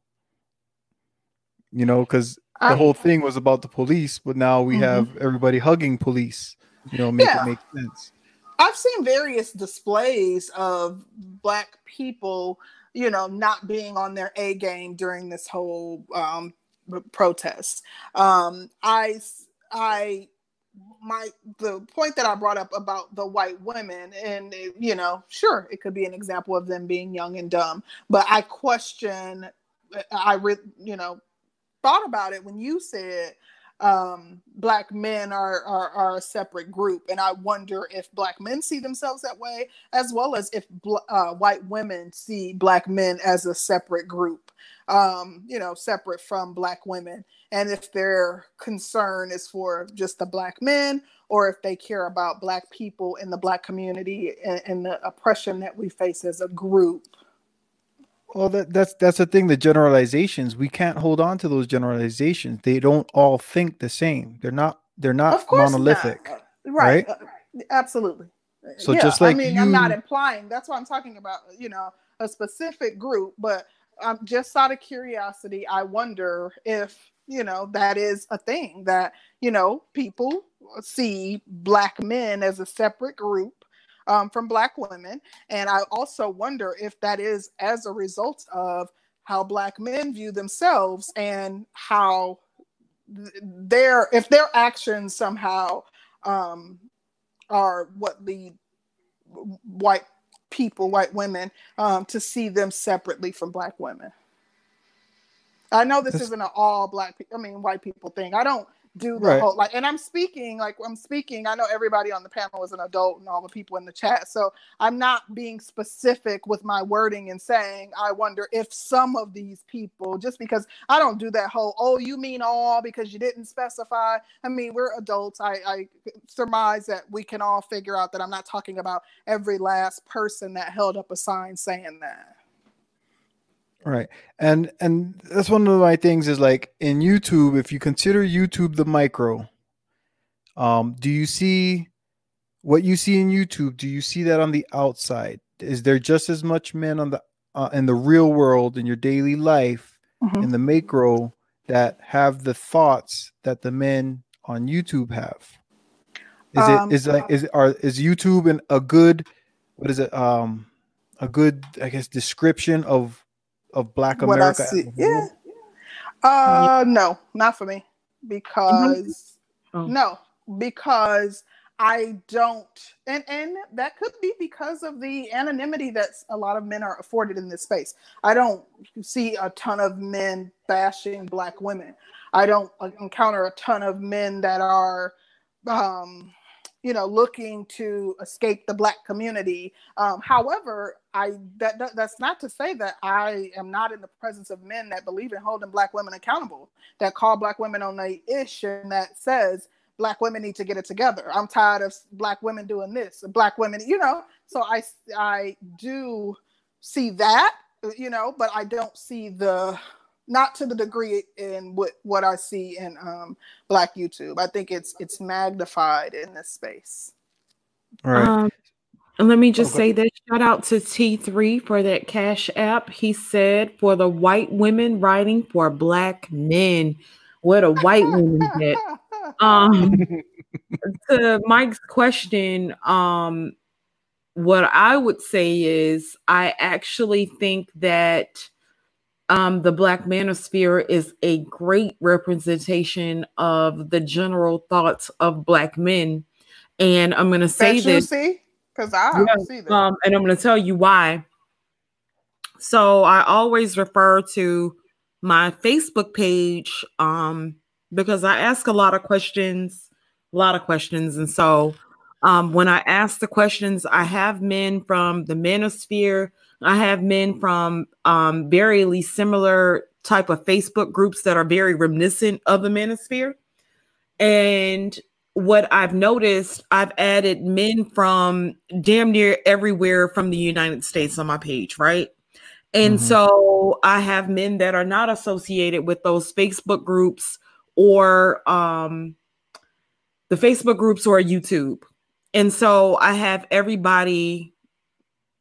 You know, because the I- whole thing was about the police, but now we Mhm. have everybody hugging police. You know, make Yeah. it make sense. I've seen various displays of black people, you know, not being on their A game during this whole um, protest. Um, I, my the point that I brought up about the white women, and it- you know, sure, it could be an example of them being young and dumb, but I question. I, re, you know, thought about it when you said um, black men are, are are a separate group, and I wonder if black men see themselves that way, as well as if bl- uh, white women see black men as a separate group, um, you know, separate from black women, and if their concern is for just the black men, or if they care about black people in the black community and, and the oppression that we face as a group. Well, that, that's that's the thing. The generalizations we can't hold on to those generalizations. They don't all think the same. They're not. They're not course not. monolithic. right, Right? uh, absolutely So just like i mean i'm not implying that's why i'm talking about you know a specific group but um, just out of curiosity i wonder if you know that is a thing that you know people see black men as a separate group um, from black women and i also wonder if that is as a result of how black men view themselves and how their if their actions somehow um, are what lead white people, white women, um, to see them separately from black women. I know this That's- isn't an all black, I mean, white people thing. I don't do the Right. whole like, and I'm speaking like I'm speaking. I know everybody on the panel is an adult and all the people in the chat, so I'm not being specific with my wording and saying I wonder if some of these people, just because I don't do that whole oh you mean all because you didn't specify. I mean we're adults. I, I surmise that we can all figure out that I'm not talking about every last person that held up a sign saying that. Right. And and that's one of my things is like in YouTube, if you consider YouTube the micro, Um, do you see what you see in YouTube? Do you see that on the outside? Is there just as much men on the uh, in the real world in your daily life Mhm. in the macro that have the thoughts that the men on YouTube have? Is Um, it is like is are is YouTube an, a good what is it um a good I guess description of of Black What I America? see, yeah. Uh, no, not for me, because Mm-hmm. no, because I don't, and and that could be because of the anonymity that a lot of men are afforded in this space. I don't see a ton of men bashing black women. I don't encounter a ton of men that are, um, you know, looking to escape the black community. Um, however, I that, that that's not to say that I am not in the presence of men that believe in holding black women accountable, that call black women on the ish, and that says black women need to get it together. I'm tired of black women doing this, black women, you know. So I I do see that, you know, but I don't see the not to the degree in what what I see in um, Black YouTube. I think it's it's magnified in this space. All right. Um, and let me just go say this shout out to T3 for that Cash app. He said, for the white women writing for black men. What a white woman did. Um, to Mike's question, um, what I would say is I actually think that um, the Black Manosphere is a great representation of the general thoughts of Black men. And I'm going to say this. Because I don't see that. Um, and I'm going to tell you why. So I always refer to my Facebook page um, because I ask a lot of questions, a lot of questions. And so um, when I ask the questions, I have men from the manosphere, I have men from um, very similar type of Facebook groups that are very reminiscent of the manosphere. And what I've noticed, I've added men from damn near everywhere from the United States on my page, right? And Mhm. so I have men that are not associated with those Facebook groups or um, the Facebook groups or YouTube. And so I have everybody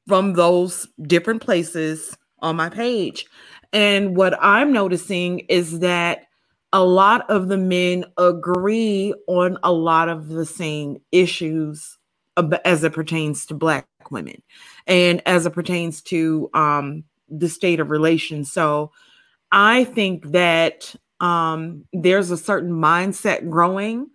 from those different places on my page. And what I'm noticing is that a lot of the men agree on a lot of the same issues as it pertains to Black women and as it pertains to um, the state of relations. So I think that um, there's a certain mindset growing.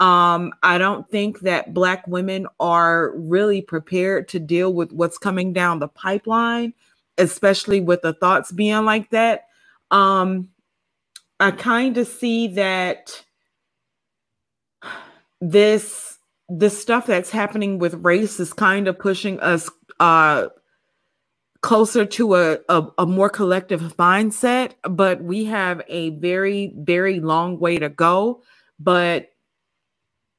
Um, I don't think that Black women are really prepared to deal with what's coming down the pipeline, especially with the thoughts being like that. Um, I kind of see that this the stuff that's happening with race is kind of pushing us uh closer to a, a, a more collective mindset but we have a very very long way to go. But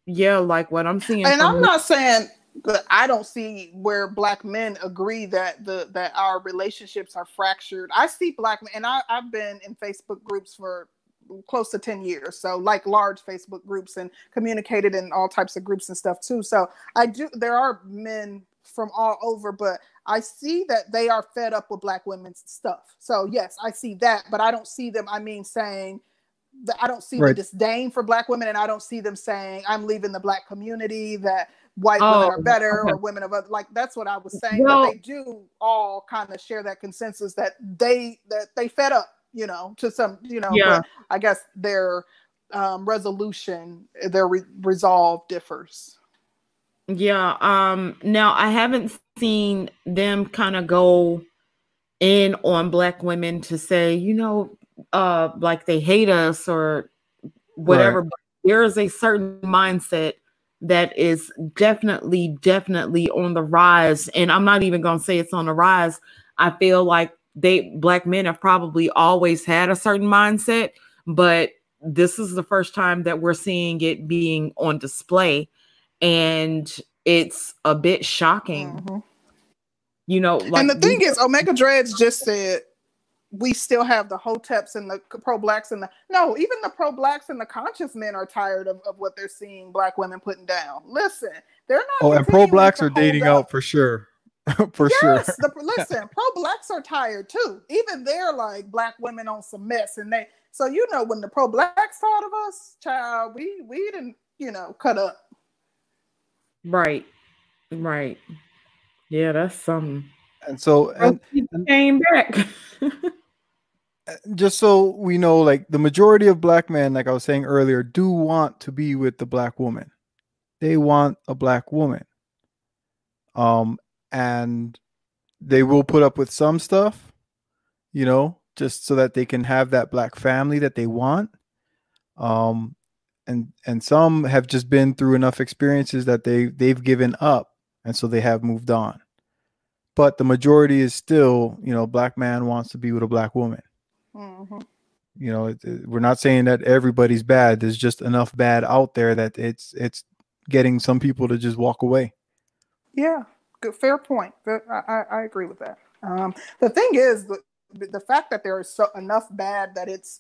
yeah like what i'm seeing and I'm not saying that I don't see where black men agree that the that our relationships are fractured. I see black men, and I, I've been in Facebook groups for close to 10 years so like large facebook groups and communicated in all types of groups and stuff too so i do there are men from all over but i see that they are fed up with black women's stuff so yes i see that but i don't see them i mean saying that i don't see Right. the disdain for black women and i don't see them saying i'm leaving the black community that white women are Oh, better okay. or women of other like that's what i was saying Well- but they do all kind of share that consensus that they that they fed up you know to some you know Yeah. i guess their um resolution their re- resolve differs Yeah. Um now I haven't seen them kind of go in on black women to say, you know, uh like they hate us or whatever. Right. But there is a certain mindset that is definitely, definitely on the rise. And I'm not even gonna say it's on the rise. I feel like they black men have probably always had a certain mindset, but this is the first time that we're seeing it being on display and it's a bit shocking. Mm-hmm. You know, like and the thing is omega dreads just said we still have the hoteps and the pro blacks and the no, even the pro blacks and the conscious men are tired of, of what they're seeing black women putting down. Listen, they're not. Oh, and pro blacks are dating out for sure. for yes, sure. the, listen, pro blacks are tired too. Even they're like black women on some mess, and they. So you know when the pro blacks thought of us, child, we we didn't you know cut up. Right, right. Yeah, that's something. And so and, and came back. just so we know, like the majority of black men, like I was saying earlier, do want to be with the black woman. They want a black woman. Um, and they will put up with some stuff, you know, just so that they can have that black family that they want. Um, and and some have just been through enough experiences that they they've given up, and so they have moved on. But the majority is still, you know, black man wants to be with a black woman. Mm-hmm. You know, it, it, we're not saying that everybody's bad. There's just enough bad out there that it's it's getting some people to just walk away. Yeah, good, fair point. I, I, I agree with that. Um, the thing is, the, the fact that there is so enough bad that it's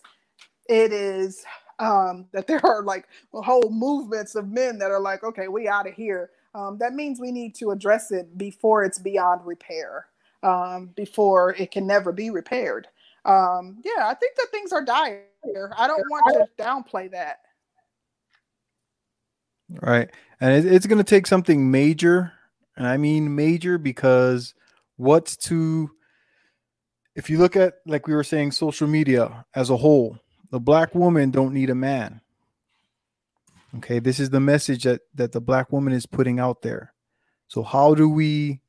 it is um, that there are like whole movements of men that are like, okay, we out of here. Um, that means we need to address it before it's beyond repair, um, before it can never be repaired. Um, yeah, I think that things are dire. I don't want to downplay that. Right. And it's going to take something major. And I mean major because what's to, if you look at, like we were saying, social media as a whole, the black woman don't need a man. Okay. This is the message that, that the black woman is putting out there. So how do we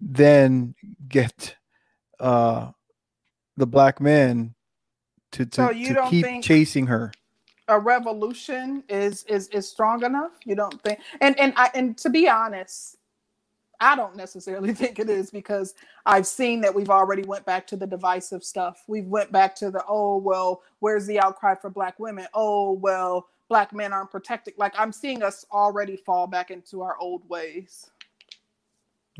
then get uh, the black men to, to, so you to don't keep chasing her? a revolution is is is strong enough? You don't think and and i and to be honest i don't necessarily think it is because i've seen that we've already went back to the divisive stuff. We've went back to the oh well where's the outcry for black women? Oh well black men aren't protected. Like i'm seeing us already fall back into our old ways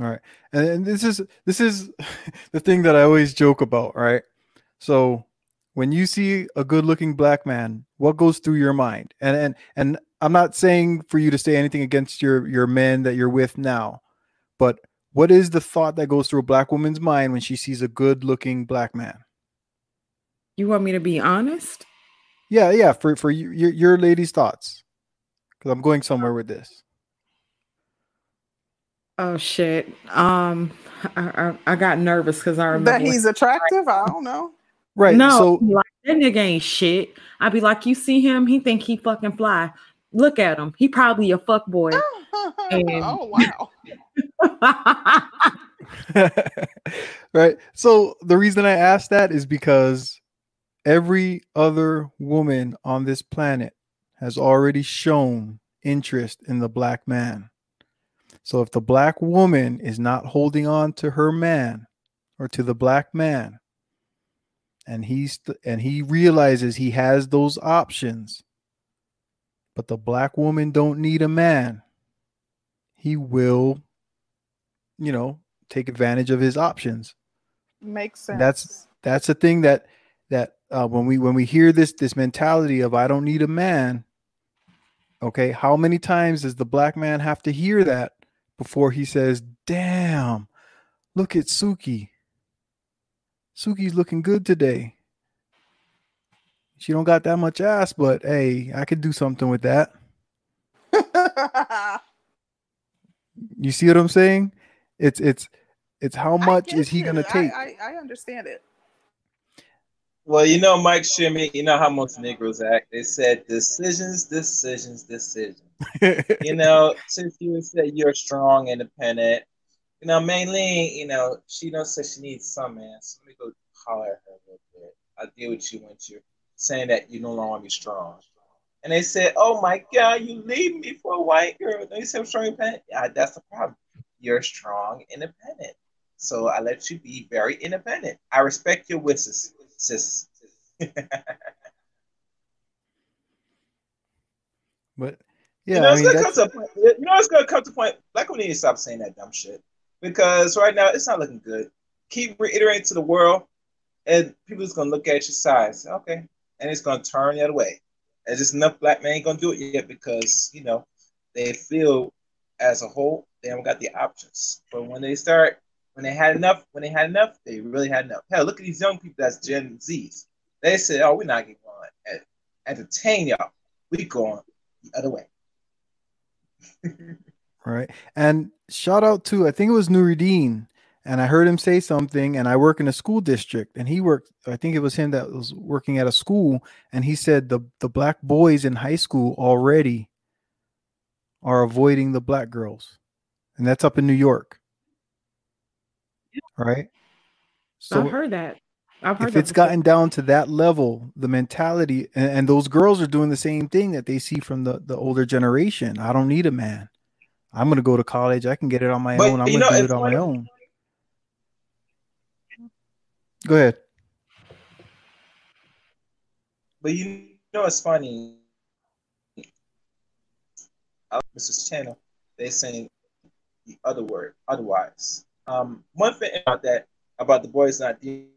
All right. And, and this is this is the thing that I always joke about, right? So when you see a good looking black man, what goes through your mind? And and and I'm not saying for you to say anything against your your men that you're with now, but what is the thought that goes through a black woman's mind when she sees a good looking black man? You want me to be honest? Yeah, yeah, for for you, your your lady's thoughts. Cuz I'm going somewhere with this. Oh shit. Um, I I, I got nervous because I remember that he's attractive i don't know Right. No, So like that nigga ain't shit. I'd be like, you see him? He think he fucking fly. Look at him. He probably a fuck boy. And- oh wow right. So the reason I asked that is because every other woman on this planet has already shown interest in the black man. So if the black woman is not holding on to her man or to the black man and he's and he realizes he has those options but the black woman don't need a man he will you know take advantage of his options. Makes sense that's that's the thing that that uh, when we when we hear this this mentality of i don't need a man okay how many times does the black man have to hear that before he says damn look at suki. Suki's looking good today. She don't got that much ass but hey i could do something with that. You see what i'm saying? It's it's it's how much is he gonna I- take? I, I, I understand it. Well, you know, Mike Shimmy, you know how most Negroes act. They said decisions, decisions, decisions. you know, since you said you're strong, independent, you know, mainly, you know, she knows that she needs some man. So let me go holler at her a little bit. I'll deal with you once you're saying that you no longer want to be strong. And they said, Oh my God, you leave me for a white girl. They said, I'm strong, independent. Yeah, that's the problem. You're strong, independent. So I let you be very independent. I respect your wishes, sis. but you know, i it's gonna come to a point. You know, it's gonna come to a point. Black women need to stop saying that dumb shit because right now it's not looking good. Keep reiterating to the world and people people's gonna look at your size, okay, and it's gonna turn the other way. And just enough black men ain't gonna do it yet because you know they feel as a whole they haven't got the options. But when they start, when they had enough, when they had enough, they really had enough. Hell, look at these young people that's Gen Zs. They said, "Oh, we're not going to entertain y'all. We going the other way." right, and shout out to I think it was Nuruddin and I heard him say something. And I work in a school district, and he worked. I think it was him that was working at a school, and he said the the black boys in high school already are avoiding the black girls, and that's up in New York, right? So I've heard that. I've heard if it's before. gotten down to that level, the mentality, and, and those girls are doing the same thing that they see from the the older generation. I don't need a man. I'm gonna go to college. I can get it on my but, own. I'm gonna know, do it on my own. Go ahead. But you know it's funny. Mrs. Channel, they saying the other word, otherwise. Um, one thing about that, about the boys not dealing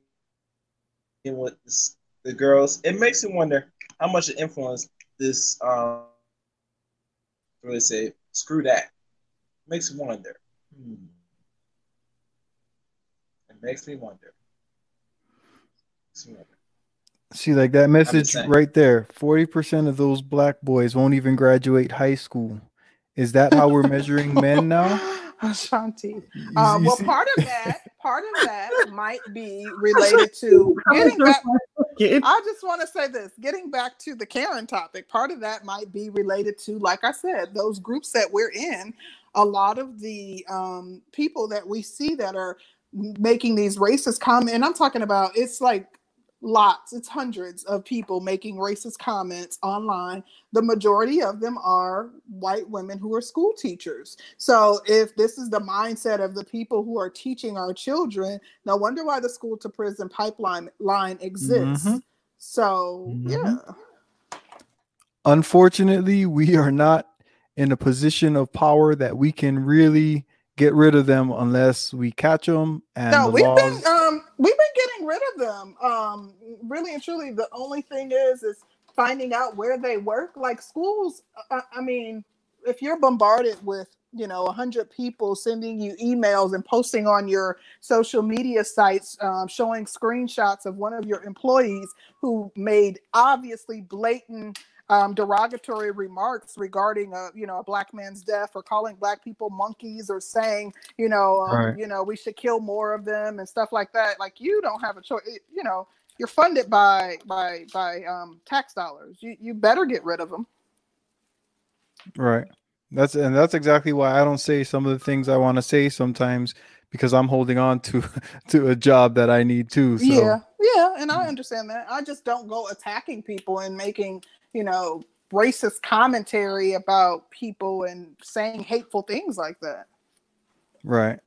with this, the girls, it makes you wonder how much it influenced this. Um, they say? Screw that. Makes me wonder. Hmm. It makes me wonder. See, like that message right there 40% of those black boys won't even graduate high school. Is that how we're measuring men now? Ashanti. Um, well, part of that, part of that might be related to getting back. I just want to say this: getting back to the Karen topic, part of that might be related to, like I said, those groups that we're in. A lot of the um, people that we see that are making these racist comments, and I'm talking about it's like lots, it's hundreds of people making racist comments online. The majority of them are white women who are school teachers. So, if this is the mindset of the people who are teaching our children, no wonder why the school to prison pipeline line exists. Mm-hmm. So, mm-hmm. yeah. Unfortunately, we are not in a position of power that we can really get rid of them unless we catch them. And no, the we've laws... been um, we've been getting rid of them. Um, really and truly, the only thing is is finding out where they work. Like schools, I, I mean, if you're bombarded with you know a hundred people sending you emails and posting on your social media sites um, showing screenshots of one of your employees who made obviously blatant um, derogatory remarks regarding a you know a black man's death or calling black people monkeys or saying you know um, right. you know we should kill more of them and stuff like that. Like you don't have a choice. You know you're funded by by by um, tax dollars. You you better get rid of them right. That's and that's exactly why i don't say some of the things i want to say sometimes because i'm holding on to to a job that i need too so. yeah yeah and i understand that i just don't go attacking people and making you know, racist commentary about people and saying hateful things like that. Right.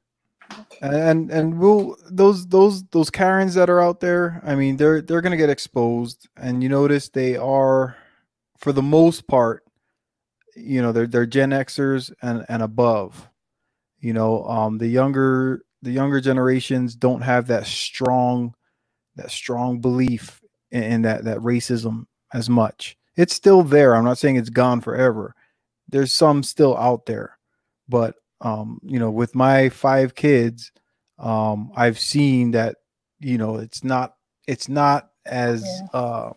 And and we'll those those those Karens that are out there, I mean, they're they're gonna get exposed. And you notice they are for the most part, you know, they're they're Gen Xers and, and above. You know, um the younger the younger generations don't have that strong that strong belief in, in that that racism as much it's still there. I'm not saying it's gone forever. There's some still out there, but um, you know, with my five kids, um, I've seen that you know it's not it's not as yeah. uh,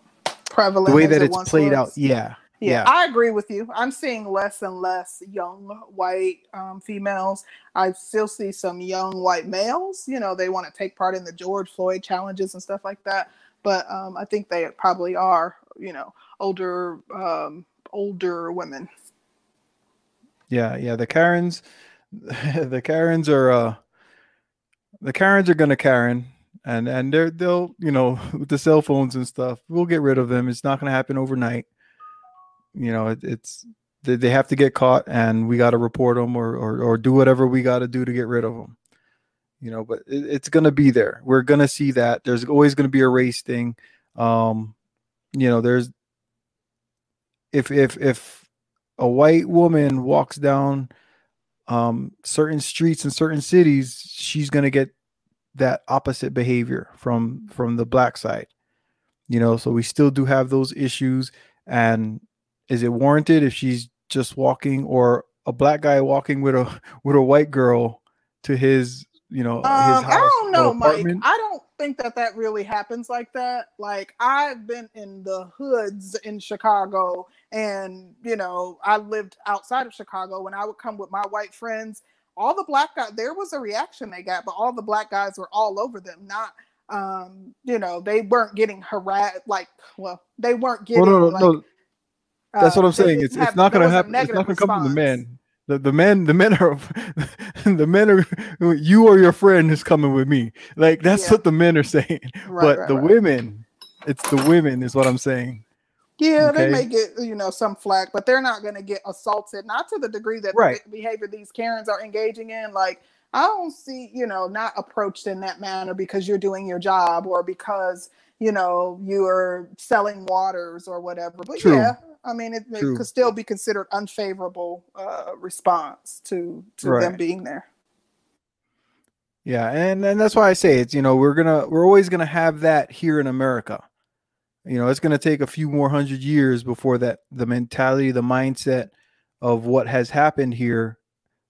prevalent the way that it it's played was. out. Yeah, yeah, yeah, I agree with you. I'm seeing less and less young white um, females. I still see some young white males. You know, they want to take part in the George Floyd challenges and stuff like that. But um, I think they probably are, you know, older um, older women. Yeah, yeah. The Karens, the Karens are uh, the Karens are gonna Karen, and and they're they'll you know with the cell phones and stuff. We'll get rid of them. It's not gonna happen overnight. You know, it, it's they, they have to get caught, and we got to report them or, or or do whatever we got to do to get rid of them. You know, but it, it's gonna be there. We're gonna see that. There's always gonna be a race thing. Um, you know, there's if if if a white woman walks down um, certain streets in certain cities, she's gonna get that opposite behavior from from the black side. You know, so we still do have those issues. And is it warranted if she's just walking or a black guy walking with a with a white girl to his you know his Um, house I don't know, Mike. I don't think that that really happens like that. Like I've been in the hoods in Chicago, and you know I lived outside of Chicago. When I would come with my white friends, all the black guys, there was a reaction they got, but all the black guys were all over them. Not, um, you know, they weren't getting harassed. Like, well, they weren't getting. Well, no, no, like, no. That's uh, what I'm saying. It's it's not gonna happen. It's not gonna come from the men. The, the men the men are the men are you or your friend is coming with me. Like that's Yeah. what the men are saying. Right, but right, the right. women, it's the women is what I'm saying. Yeah, they may get you know some flack, but they're not going to get assaulted. Not to the degree that Right. the behavior these Karens are engaging in. Like I don't see you know not approached in that manner because you're doing your job or because you know you're selling waters or whatever. But True. yeah, I mean it, it could still be considered unfavorable uh, response to to them being there. Yeah, and and that's why I say it's you know we're gonna we're always gonna have that here in America. You know, it's gonna take a few more hundred years before that the mentality, the mindset of what has happened here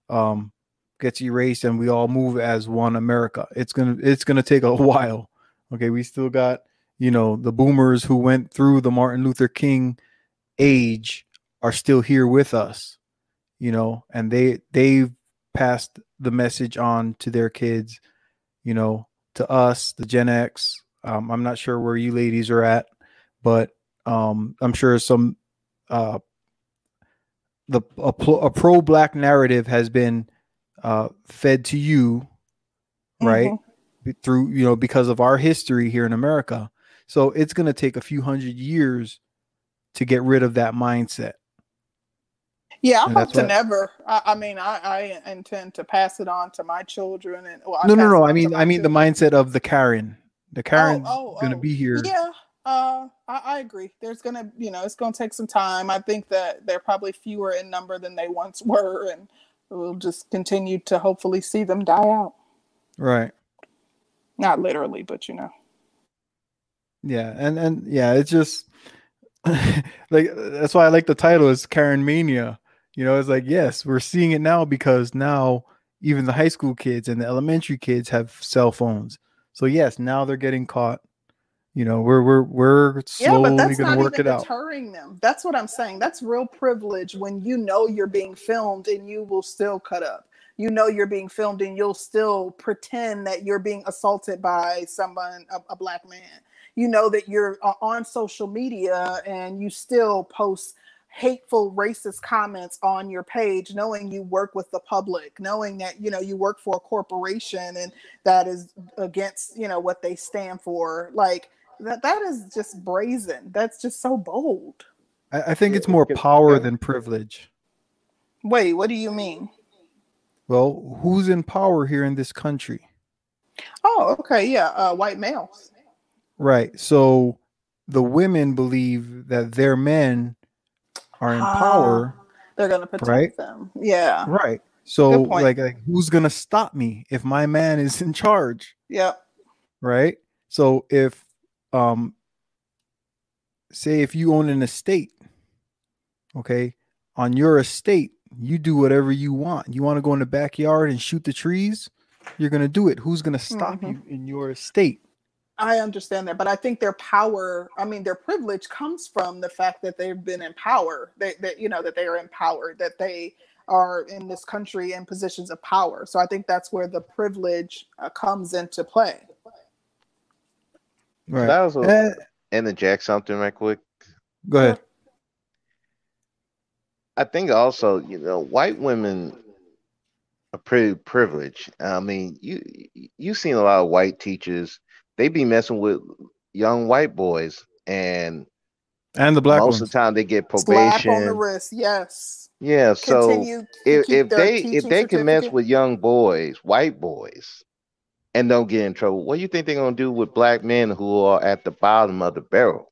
um gets erased and we all move as one America. It's gonna it's gonna take a while. Okay, we still got you know the boomers who went through the Martin Luther King age are still here with us. You know, and they they've passed the message on to their kids, you know, to us, the Gen X. Um, I'm not sure where you ladies are at, but um, I'm sure some uh, the a, a pro black narrative has been uh, fed to you, right? Be- Through you know because of our history here in America. So it's going to take a few hundred years to get rid of that mindset. Yeah, I hope to never. I, I mean, I, I intend to pass it on to my children, and well, no, no, no. I mean, I mean the mindset of the Karen. The Karen's oh, gonna oh. be here. Yeah, uh, I, I agree. There's gonna, you know, it's gonna take some time. I think that they're probably fewer in number than they once were, and we'll just continue to hopefully see them die out. Right. Not literally, but you know. Yeah, and and yeah, it's just like that's why I like the title is Karen Mania. You know, it's like yes, we're seeing it now because now even the high school kids and the elementary kids have cell phones. So yes, now they're getting caught. You know, we're we're we're Yeah, slowly but that's gonna work it out. deterring them. That's what I'm saying. That's real privilege when you know you're being filmed and you will still cut up. You know you're being filmed and you'll still pretend that you're being assaulted by someone, a, a black man. You know that you're uh, on social media and you still post hateful racist comments on your page knowing you work with the public knowing that you know you work for a corporation and that is against you know what they stand for like that that is just brazen that's just so bold I, I think it's more power than privilege. wait what do you mean Well, who's in power here in this country? oh okay yeah uh white males Right. So the women believe that their men are in power. they're gonna protect Right. them yeah Right. So like like who's gonna stop me if my man is in charge? yeah Right. So if um say if you own an estate, okay, on your estate, you do whatever you want. You want to go in the backyard and shoot the trees, you're gonna do it. Who's gonna stop Mhm. you in your estate? I understand that, but I think their power, I mean, their privilege comes from the fact that they've been in power. They, that you know, that they are empowered, that they are in this country in positions of power. So I think that's where the privilege uh, comes into play. Right. That was Eh, interject something right quick. go ahead. I think also, you know, white women are pretty privileged. I mean, you you've seen a lot of white teachers. They be messing with young white boys, and And the black most ones. of the time they get probation Slap on the probation. wrist, yes. Yeah, so Continue if if they if they can mess with young boys, white boys, and don't get in trouble, what do you think they're gonna do with black men who are at the bottom of the barrel?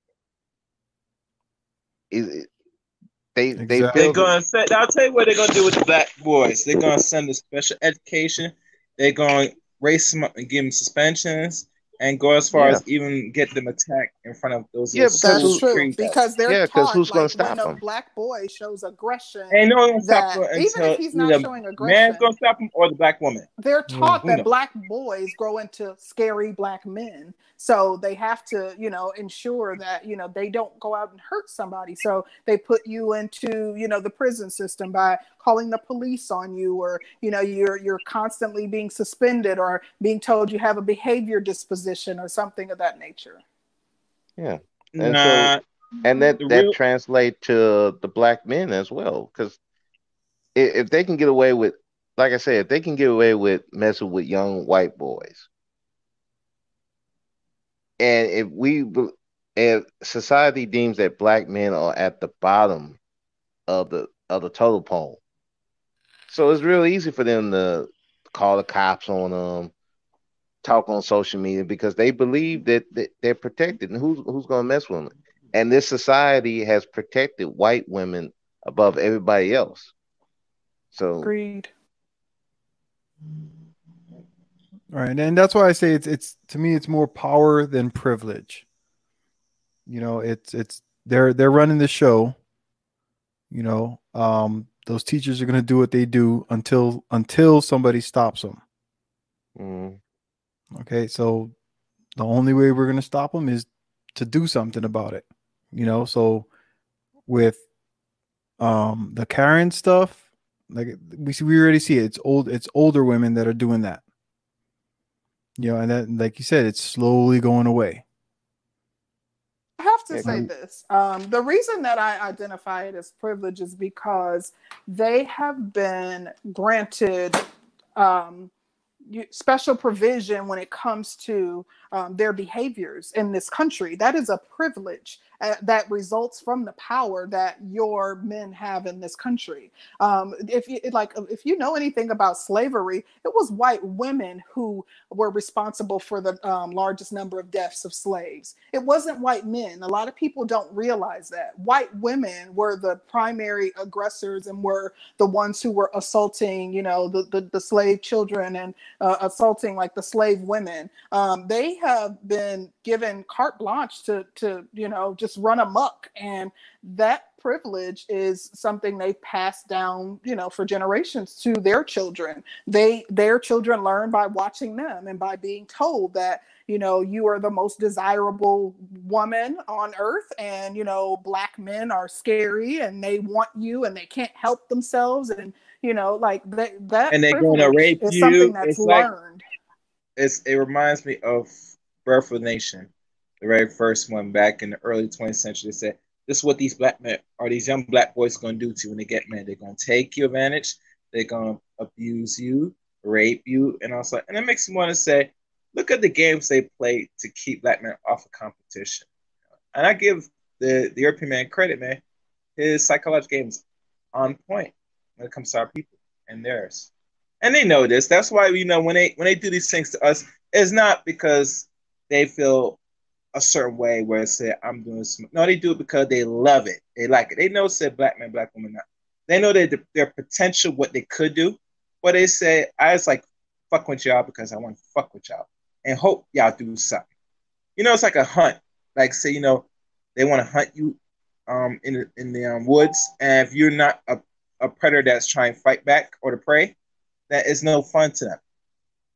Is it, they they Exactly. They're gonna send. I'll tell you what they're gonna do with the black boys. They're gonna send them special education. They're going. To race them up and give them suspensions and go as far Yeah. as even get them attacked in front of those. Yeah, little because That's true streets. because they're Yeah, 'cause taught who's gonna like stop when a 'em? black boy shows aggression Ain't no one gonna stop that her even if he's not either showing man's gonna stop him or the black woman. they're mm-hmm. taught Who that black boys grow into scary black men so they have to you know ensure that you know they don't go out and hurt somebody so they put you into you know the prison system by calling the police on you or you know you're you're constantly being suspended or being told you have a behavior disposition or something of that nature. Yeah. And Nah, so and that the that real- translate to the black men as well because if, if they can get away with like i said if they can get away with messing with young white boys. And if we if society deems that black men are at the bottom of the of the total pole so it's real easy for them to call the cops on them talk on social media because they believe that, that they're protected and who's who's going to mess with them and this society has protected white women above everybody else so agreed Right, and that's why I say it's it's to me it's more power than privilege. You know, it's it's they're they're running the show. You know, um, those teachers are going to do what they do until until somebody stops them. mm, Okay, so the only way we're going to stop them is to do something about it. You know, so with um the Karen stuff, like we see, we already see it. It's old. It's older women that are doing that. You know, and that, like you said, it's slowly going away. I have to say this. Um, the reason that I identify it as privilege is because they have been granted um, special provision when it comes to um, their behaviors in this country. That is a privilege uh, that results from the power that your men have in this country. Um, if you like, if you know anything about slavery, it was white women who were responsible for the um, largest number of deaths of slaves. It wasn't white men. A lot of people don't realize that white women were the primary aggressors and were the ones who were assaulting, you know, the the, the slave children and uh, assaulting like the slave women. Um, they have been given carte blanche to to you know just run amok, and that privilege is something they pass down you know for generations to their children they their children learn by watching them and by being told that you know you are the most desirable woman on earth and you know black men are scary and they want you and they can't help themselves and you know like that that and they're going to rape you. something that's It's like learned it's it reminds me of Birth of a Nation, the very first one back in the early 20th century. They said, This is what these black men or these young black boys gonna do to you when they get married. They're gonna take your advantage, they're gonna abuse you, rape you, and also and it makes me want to say, look at the games they play to keep black men off of competition. And I give the, the European man credit, man. His psychological games on point when it comes to our people and theirs and they know this. That's why you know when they when they do these things to us, it's not because they feel a certain way where it's say I'm doing some. No, they do it because they love it. They like it. They know said black man, black woman. Not. They know that the- their potential, what they could do, but they say I just like fuck with y'all because I want to fuck with y'all and hope y'all do something. You know, it's like a hunt. Like say, you know, they want to hunt you um in the in the um, woods, and if you're not a, a predator that's trying to fight back or to prey, that is no fun to them.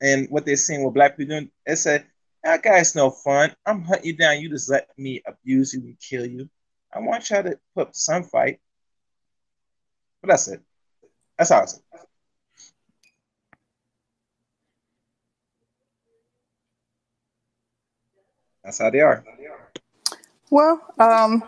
And what they're seeing with black people doing, they say, that guy's no fun. I'm hunting you down. You just let me abuse you and kill you. I want y'all to put some fight. But that's it. That's how I say. it. That's how they are. Well, um,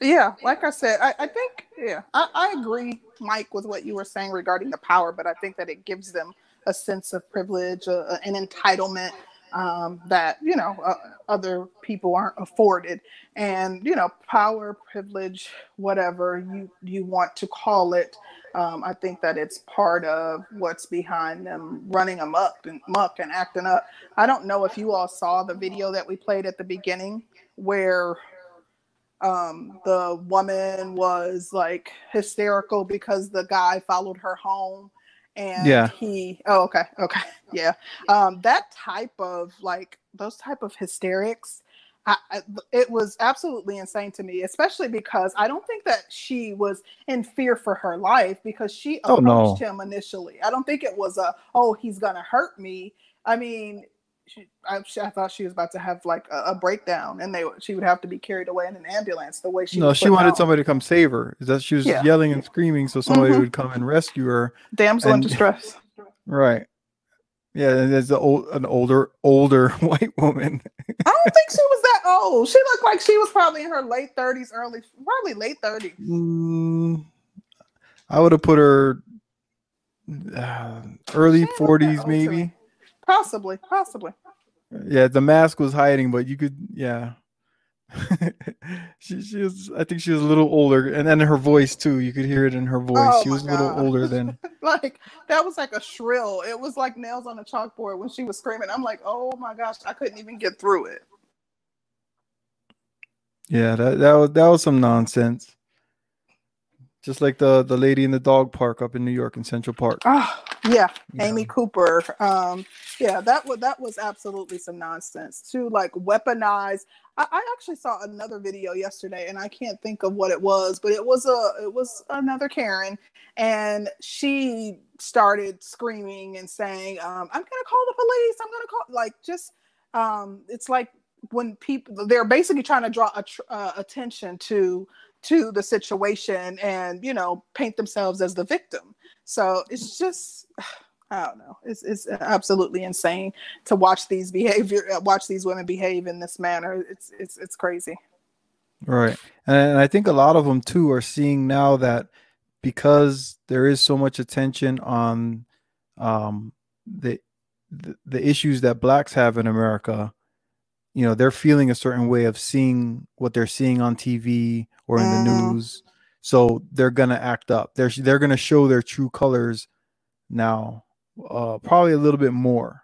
yeah, like I said, I, I think, yeah, I, I agree, Mike, with what you were saying regarding the power, but I think that it gives them a sense of privilege, uh, an entitlement um, that, you know, uh, other people aren't afforded. And, you know, power, privilege, whatever you, you want to call it, um, I think that it's part of what's behind them running amok and muck and acting up. I don't know if you all saw the video that we played at the beginning where um, the woman was like hysterical because the guy followed her home and Yeah. he oh okay okay yeah. Um, that type of like those type of hysterics. I, I, it was absolutely insane to me, especially because I don't think that she was in fear for her life because she Oh, approached no. him initially. I don't think it was a oh he's gonna hurt me. I mean, she, I, she- I thought she was about to have like a, a breakdown, and they she would have to be carried away in an ambulance. The way she no, she wanted out. somebody to come save her. Is that she was Yeah. yelling and screaming so somebody Mhm. would come and rescue her. damsel in and- distress. Right. Yeah, and there's a old, an older older white woman. I don't think she was that old. She looked like she was probably in her late thirties, early, probably late thirties. Mm, I would have put her uh, early forties, maybe. Possibly, possibly. Yeah, the mask was hiding, but you could, yeah. she, she was, I think she was a little older, and then her voice too. You could hear it in her voice. Oh she was a little older than. Like that was like a shrill. It was like nails on a chalkboard when she was screaming. I'm like, oh my gosh, I couldn't even get through it. Yeah, that that was that was some nonsense. Just like the the lady in the dog park up in New York in Central Park. Oh, yeah, Amy Cooper. Um, yeah, that was that was absolutely some nonsense to like weaponize. I, I actually saw another video yesterday, and I can't think of what it was, but it was a it was another Karen, and she started screaming and saying, um, "I'm gonna call the police. I'm gonna call." Like just, um, it's like when people they're basically trying to draw a, uh, attention to to the situation and you know paint themselves as the victim. So it's just i don't know. It's, it's absolutely insane to watch these behavior uh, watch these women behave in this manner. It's it's it's crazy. Right. And I think a lot of them too are seeing now that because there is so much attention on um, the, the the issues that blacks have in America, you know, they're feeling a certain way of seeing what they're seeing on TV or in the Mhm. news. So they're gonna act up. They're they're gonna show their true colors now, uh, probably a little bit more.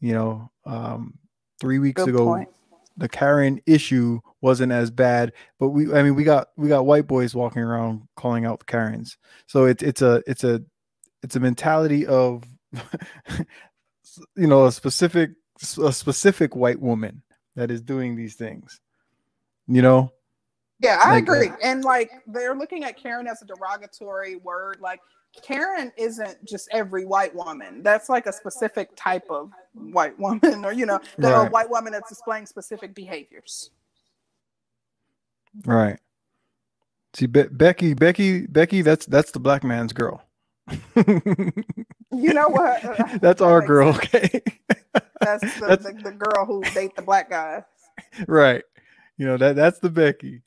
You know, um, three weeks Good ago, point. the Karen issue wasn't as bad, but we I mean we got we got white boys walking around calling out the Karens. So it's it's a it's a it's a mentality of you know a specific a specific white woman that is doing these things. You know? yeah i Like, uh, agree and like they're looking at karen as a derogatory word like karen isn't just every white woman that's like a specific type of white woman or you know Right. white woman that's displaying specific behaviors Right. See Be- Becky Becky Becky that's that's the black man's girl. You know what that's our makes girl, sense. okay? that's the, That's- the, the girl who date the black guy right. You know that that's the Becky.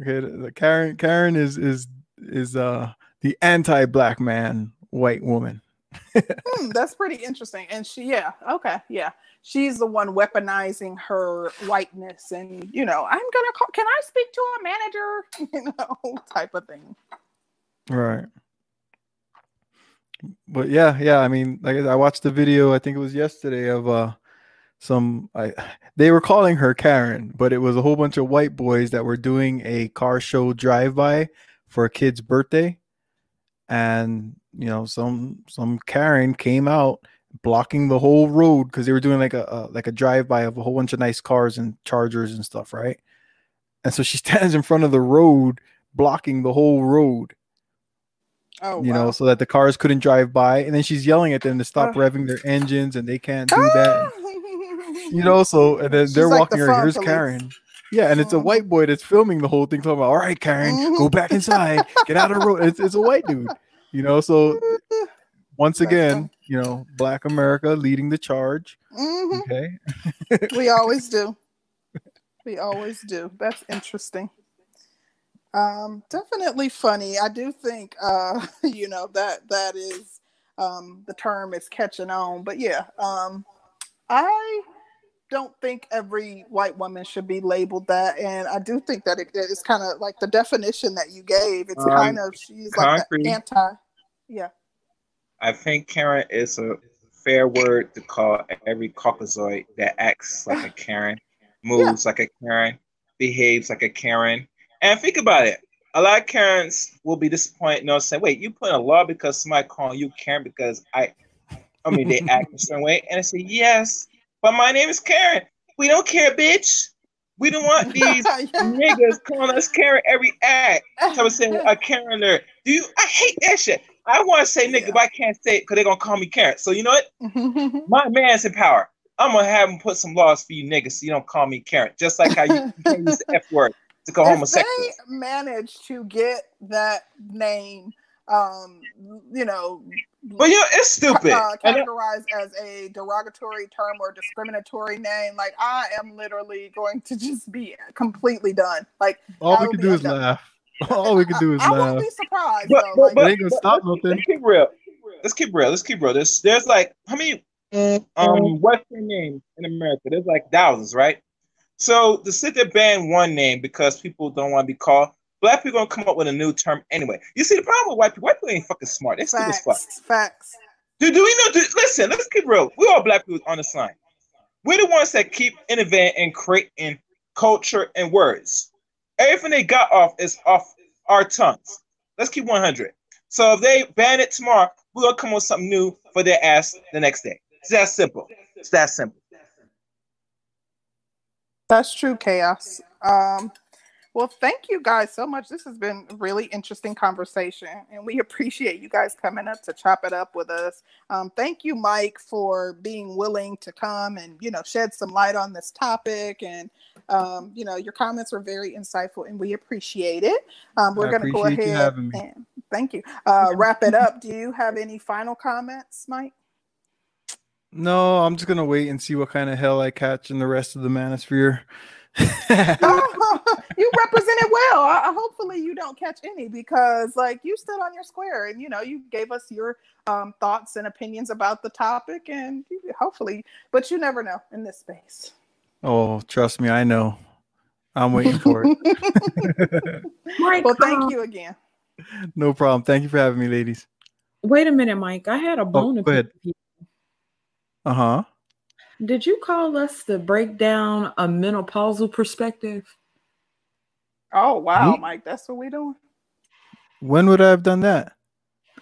Okay, the, the Karen Karen is is is uh the anti-black man white woman. Hmm, that's pretty interesting. And she, yeah, okay, yeah, she's the one weaponizing her whiteness, and you know, I'm gonna call. Can I speak to a manager? You know, type of thing. Right. But yeah, yeah, I mean, like I watched the video, I think it was yesterday of uh some I they were calling her Karen, but it was a whole bunch of white boys that were doing a car show drive-by for a kid's birthday. And you know, some some Karen came out blocking the whole road because they were doing like a, a like a drive-by of a whole bunch of nice cars and chargers and stuff, right? And so she stands in front of the road blocking the whole road Oh, you wow. know, so that the cars couldn't drive by. And then she's yelling at them to stop revving their engines, and they can't do that. You know, so and then She's they're like walking the her. Here's police. Karen. Yeah, and it's a white boy that's filming the whole thing, talking about, "All right, Karen, go back inside, get out of the road." It's, it's a white dude, you know. So once again, you know, Black America leading the charge. Mhm. Okay, we always do. We always do. That's interesting. Um, definitely funny. I do think, uh, you know, that that is um, the term is catching on. But yeah, um, I don't think every white woman should be labeled that, and I do think that it's kind of like the definition that you gave. It's Um, kind of she's like concrete. the anti. Yeah. I think Karen is a fair word to call every Caucasoid that acts like a Karen, moves like a Karen, behaves like a Karen. And think about it. A lot of Karens will be disappointed, you know, saying, wait, you put in a law because somebody calling you Karen because I I mean, they act a certain way, and I say yes, but my name is Karen. We don't care, bitch. We don't want these niggas calling us Karen every act. So I'm saying a Karen alert. Do you? I hate that shit. I want to say nigga, but I can't say it because they're gonna call me Karen. So you know what? My man's in power. I'm gonna have him put some laws for you niggas so you don't call me Karen. Just like how you can't use the F word to call if homosexual. they manage to get that name, um, you know, But you know, it's stupid. uh, And categorized as a derogatory term or discriminatory name, like I am literally going to just be completely done. Like All we can do is undone. laugh. All we can do is I won't be surprised But, though. but, Like, but, It ain't gonna but stop let's, nothing. let's keep real. Let's keep real. Let's keep real. There's there's like how many um Western names in America? There's like thousands, right? So to sit there ban one name because people don't want to be called, black people gonna come up with a new term anyway. You see the problem with white people? White people ain't fucking smart. They're stupid as fuck. facts, facts. Do, do we know? Do, listen, let's keep real. We all black people on the sign. We're the ones that keep innovating and creating culture and words. Everything they got off is off our tongues. Let's keep 100. So if they ban it tomorrow, we're gonna come up with something new for their ass the next day. It's that simple. It's that simple. That's true, chaos. Um, well, thank you guys so much. This has been a really interesting conversation, and we appreciate you guys coming up to chop it up with us. Um, thank you, Mike, for being willing to come and you know shed some light on this topic. And um, you know, your comments were very insightful, and we appreciate it. Um, we're going to go ahead and thank you. Uh, wrap it up. Do you have any final comments, Mike? No, I'm just gonna wait and see what kind of hell I catch in the rest of the manosphere. you represented well. I, I- hopefully you don't catch any because like you stood on your square and you know you gave us your um, thoughts and opinions about the topic and you, hopefully, but you never know in this space. Oh, trust me, I know. I'm waiting for it. Well, thank um, you again. no problem. Thank you for having me, ladies. Wait a minute, Mike. I had a bone to Oh, go ahead. pick with Uh huh. Did you call us to break down a menopausal perspective? Oh wow, Me? Mike, that's what we doing. When would I have done that?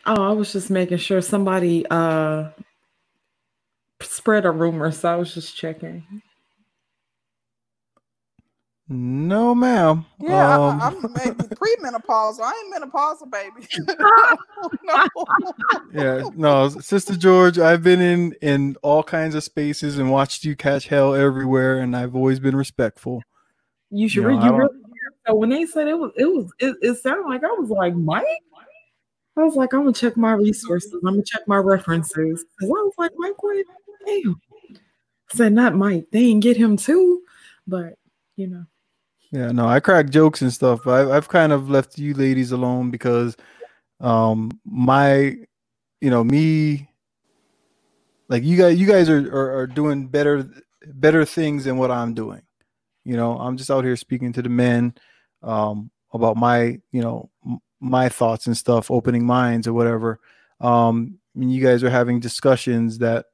Oh, I was just making sure somebody uh spread a rumor, so I was just checking. No, ma'am. Yeah, Um, I, I'm maybe premenopausal. I ain't menopausal, baby. no. yeah, no, Sister George, I've been in in all kinds of spaces and watched you catch hell everywhere, and I've always been respectful. You should You know, read. You really. So when they said it was, it was, it, it sounded like I was like Mike. I was like, I'm gonna check my resources. I'm gonna check my references. I was like, Mike, what? Damn. I said not Mike. They didn't get him too, but you know. Yeah, no, I crack jokes and stuff. But I've I've kind of left you ladies alone because, um, my, you know, me, like you guys, you guys are are, are doing better better things than what I'm doing. You know, I'm just out here speaking to the men, um, about my, you know, m- my thoughts and stuff, opening minds or whatever. Um, you guys are having discussions that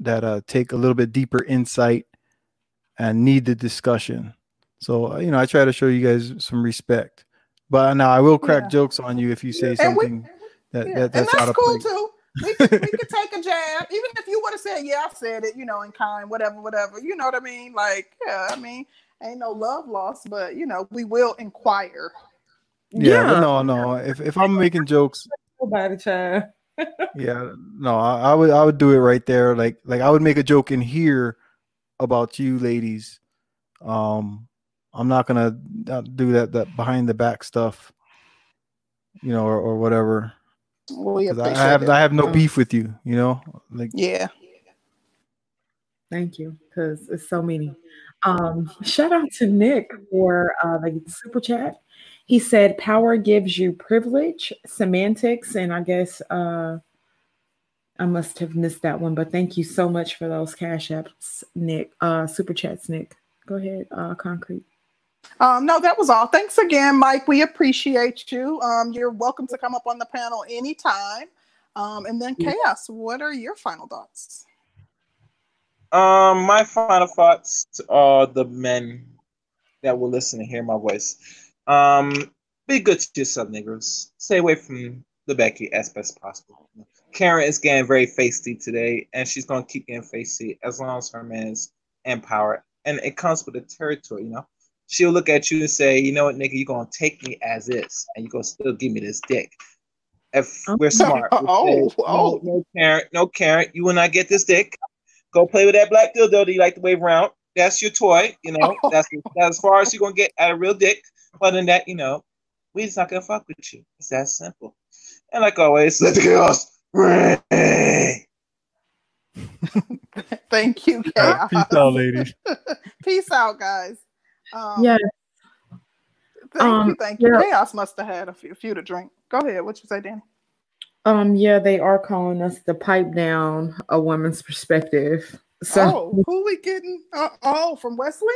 that uh take a little bit deeper insight and need the discussion. So uh, you know, I try to show you guys some respect. But now I will crack Yeah. jokes on you if you say And we- something that, Yeah, that and that's out that's of cool place. too. We could, we could take a jab, even if you would have said, "Yeah, I said it," you know, in kind, whatever, whatever. You know what I mean? Like, yeah, I mean, ain't no love lost, but you know, we will inquire. Yeah, but no, no. If if I'm making jokes, Nobody child. yeah, no, I, I would I would do it right there. Like like I would make a joke in here about you ladies. Um, I'm not gonna uh, do that that behind the back stuff, you know, or, or whatever. We 'Cause I, I have it. I have no beef with you, you know. Like Yeah. Thank you, because it's so many. Um, shout out to Nick for uh, the super chat. He said, "Power gives you privilege, semantics, and I guess uh, I must have missed that one, but thank you so much for those cash apps, Nick. Uh, super chats, Nick. Go ahead, uh, concrete. Um, no, that was all. Thanks again, Mike. We appreciate you. Um, you're welcome to come up on the panel anytime. Um, and then Chaos, what are your final thoughts? Um, my final thoughts to all the men that will listen and hear my voice. Um, be good to yourself, niggers. Stay away from the Becky as best possible. Karen is getting very feisty today, and she's gonna keep getting feisty as long as her man is empowered. And it comes with the territory, you know. She'll look at you and say, "You know what, nigga, you're gonna take me as is, and you're gonna still give me this dick." If we're smart, we'll Oh, say, oh. no, oh. no, Karen, no, Karen, you will not get this dick. Go play with that black dildo that you like to wave around. That's your toy, you know. That's that's as far as you're gonna get at a real dick. Other than that, you know, we just not gonna fuck with you. It's that simple. And like always, let the chaos ring. Thank you, All right, Chaos. peace out, ladies. Peace out, guys. Um, Yes. Thank you, Um, thank you. yeah. Chaos must have had a few, few to drink. Go ahead. What you say, Danny? Um, yeah, they are calling us the pipe down a woman's perspective. So oh, who we getting? Uh, oh, from Wesley?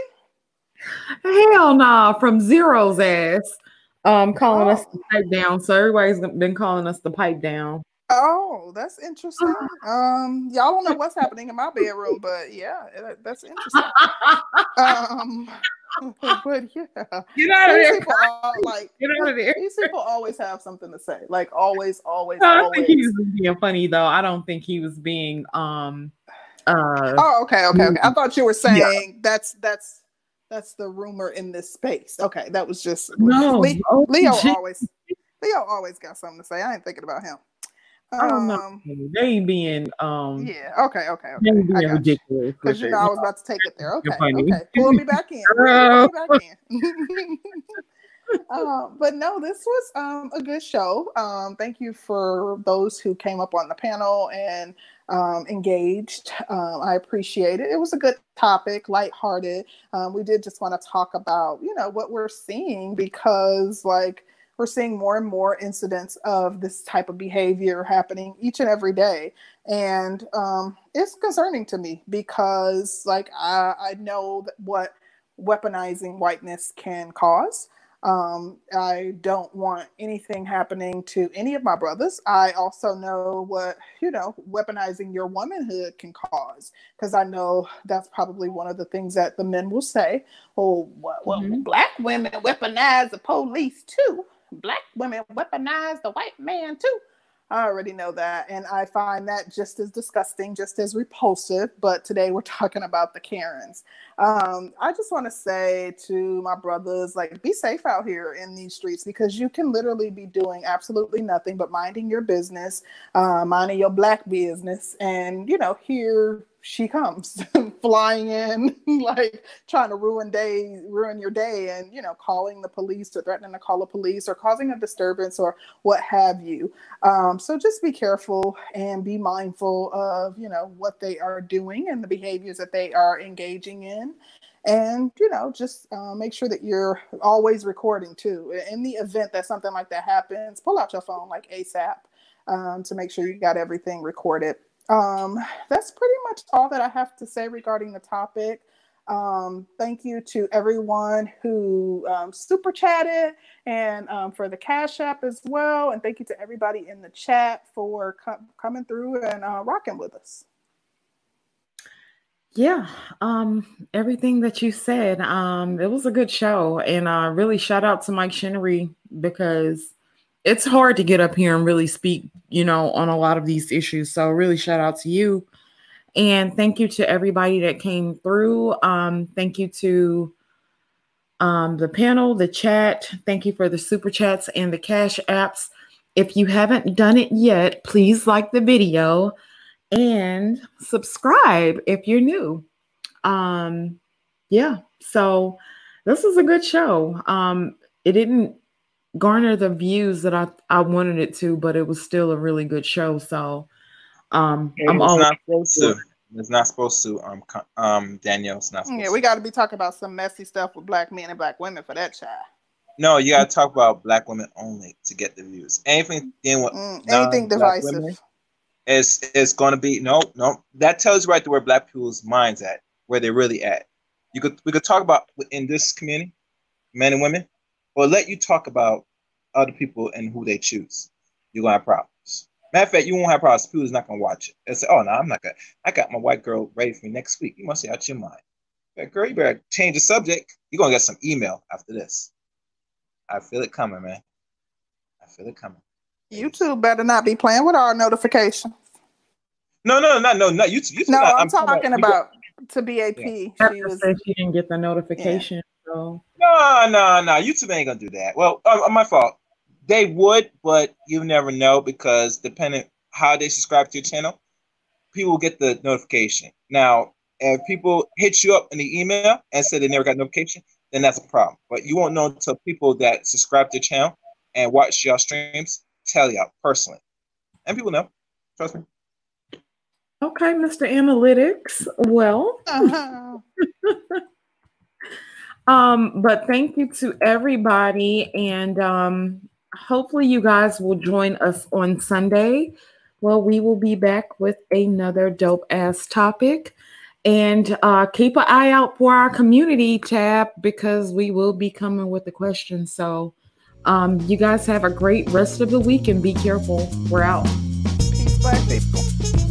hell nah, from Zero's ass. Um, calling us the pipe down. So everybody's been calling us the pipe down. Oh, that's interesting. Um, y'all don't know what's happening in my bedroom, but yeah, that- that's interesting. um, but yeah, Get out of These there. people are like Get out of there. These people always have something to say. Like always, always, No, I always. think he was being funny though. I don't think he was being um uh Oh, okay, okay, okay. I thought you were Yeah. saying that's that's that's the rumor in this space. Okay, that was just No, Le- oh, Leo always Leo always got something to say. I ain't thinking about him. I don't know. Um, They being um yeah. Okay. Okay. Okay. I being ridiculous. Because you know I was about to take it there. Okay. Okay. Pull me back in. Pull me back in. uh, but no, this was um, a good show. Um, thank you for those who came up on the panel and um, engaged. Um, I appreciate it. It was a good topic, lighthearted. Um, we did just want to talk about, you know, what we're seeing because, like, we're seeing more and more incidents of this type of behavior happening each and every day. And um, it's concerning to me because like I, I know what weaponizing whiteness can cause. Um, i don't want anything happening to any of my brothers. I also know what you know weaponizing your womanhood can cause because i know that's probably one of the things that the men will say. Oh well, well black women weaponize the police too black women weaponize the white man too I already know that. And I find that just as disgusting, just as repulsive. But today we're talking about the Karens. Um, I just want to say to my brothers, like, be safe out here in these streets because you can literally be doing absolutely nothing but minding your business, uh, minding your black business. And, you know, here she comes flying in, like trying to ruin day, ruin your day, and you know, calling the police or threatening to call the police or causing a disturbance or what have you. Um, so just be careful and be mindful of you know what they are doing and the behaviors that they are engaging in. And you know, just uh, make sure that you're always recording too. In the event that something like that happens, pull out your phone like ASAP um, to make sure you got everything recorded um, that's pretty much all that I have to say regarding the topic. Um, thank you to everyone who um, super chatted and um, for the Cash App as well. And thank you to everybody in the chat for co- coming through and uh, rocking with us. Yeah, um, everything that you said, um, it was a good show, and uh, really shout out to Mike Shinnery because it's hard to get up here and really speak, you know, on a lot of these issues. So really shout out to you, and thank you to everybody that came through. Um, thank you to um, the panel, the chat. Thank you for the super chats and the cash apps. If you haven't done it yet, please like the video and subscribe if you're new. Um, yeah, so this is a good show. Um, it didn't garner the views that I, I wanted it to, but it was still a really good show. So um, I'm it's always not supposed to. It's not supposed to. Um, co- um, Danielle, it's not supposed Yeah, we got to be talking about some messy stuff with black men and black women for that child. No, you gotta talk about black women only to get the views. Anything dealing with Mm, anything non-black divisive. women is is gonna be no, no. That tells you right to where black people's minds at, where they're really at. You could we could talk about in this community, men and women, or let you talk about other people and who they choose. You're gonna have problems. Matter of fact, you won't have problems. People's not gonna watch it and say, "Oh no, I'm not gonna. I got my white girl ready for me next week." You must be out your mind. But girl, you better change the subject. You're gonna get some email after this. I feel it coming, man. I feel it coming. YouTube better not be playing with our notifications. No, no, no, no, no. YouTube. YouTube No, not- I'm, talking people- about to BAP. She was said she didn't get the notification. So No, no, no. YouTube ain't gonna do that. Well, uh, my fault. They would, but you never know because depending how they subscribe to your channel, people get the notification. Now, if people hit you up in the email and say they never got notification, then that's a problem. But you won't know until people that subscribe to your channel and watch your streams tell you personally. And people know. Trust me. okay, Mr. Analytics. Well, um, but thank you to everybody, and um, hopefully you guys will join us on Sunday. Well, we will be back with another dope ass topic. And uh, keep an eye out for our community tab because we will be coming with the questions. So, um, you guys have a great rest of the week and be careful. We're out. peace, black people.